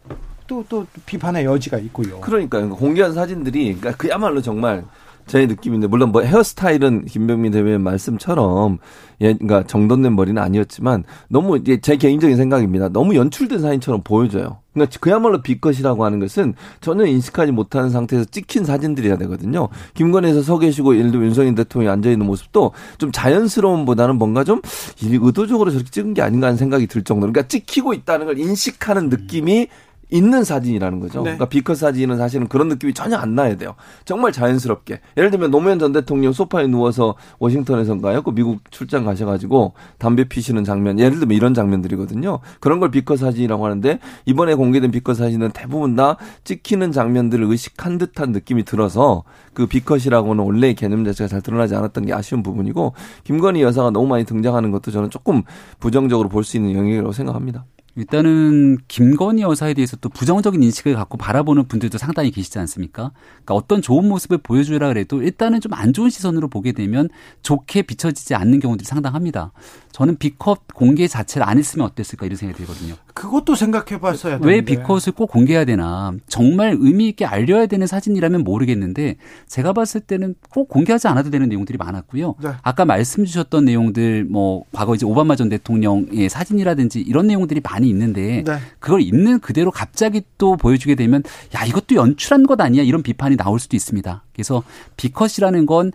또, 또 비판의 여지가 있고요. 그러니까요. 공개한 사진들이, 그러니까 그야말로 정말 제 느낌인데 물론 뭐 헤어스타일은 김병민 대변인 말씀처럼 예, 그러니까 정돈된 머리는 아니었지만 너무 이제 제 개인적인 생각입니다. 너무 연출된 사진처럼 보여져요. 그러니까 그야말로 비컷이라고 하는 것은 전혀 인식하지 못하는 상태에서 찍힌 사진들이야 되거든요. 김건희에서 서 계시고 예를 들어 윤석열 대통령이 앉아 있는 모습도 좀 자연스러움보다는 뭔가 좀 의도적으로 저렇게 찍은 게 아닌가 하는 생각이 들 정도로 그러니까 찍히고 있다는 걸 인식하는 느낌이 있는 사진이라는 거죠. 네. 그러니까 비컷 사진은 사실은 그런 느낌이 전혀 안 나야 돼요. 정말 자연스럽게. 예를 들면 노무현 전 대통령 소파에 누워서 워싱턴에선가요? 그 미국 출장 가셔가지고 담배 피시는 장면. 예를 들면 이런 장면들이거든요. 그런 걸 비컷 사진이라고 하는데 이번에 공개된 비컷 사진은 대부분 다 찍히는 장면들을 의식한 듯한 느낌이 들어서 그 비컷이라고는 원래의 개념 자체가 잘 드러나지 않았던 게 아쉬운 부분이고 김건희 여사가 너무 많이 등장하는 것도 저는 조금 부정적으로 볼 수 있는 영역이라고 생각합니다. 일단은 김건희 여사에 대해서 또 부정적인 인식을 갖고 바라보는 분들도 상당히 계시지 않습니까? 그러니까 어떤 좋은 모습을 보여주라 그래도 일단은 좀 안 좋은 시선으로 보게 되면 좋게 비춰지지 않는 경우들이 상당합니다. 저는 비컵 공개 자체를 안 했으면 어땠을까 이런 생각이 들거든요. 그것도 생각해 봤어야 왜 비컷을 꼭 공개해야 되나. 정말 의미 있게 알려야 되는 사진이라면 모르겠는데 제가 봤을 때는 꼭 공개하지 않아도 되는 내용들이 많았고요. 네. 아까 말씀 주셨던 내용들 뭐 과거 이제 오바마 전 대통령의 사진이라든지 이런 내용들이 많이 있는데 네. 그걸 있는 그대로 갑자기 또 보여주게 되면 야 이것도 연출한 것 아니야 이런 비판이 나올 수도 있습니다. 그래서 비컷이라는 건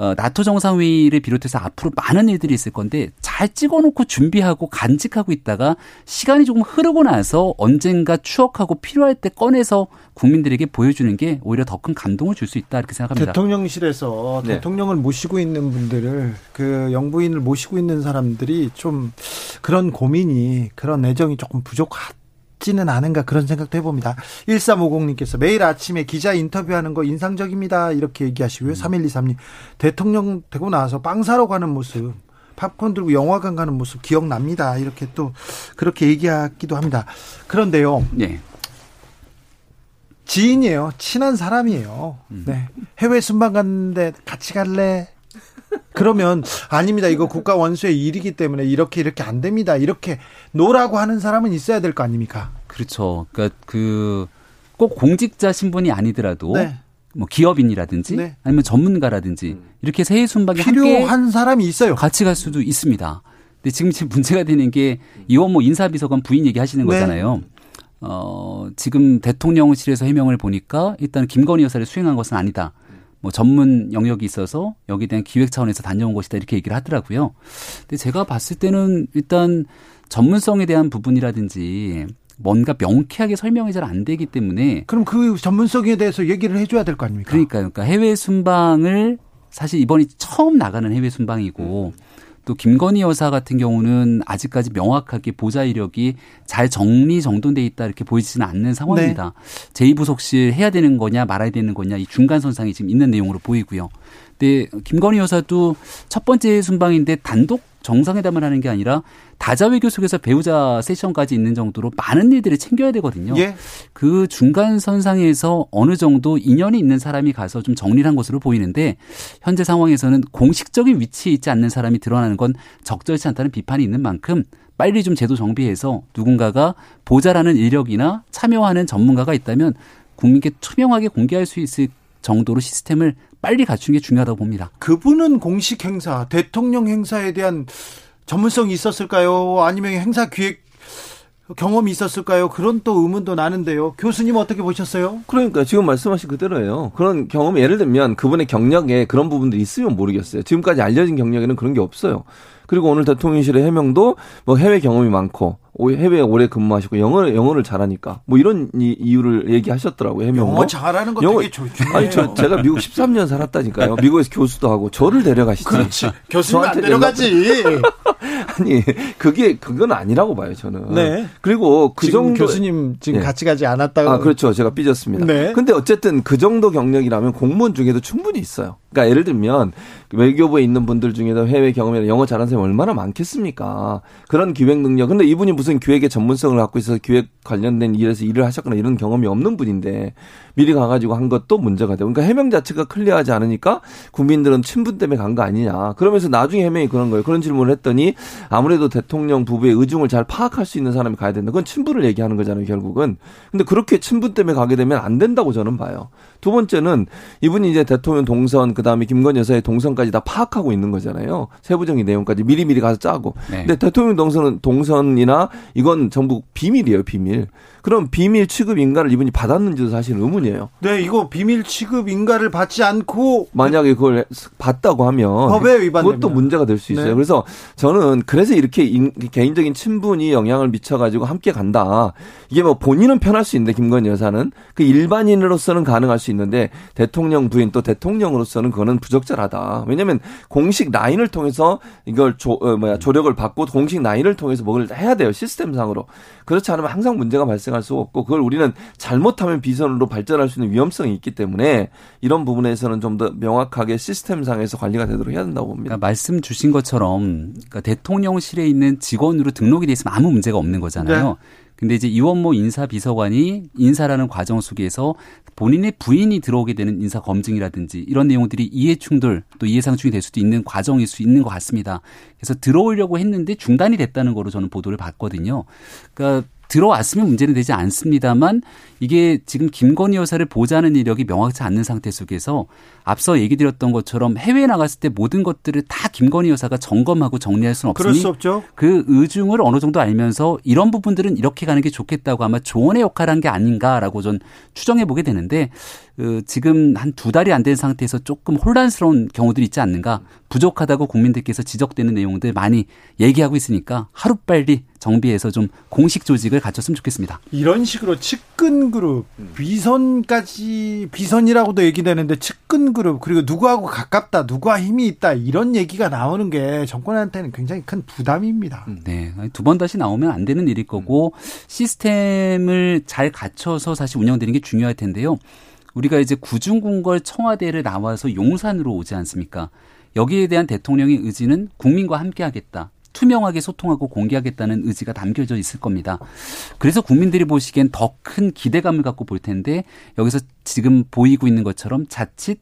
어, 나토 정상회의를 비롯해서 앞으로 많은 일들이 있을 건데 잘 찍어놓고 준비하고 간직하고 있다가 시간이 조금 흐르고 나서 언젠가 추억하고 필요할 때 꺼내서 국민들에게 보여주는 게 오히려 더 큰 감동을 줄 수 있다 이렇게 생각합니다. 대통령실에서 네. 대통령을 모시고 있는 분들을 그 영부인을 모시고 있는 사람들이 좀 그런 고민이 그런 애정이 조금 부족하 지는 않은가 그런 생각도 해봅니다. 1350님께서 매일 아침에 기자 인터뷰하는 거 인상적입니다. 이렇게 얘기하시고요. 음. 3123님 대통령 되고 나서 빵 사러 가는 모습 팝콘 들고 영화관 가는 모습 기억납니다. 이렇게 또 그렇게 얘기하기도 합니다. 그런데요. 네. 지인이에요. 친한 사람이에요. 음. 네. 해외 순방 갔는데 같이 갈래? 그러면 아닙니다. 이거 국가 원수의 일이기 때문에 이렇게 이렇게 안 됩니다. 이렇게 노라고 하는 사람은 있어야 될 거 아닙니까? 그렇죠. 그러니까 그 꼭 공직자 신분이 아니더라도 네. 뭐 기업인이라든지 네. 아니면 전문가라든지 이렇게 세해 순방에 필요한 사람이 있어요. 같이 갈 수도 있습니다. 근데 지금 지금 문제가 되는 게 이원모 인사비서관 부인 얘기하시는 네. 거잖아요. 어, 지금 대통령실에서 해명을 보니까 일단 김건희 여사를 수행한 것은 아니다. 뭐 전문 영역이 있어서 여기에 대한 기획 차원에서 다녀온 것이다 이렇게 얘기를 하더라고요. 근데 제가 봤을 때는 일단 전문성에 대한 부분이라든지 뭔가 명쾌하게 설명이 잘 안 되기 때문에 그럼 그 전문성에 대해서 얘기를 해줘야 될 거 아닙니까? 그러니까요. 그러니까 해외 순방을 사실 이번이 처음 나가는 해외 순방이고 음. 또 김건희 여사 같은 경우는 아직까지 명확하게 보좌 이력이 잘 정리 정돈돼 있다 이렇게 보이지는 않는 상황입니다. 네. 제2부속실 해야 되는 거냐 말아야 되는 거냐 이 중간 선상이 지금 있는 내용으로 보이고요. 근데 김건희 여사도 첫 번째 순방인데 단독 정상회담을 하는 게 아니라 다자외교 속에서 배우자 세션까지 있는 정도로 많은 일들을 챙겨야 되거든요. 예. 그 중간 선상에서 어느 정도 인연이 있는 사람이 가서 좀 정리를 한 것으로 보이는데 현재 상황에서는 공식적인 위치에 있지 않는 사람이 드러나는 건 적절치 않다는 비판이 있는 만큼 빨리 좀 제도 정비해서 누군가가 보좌라는 인력이나 참여하는 전문가가 있다면 국민께 투명하게 공개할 수 있을 정도로 시스템을 빨리 갖춘 게 중요하다고 봅니다. 그분은 공식 행사, 대통령 행사에 대한 전문성이 있었을까요? 아니면 행사 기획 경험이 있었을까요? 그런 또 의문도 나는데요. 교수님 어떻게 보셨어요? 그러니까 지금 말씀하신 그대로예요. 그런 경험이 예를 들면 그분의 경력에 그런 부분들이 있으면 모르겠어요. 지금까지 알려진 경력에는 그런 게 없어요. 그리고 오늘 대통령실의 해명도 뭐 해외 경험이 많고 해외에 오래 근무하시고 영어 영어를 잘하니까 뭐 이런 이, 이유를 얘기하셨더라고요 해명. 영어 잘하는 거 영어, 되게 중요해요. 아니 저 제가 미국 13년 살았다니까요. 미국에서 교수도 하고 저를 데려가시죠. 그렇지. 교수는 안 데려가지. 아니 그게 그건 아니라고 봐요 저는. 네. 그리고 그 정도 교수님 지금 네. 같이 가지 않았다고. 아 그렇죠. 제가 삐졌습니다. 네. 근데 어쨌든 그 정도 경력이라면 공무원 중에도 충분히 있어요. 그러니까 예를 들면 외교부에 있는 분들 중에도 해외 경험이나 영어 잘하는 사람이 얼마나 많겠습니까? 그런 기획 능력. 근데 이분이 무슨 기획의 전문성을 갖고 있어서 기획 관련된 일에서 일을 하셨거나 이런 경험이 없는 분인데 미리 가가지고 한 것도 문제가 되고. 그러니까 해명 자체가 클리어하지 않으니까 국민들은 친분 때문에 간 거 아니냐. 그러면서 나중에 해명이 그런 거예요. 그런 질문을 했더니 아무래도 대통령 부부의 의중을 잘 파악할 수 있는 사람이 가야 된다. 그건 친분을 얘기하는 거잖아요, 결국은. 근데 그렇게 친분 때문에 가게 되면 안 된다고 저는 봐요. 두 번째는 이분이 이제 대통령 동선 그다음에 김건희 여사의 동선까지 다 파악하고 있는 거잖아요. 세부적인 내용까지 미리미리 가서 짜고. 네. 근데 대통령 동선은 동선이나 이건 전부 비밀이에요, 비밀. 그럼 비밀 취급 인가를 이분이 받았는지도 사실 의문이에요. 네, 이거 비밀 취급 인가를 받지 않고 만약에 그걸 받다고 하면 법에 위반 그것도 문제가 될 수 있어요. 네. 그래서 저는 그래서 이렇게 인, 개인적인 친분이 영향을 미쳐 가지고 함께 간다. 이게 뭐 본인은 편할 수 있는데 김건희 여사는 그 일반인으로서는 가능할 수 있는데 대통령 부인 또 대통령으로서는 그거는 부적절하다. 왜냐하면 공식 라인을 통해서 이걸 조 어, 뭐야 조력을 받고 공식 라인을 통해서 뭘 해야 돼요 시스템상으로. 그렇지 않으면 항상 문제가 발생 할수 없고 그걸 우리는 잘못하면 비선으로 발전할 수 있는 위험성이 있기 때문에 이런 부분에서는 좀 더 명확하게 시스템상에서 관리가 되도록 해야 된다고 봅니다. 그러니까 말씀 주신 것처럼 그러니까 대통령실에 있는 직원으로 등록이 돼 있으면 아무 문제가 없는 거잖아요. 네. 근데 이제 이원모 인사 비서관이 인사라는 과정 속에서 본인의 부인이 들어오게 되는 인사 검증이라든지 이런 내용들이 이해 충돌 또 이해 상충이 될 수도 있는 과정일 수 있는 것 같습니다. 그래서 들어오려고 했는데 중단이 됐다는 거로 저는 보도를 봤거든요. 그러니까 들어왔으면 문제는 되지 않습니다만 이게 지금 김건희 여사를 보좌하는 이력이 명확치 않는 상태 속에서 앞서 얘기 드렸던 것처럼 해외에 나갔을 때 모든 것들을 다 김건희 여사가 점검하고 정리할 수는 없으니 그럴 수 없죠. 그 의중을 어느 정도 알면서 이런 부분들은 이렇게 가는 게 좋겠다고 아마 조언의 역할을 한 게 아닌가라고 전 추정해 보게 되는데 그 지금 한 두 달이 안 된 상태에서 조금 혼란스러운 경우들이 있지 않는가 부족하다고 국민들께서 지적되는 내용들 많이 얘기하고 있으니까 하루빨리 정비해서 좀 공식 조직을 갖췄으면 좋겠습니다. 이런 식으로 측근 그룹, 비선까지 비선이라고도 얘기되는데 측근 그룹 그리고 누구하고 가깝다, 누구와 힘이 있다 이런 얘기가 나오는 게 정권한테는 굉장히 큰 부담입니다. 네, 두 번 다시 나오면 안 되는 일일 거고 시스템을 잘 갖춰서 사실 운영되는 게 중요할 텐데요. 우리가 이제 구중궁궐 청와대를 나와서 용산으로 오지 않습니까? 여기에 대한 대통령의 의지는 국민과 함께 하겠다. 투명하게 소통하고 공개하겠다는 의지가 담겨져 있을 겁니다. 그래서 국민들이 보시기엔 더 큰 기대감을 갖고 볼 텐데 여기서 지금 보이고 있는 것처럼 자칫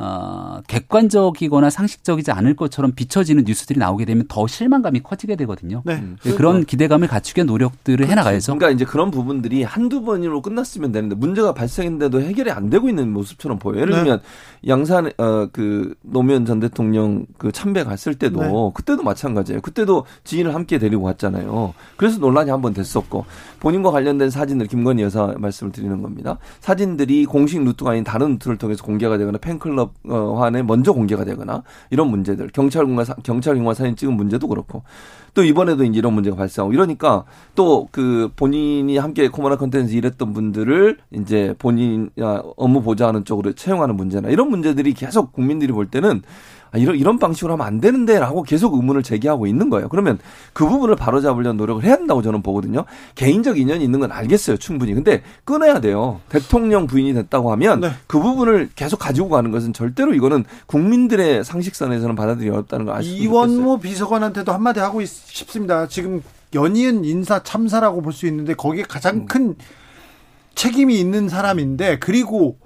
어, 객관적이거나 상식적이지 않을 것처럼 비춰지는 뉴스들이 나오게 되면 더 실망감이 커지게 되거든요. 네. 네. 그런 기대감을 갖추기 위한 노력들을 그렇죠. 해나가야죠. 그러니까 이제 그런 부분들이 한두 번으로 끝났으면 되는데 문제가 발생했는데도 해결이 안 되고 있는 모습처럼 보여요. 예를 네. 들면 네. 양산 어, 그 노무현 전 대통령 그 참배 갔을 때도 네. 그때도 마찬가지예요. 그때도 지인을 함께 데리고 갔잖아요. 그래서 논란이 한 번 됐었고 본인과 관련된 사진을 김건희 여사 말씀을 드리는 겁니다. 사진들이 공식 루트가 아닌 다른 루트를 통해서 공개가 되거나 팬클럽 기업환에 먼저 공개가 되거나 이런 문제들 경찰견과 경찰견과 사진 찍은 문제도 그렇고 또 이번에도 이제 이런 문제가 발생하고 이러니까 또 그 본인이 함께 코모나 컨텐츠 일했던 분들을 이제 본인 업무 보좌하는 쪽으로 채용하는 문제나 이런 문제들이 계속 국민들이 볼 때는 아, 이런 이런 방식으로 하면 안 되는데라고 계속 의문을 제기하고 있는 거예요. 그러면 그 부분을 바로잡으려는 노력을 해야 한다고 저는 보거든요. 개인적 인연이 있는 건 알겠어요, 충분히. 근데 끊어야 돼요. 대통령 부인이 됐다고 하면 네. 그 부분을 계속 가지고 가는 것은 절대로 이거는 국민들의 상식선에서는 받아들이기 어렵다는 걸 아시죠? 이원모 비서관한테도 한마디 하고 싶습니다. 지금 연이은 인사 참사라고 볼 수 있는데 거기에 가장 큰 책임이 있는 사람인데 그리고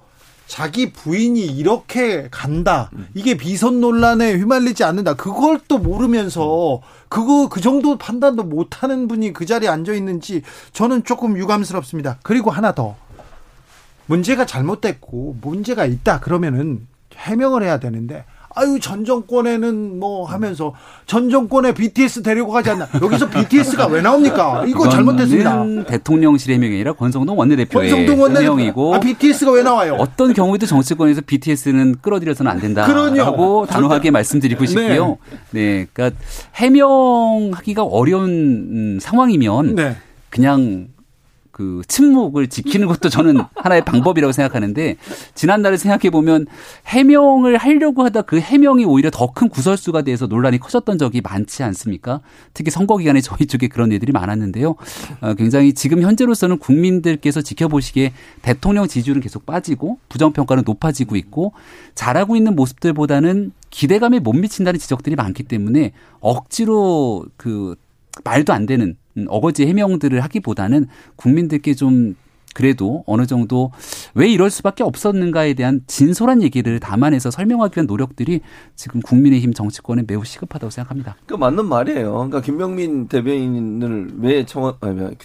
자기 부인이 이렇게 간다. 이게 비선 논란에 휘말리지 않는다. 그걸 또 모르면서 그거 그 정도 판단도 못 하는 분이 그 자리에 앉아 있는지 저는 조금 유감스럽습니다. 그리고 하나 더 문제가 잘못됐고 문제가 있다 그러면은 해명을 해야 되는데 아유 전 정권에는 뭐 하면서 전 정권에 BTS 데리고 가지 않나 여기서 BTS가 왜 나옵니까? 이거 잘못됐습니다. 대통령실 해명이 아니라 권성동 원내대표의 권성동 원내대표. 해명이고 아, BTS가 왜 나와요? 어떤 경우에도 정치권에서 BTS는 끌어들여서는 안 된다라고 단호하게 말씀드리고 싶고요. 네. 네, 그러니까 해명하기가 어려운 상황이면 네. 그냥 그 침묵을 지키는 것도 저는 하나의 방법이라고 생각하는데 지난날을 생각해 보면 해명을 하려고 하다 그 해명이 오히려 더 큰 구설수가 돼서 논란이 커졌던 적이 많지 않습니까? 특히 선거 기간에 저희 쪽에 그런 일들이 많았는데요. 어, 굉장히 지금 현재로서는 국민들께서 지켜보시기에 대통령 지지율은 계속 빠지고 부정평가는 높아지고 있고 잘하고 있는 모습들보다는 기대감에 못 미친다는 지적들이 많기 때문에 억지로 그 말도 안 되는 음, 어거지 해명들을 하기보다는 국민들께 좀 그래도 어느 정도 왜 이럴 수밖에 없었는가에 대한 진솔한 얘기를 담아내서 설명하기 위한 노력들이 지금 국민의힘 정치권에 매우 시급하다고 생각합니다. 그 맞는 말이에요. 그러니까 김병민 대변인을 왜 청와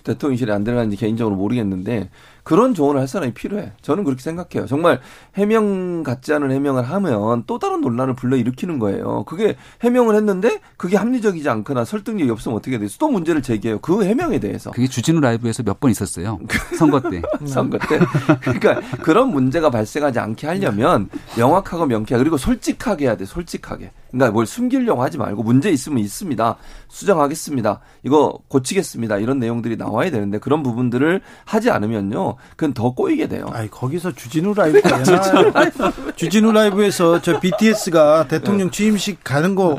대통령실에 안 들어가는지 개인적으로 모르겠는데 그런 조언을 할 사람이 필요해. 저는 그렇게 생각해요. 정말 해명 같지 않은 해명을 하면 또 다른 논란을 불러일으키는 거예요. 그게 해명을 했는데 그게 합리적이지 않거나 설득력이 없으면 어떻게 돼서 또 문제를 제기해요. 그 해명에 대해서. 그게 주진우 라이브에서 몇 번 있었어요. 선거 때. 선거 때. 그러니까 그런 문제가 발생하지 않게 하려면 명확하고 명쾌하게 그리고 솔직하게 해야 돼. 솔직하게. 그러니까 뭘 숨기려고 하지 말고 문제 있으면 있습니다. 수정하겠습니다. 이거 고치겠습니다. 이런 내용들이 나와야 되는데 그런 부분들을 하지 않으면요. 그건 더 꼬이게 돼요. 아니, 거기서 주진우 라이브가 주진우, 라이브. 주진우 라이브에서 저 BTS가 대통령 취임식 가는 거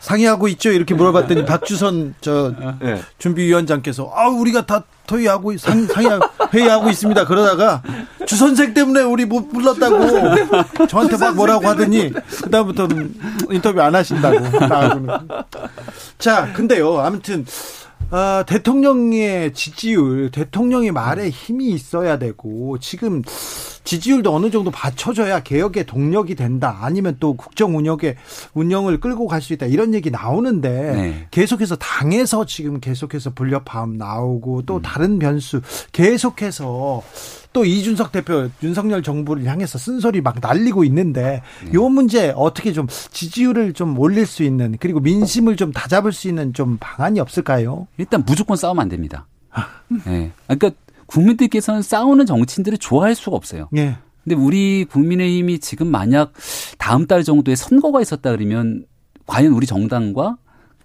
상의하고 있죠? 이렇게 물어봤더니 박주선 저 네. 준비위원장께서 아 우리가 다 토의하고 상, 상의 회의하고 있습니다. 그러다가 주 선생 때문에 우리 못 불렀다고 저한테 막 뭐라고 하더니 그다음부터는 인터뷰 안 하신다고 나하고는. 자, 근데요. 아무튼 아, 대통령의 지지율, 대통령의 말에 힘이 있어야 되고 지금 지지율도 어느 정도 받쳐줘야 개혁의 동력이 된다. 아니면 또 국정 운영의 운영을 끌고 갈 수 있다. 이런 얘기 나오는데 네. 계속해서 당에서 지금 계속해서 불협화음 나오고 또 음. 다른 변수 계속해서 또 이준석 대표 윤석열 정부를 향해서 쓴소리 막 날리고 있는데 네. 요 문제 어떻게 좀 지지율을 좀 올릴 수 있는 그리고 민심을 좀 다잡을 수 있는 좀 방안이 없을까요? 일단 무조건 싸우면 안 됩니다. 아. 네. 그러니까 국민들께서는 싸우는 정치인들을 좋아할 수가 없어요. 예. 근데 우리 국민의힘이 지금 만약 다음 달 정도에 선거가 있었다 그러면 과연 우리 정당과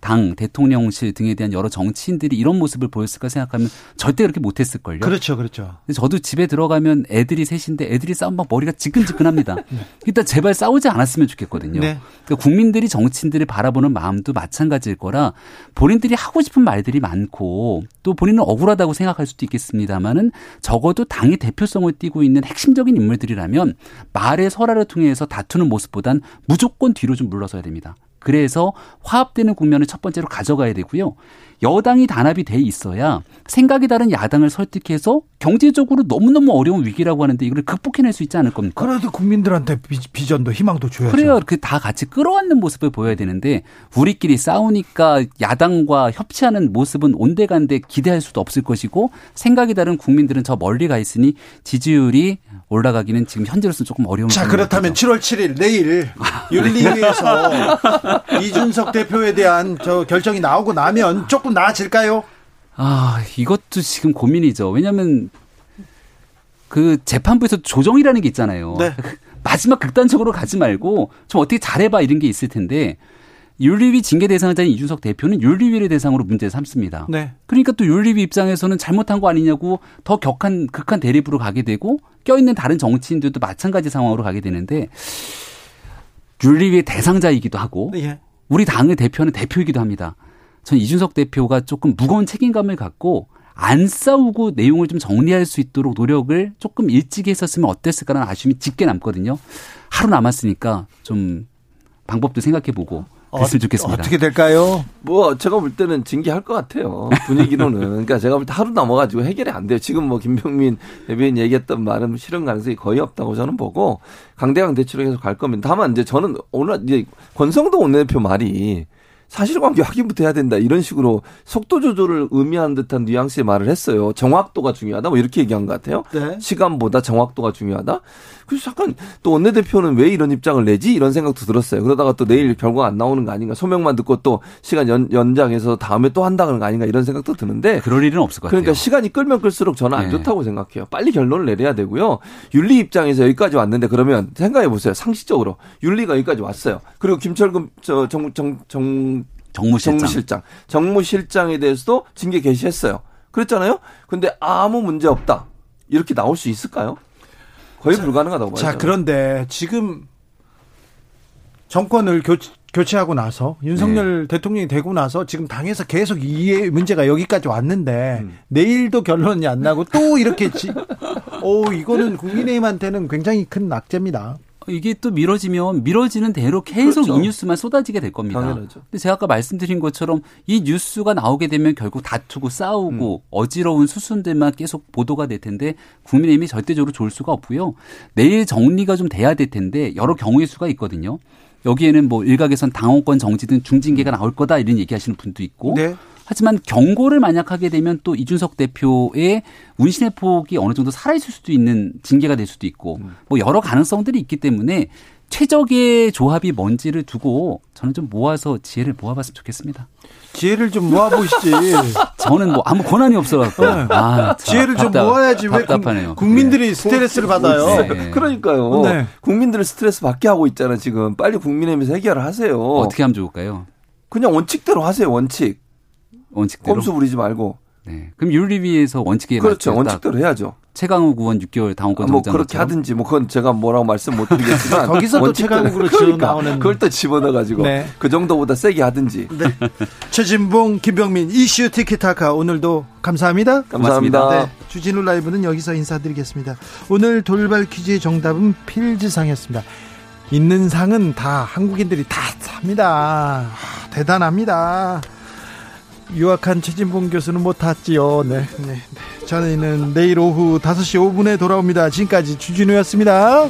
당, 대통령실 등에 대한 여러 정치인들이 이런 모습을 보였을까 생각하면 절대 그렇게 못했을걸요. 그렇죠, 그렇죠. 저도 집에 들어가면 애들이 셋인데 애들이 싸우면 막 머리가 지끈지끈합니다. 네. 일단 제발 싸우지 않았으면 좋겠거든요. 네. 그러니까 국민들이 정치인들을 바라보는 마음도 마찬가지일 거라 본인들이 하고 싶은 말들이 많고 또 본인은 억울하다고 생각할 수도 있겠습니다만은 적어도 당의 대표성을 띠고 있는 핵심적인 인물들이라면 말의 설화를 통해서 다투는 모습보단 무조건 뒤로 좀 물러서야 됩니다. 그래서 화합되는 국면을 첫 번째로 가져가야 되고요. 여당이 단합이 돼 있어야 생각이 다른 야당을 설득해서 경제적으로 너무너무 어려운 위기라고 하는데 이걸 극복해낼 수 있지 않을 겁니까? 그래도 국민들한테 비, 전도 희망도 줘야죠. 그래요. 그 다 같이 끌어안는 모습을 보여야 되는데 우리끼리 싸우니까 야당과 협치하는 모습은 온데간데 기대할 수도 없을 것이고 생각이 다른 국민들은 저 멀리 가 있으니 지지율이 올라가기는 지금 현재로서는 조금 어려운 자 그렇다면 7월 7일 내일 윤리위에서 이준석 대표에 대한 저 결정이 나오고 나면 조금 나아질까요? 아 이것도 지금 고민이죠. 왜냐하면 그 재판부에서 조정이라는 게 있잖아요. 네. 마지막 극단적으로 가지 말고 좀 어떻게 잘해봐 이런 게 있을 텐데 윤리위 징계 대상자인 이준석 대표는 윤리위를 대상으로 문제 삼습니다. 네. 그러니까 또 윤리위 입장에서는 잘못한 거 아니냐고 더 격한 극한 대립으로 가게 되고 껴있는 다른 정치인들도 마찬가지 상황으로 가게 되는데 윤리위의 대상자이기도 하고 네. 우리 당의 대표는 대표이기도 합니다. 전 이준석 대표가 조금 무거운 책임감을 갖고 안 싸우고 내용을 좀 정리할 수 있도록 노력을 조금 일찍 했었으면 어땠을까라는 아쉬움이 짙게 남거든요. 하루 남았으니까 좀 방법도 생각해보고 그랬으면 좋겠습니다. 어떻게 될까요? 뭐 제가 볼 때는 징계할 것 같아요. 분위기로는. 그러니까 제가 볼 때 하루 남아가지고 해결이 안 돼요. 지금 뭐 김병민 대변인 얘기했던 말은 실현 가능성이 거의 없다고 저는 보고 강대강 대치로 계속 갈 겁니다. 다만 이제 저는 오늘 이제 권성동 원내대표 말이 사실관계 확인부터 해야 된다 이런 식으로 속도 조절을 의미하는 듯한 뉘앙스의 말을 했어요. 정확도가 중요하다 뭐 이렇게 얘기한 것 같아요. 네. 시간보다 정확도가 중요하다. 그래서 잠깐 또 원내대표는 왜 이런 입장을 내지 이런 생각도 들었어요. 그러다가 또 내일 결과 안 나오는 거 아닌가 소명만 듣고 또 시간 연, 연장해서 다음에 또 한다는 거 아닌가 이런 생각도 드는데 그럴 일은 없을 것 같아요. 그러니까 시간이 끌면 끌수록 저는 안 네. 좋다고 생각해요. 빨리 결론을 내려야 되고요. 윤리 입장에서 여기까지 왔는데 그러면 생각해 보세요. 상식적으로 윤리가 여기까지 왔어요. 그리고 김철금 저 정, 정, 정 정무실장. 정무실장. 정무실장에 대해서도 징계 개시했어요. 그랬잖아요. 근데 아무 문제 없다. 이렇게 나올 수 있을까요? 거의 자, 불가능하다고 봐요. 자, 그런데 지금 정권을 교, 교체하고 나서 윤석열 네. 대통령이 되고 나서 지금 당에서 계속 이 문제가 여기까지 왔는데 음. 내일도 결론이 안 나고 또 이렇게 지, 오 이거는 국민의힘한테는 굉장히 큰 낙제입니다. 이게 또 미뤄지면 미뤄지는 대로 계속 그렇죠. 이 뉴스만 쏟아지게 될 겁니다. 당연하죠. 근데 제가 아까 말씀드린 것처럼 이 뉴스가 나오게 되면 결국 다투고 싸우고 음. 어지러운 수순들만 계속 보도가 될 텐데 국민의힘이 절대적으로 좋을 수가 없고요. 내일 정리가 좀 돼야 될 텐데 여러 경우의 수가 있거든요. 여기에는 뭐 일각에선 당원권 정지 등 중징계가 나올 거다 이런 얘기하시는 분도 있고 네. 하지만 경고를 만약 하게 되면 또 이준석 대표의 운신의 폭이 어느 정도 살아있을 수도 있는 징계가 될 수도 있고 음. 뭐 여러 가능성들이 있기 때문에 최적의 조합이 뭔지를 두고 저는 좀 모아서 지혜를 모아봤으면 좋겠습니다. 지혜를 좀 모아보시지. 저는 뭐 아무 권한이 없어갖고. 네. 아, 지혜를 답답, 좀 모아야지. 답답하네요. 국민들이 네. 스트레스를 받아요. 네. 그러니까요. 네. 국민들을 스트레스 받게 하고 있잖아 지금. 빨리 국민의힘에서 해결을 하세요. 어떻게 하면 좋을까요? 그냥 원칙대로 하세요 원칙. 원칙대로. 꼼수 부리지 말고. 네. 그럼 윤리위에서 원칙에 그렇죠. 원칙대로 해야죠. 최강욱 의원 6개월 당원권 아, 뭐 그렇게 하든지 뭐 그건 제가 뭐라고 말씀 못 드리겠지만 거기서도 최강욱으로 그러니까, 나오는 그걸 또 집어넣어 가지고 네. 그 정도보다 세게 하든지. 네. 최진봉, 김병민 이슈 티키타카 오늘도 감사합니다. 감사합니다. 네. 주진우 라이브는 여기서 인사드리겠습니다. 오늘 돌발 퀴즈의 정답은 필즈상이었습니다. 있는 상은 다 한국인들이 다 삽니다. 아, 대단합니다. 유학한 최진봉 교수는 못 탔지요. 네, 네, 네. 자. 저희는 내일 오후 5시 5분에 돌아옵니다. 지금까지 주진우였습니다.